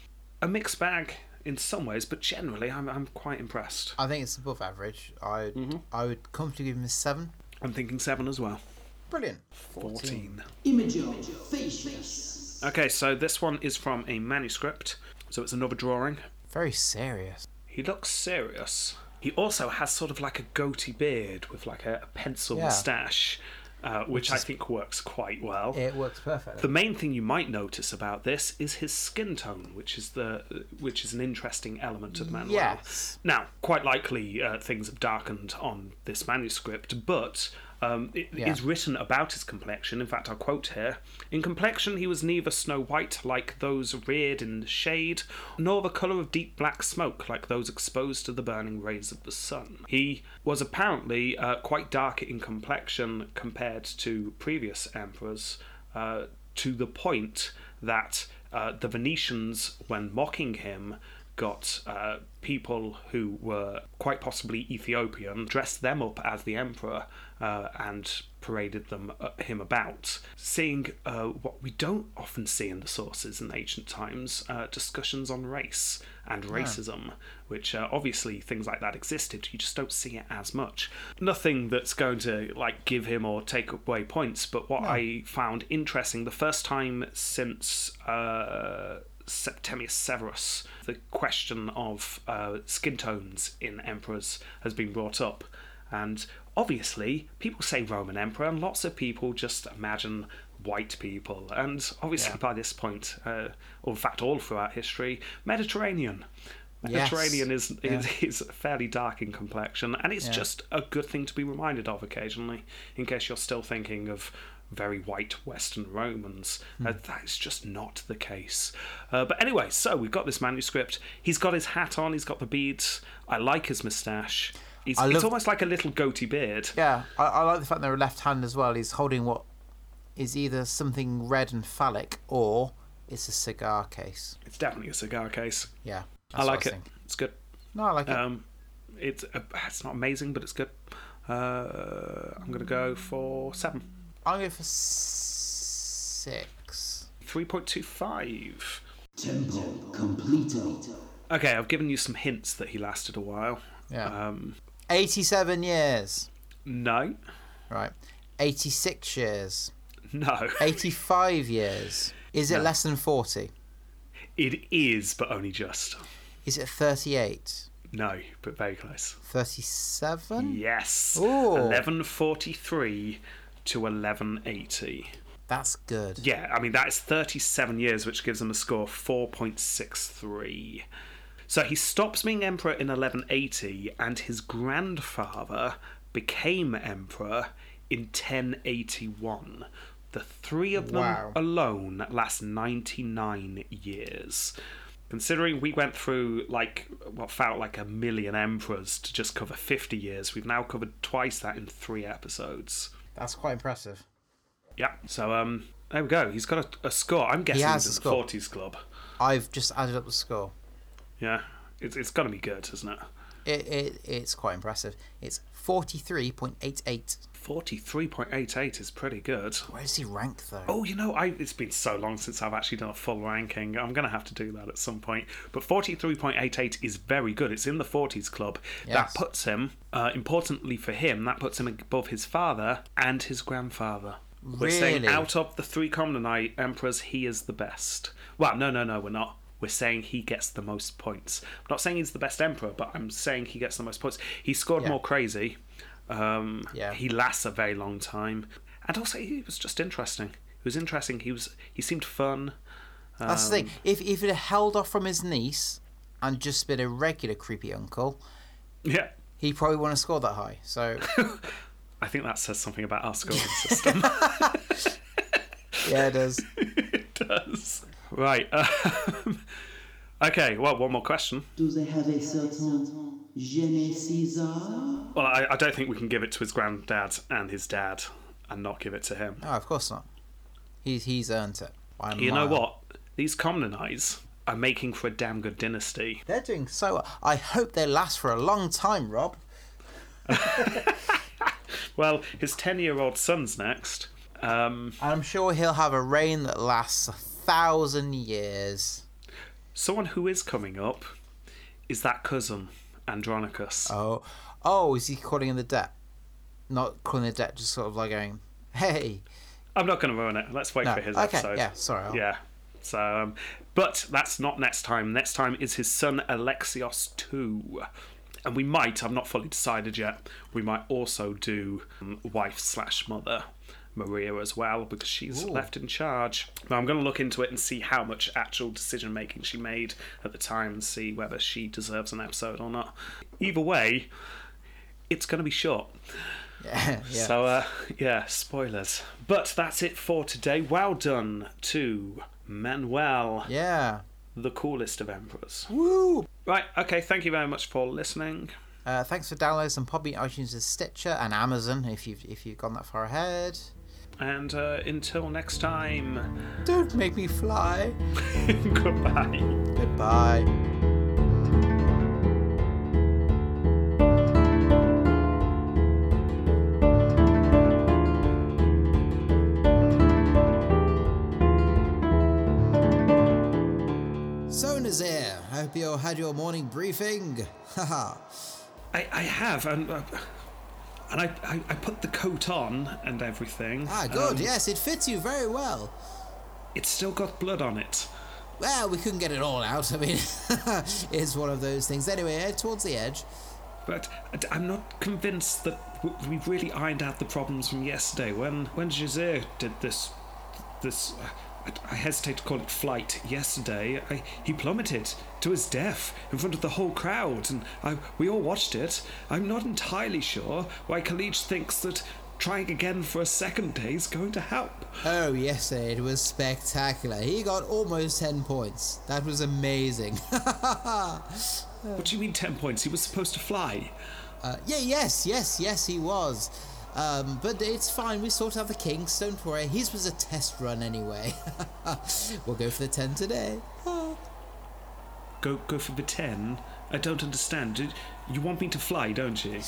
A mixed bag in some ways, but generally, I'm, I'm quite impressed. I think it's above average. I Mm-hmm. I would comfortably give him a seven. I'm thinking seven as well. Brilliant. 14. Imago Facius. Okay, so this one is from a manuscript, so it's another drawing. Very serious. He looks serious. He also has sort of like a goatee beard with like a, a pencil Yeah. moustache, uh, which, I think works quite well. It works perfectly. The main thing you might notice about this is his skin tone, which is the which is an interesting element of Manuel. Yes. Now, quite likely uh, things have darkened on this manuscript, but um, it is Yeah. written about his complexion. In fact, I'll quote here: "In complexion, he was neither snow white like those reared in the shade, nor the colour of deep black smoke like those exposed to the burning rays of the sun. He was apparently uh, quite dark in complexion compared to previous emperors." Uh, to the point that uh, the Venetians, when mocking him, got uh, people who were quite possibly Ethiopian, dressed them up as the emperor, uh, and paraded them uh, him about. Seeing uh, what we don't often see in the sources in ancient times, uh, discussions on race and racism, which uh, obviously things like that existed. You just don't see it as much. Nothing that's going to like give him or take away points, but what I found interesting the first time since. Septimius Severus, the question of uh, skin tones in emperors has been brought up. And obviously, people say Roman emperor, and lots of people just imagine white people. And obviously, Yeah. by this point, uh, or in fact, all throughout history, Mediterranean. Mediterranean is, is, Yeah. is fairly dark in complexion, and it's Yeah. just a good thing to be reminded of occasionally, in case you're still thinking of very white Western Romans. Uh, that is just not the case. Uh, but anyway, so we've got this manuscript. He's got his hat on, he's got the beads. I like his moustache. He's, I it's almost like a little goatee beard. Yeah, I, I like the fact they're left hand as well. He's holding what is either something red and phallic or it's a cigar case. It's definitely a cigar case. Yeah, I like was it. thinking. It's good. No, I like it. Um, it's uh, it's not amazing, but it's good. Uh, I'm gonna go for seven. I'll go for six. 3.25. Tempo completo. Okay, I've given you some hints that he lasted a while. Yeah. Um, 87 years. no, Right. 86 years. no. 85 years. Is it No. less than 40? It is, but only just. Is it 38? No, but very close. 37? Yes. Ooh. 1143 to 1180. That's good. Yeah, I mean, that is 37 years, which gives him a score of 4.63. So he stops being emperor in 1180, and his grandfather became emperor in 1081. The three of them Wow. alone last 99 years. Considering we went through like what felt like a million emperors to just cover 50 years, we've now covered twice that in three episodes. That's quite impressive. Yeah. So um, there we go. He's got a, a score. I'm guessing has he's a in score. the 40s club. I've just added up the score. Yeah. It's it's got to be good, isn't it? It, it It's quite impressive. It's 43.88. 43.88 is pretty good. Where does he rank, though? Oh, you know, I it's been so long since I've actually done a full ranking. I'm going to have to do that at some point. But 43.88 is very good. It's in the 40s club. Yes. That puts him, uh, importantly for him, that puts him above his father and his grandfather. We're saying Really? out of the three Comnenite emperors, he is the best. Well, no, no, no, we're not. We're saying he gets the most points. I'm not saying he's the best emperor, but I'm saying he gets the most points. He scored Yeah. more crazy. Um, Yeah. He lasts a very long time, and also he was just interesting. He was interesting. He was. He seemed fun. That's the Um, thing. If, if it had held off from his niece and just been a regular creepy uncle, Yeah. he probably wouldn't have scored that high. So, I think that says something about our scoring system. yeah, it does. it does. Right. Um, okay. Well, one more question. Do they have a certain je ne Caesar? Well, I, I don't think we can give it to his granddad and his dad, and not give it to him. No, of course not. He's, he's earned it. by a You know what? These Comnenites are making for a damn good dynasty. They're doing so well. I hope they last for a long time, Rob. Well, his ten-year-old son's next. Um, And I'm sure he'll have a reign that lasts a thousand years. someone who is coming up is that cousin Andronicus. Oh, oh, is he calling in the debt? Not calling the debt, just sort of like going, "Hey, I'm not going to ruin it. Let's wait No. for his Okay, episode. yeah, sorry, I'll- Yeah. So, um, but that's not next time. Next time is his son Alexios two, and we might. I've not fully decided yet. We might also do um, wife slash mother. Maria as well because she's Ooh. left in charge. Now I'm going to look into it and see how much actual decision making she made at the time and see whether she deserves an episode or not. Either way, it's going to be short. yeah, yeah." So, uh, yeah, spoilers. But that's it for today. Well done to Manuel, yeah. the coolest of emperors. Woo! Right, okay, thank you very much for listening. Uh, thanks for downloading some Podbean, iTunes, and Stitcher, and Amazon if you've if you've gone that far ahead. And uh, until next time, Don't make me fly. goodbye. Goodbye. So Nazir, I hope you had your morning briefing. Haha. I, I have, and, uh, and I, I, I put the coat on and everything. ah, good. Um, yes, it fits you very well. It's still got blood on it. Well, we couldn't get it all out. I mean, it's one of those things. Anyway, towards the edge. But I'm not convinced that we've really ironed out the problems from yesterday. When when Jazir did this, this, I, I hesitate to call it flight. Yesterday, I, he plummeted to his death in front of the whole crowd, and I, we all watched it. I'm not entirely sure why Khalid thinks that trying again for a second day is going to help. Oh, yes, it was spectacular. He got almost 10 points. That was amazing. What do you mean ten points? He was supposed to fly. uh, yeah, yes, yes, yes, he was. Um, but it's fine, we sort out the kinks, don't worry. His was a test run anyway. we'll go for the 10 today. Go go for the ten. I don't understand. You want me to fly, don't you?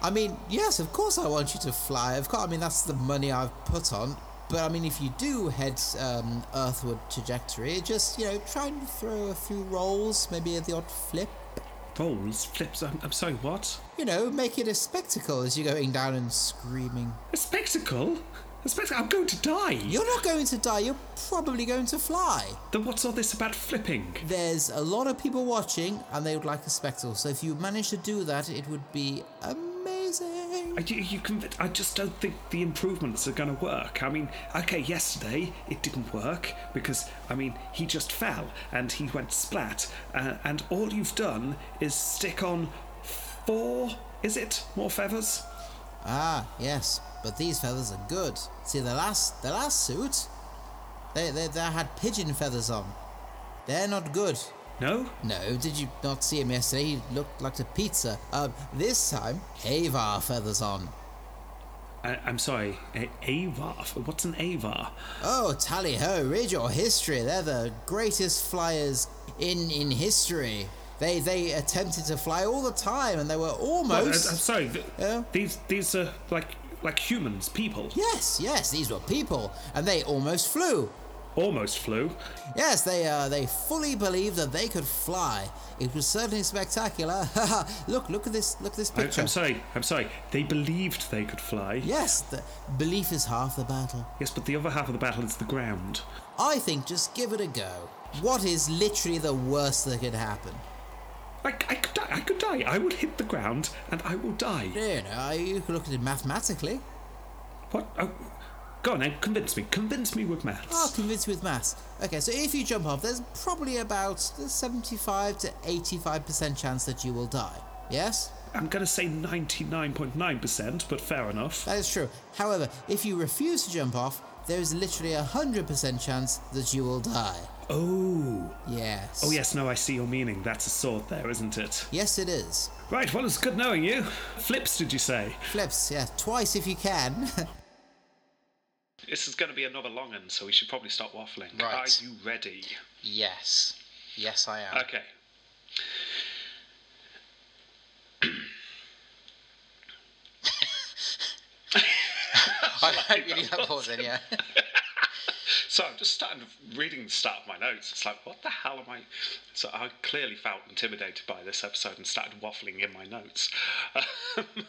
I mean, yes, of course I want you to fly. Of course, I mean, that's the money I've put on. But I mean, if you do head um, earthward trajectory, just you know, try and throw a few rolls, maybe the odd flip. Flips. I'm, I'm sorry, what? You know, make it a spectacle as you're going down and screaming. A spectacle? A spectacle? I'm going to die. You're not going to die. You're probably going to fly. Then what's all this about flipping? There's a lot of people watching, and they would like a spectacle. So if you manage to do that, it would be amazing. You, you conv- I just don't think the improvements are going to work. I mean, okay, yesterday it didn't work because, I mean, he just fell and he went splat, uh, and all you've done is stick on four, is it? More feathers? Ah, yes, but these feathers are good. See, the last the last suit, they they, they had pigeon feathers on. They're not good. No? No, did you not see him yesterday? He looked like a pizza. Um, this time, Avar feathers on. I, I'm sorry, a- Avar? What's an Avar? Oh, tally ho! Read your history. They're the greatest flyers in in history. They they attempted to fly all the time, and they were Oh, I, I'm almost. sorry, th- these these are like like humans, people. yes, yes, these were people, and they almost flew. Almost flew. Yes, they uh, they fully believed that they could fly. It was certainly spectacular. look, look at this, look at this picture. I'm sorry, I'm sorry. They believed they could fly. Yes, the belief is half the battle. Yes, but the other half of the battle is the ground. I think just give it a go. What is literally the worst that could happen? I, I could die. I could die. I will hit the ground and I will die. You know, you could look at it mathematically. What? Oh, go on then. Convince me. Convince me with maths. I'll convince you with maths. Okay, so if you jump off, there's probably about the 75 to 85% chance that you will die. Yes? I'm going to say 99.9%, but fair enough. That is true. However, if you refuse to jump off, there is literally a 100% chance that you will die. Oh. Yes. Oh, yes, no, I see your meaning. That's a sword there, isn't it? Yes, it is. Right, well, it's good knowing you. Flips, did you say? Flips, yeah, twice if you can. This is going to be another long one, so we should probably stop waffling. Right. Are you ready? yes. Yes, I am. Okay. I hope you need that pause in, yeah. So I'm just starting reading the start of my notes. It's like, what the hell am I? So I clearly felt intimidated by this episode and started waffling in my notes. Um,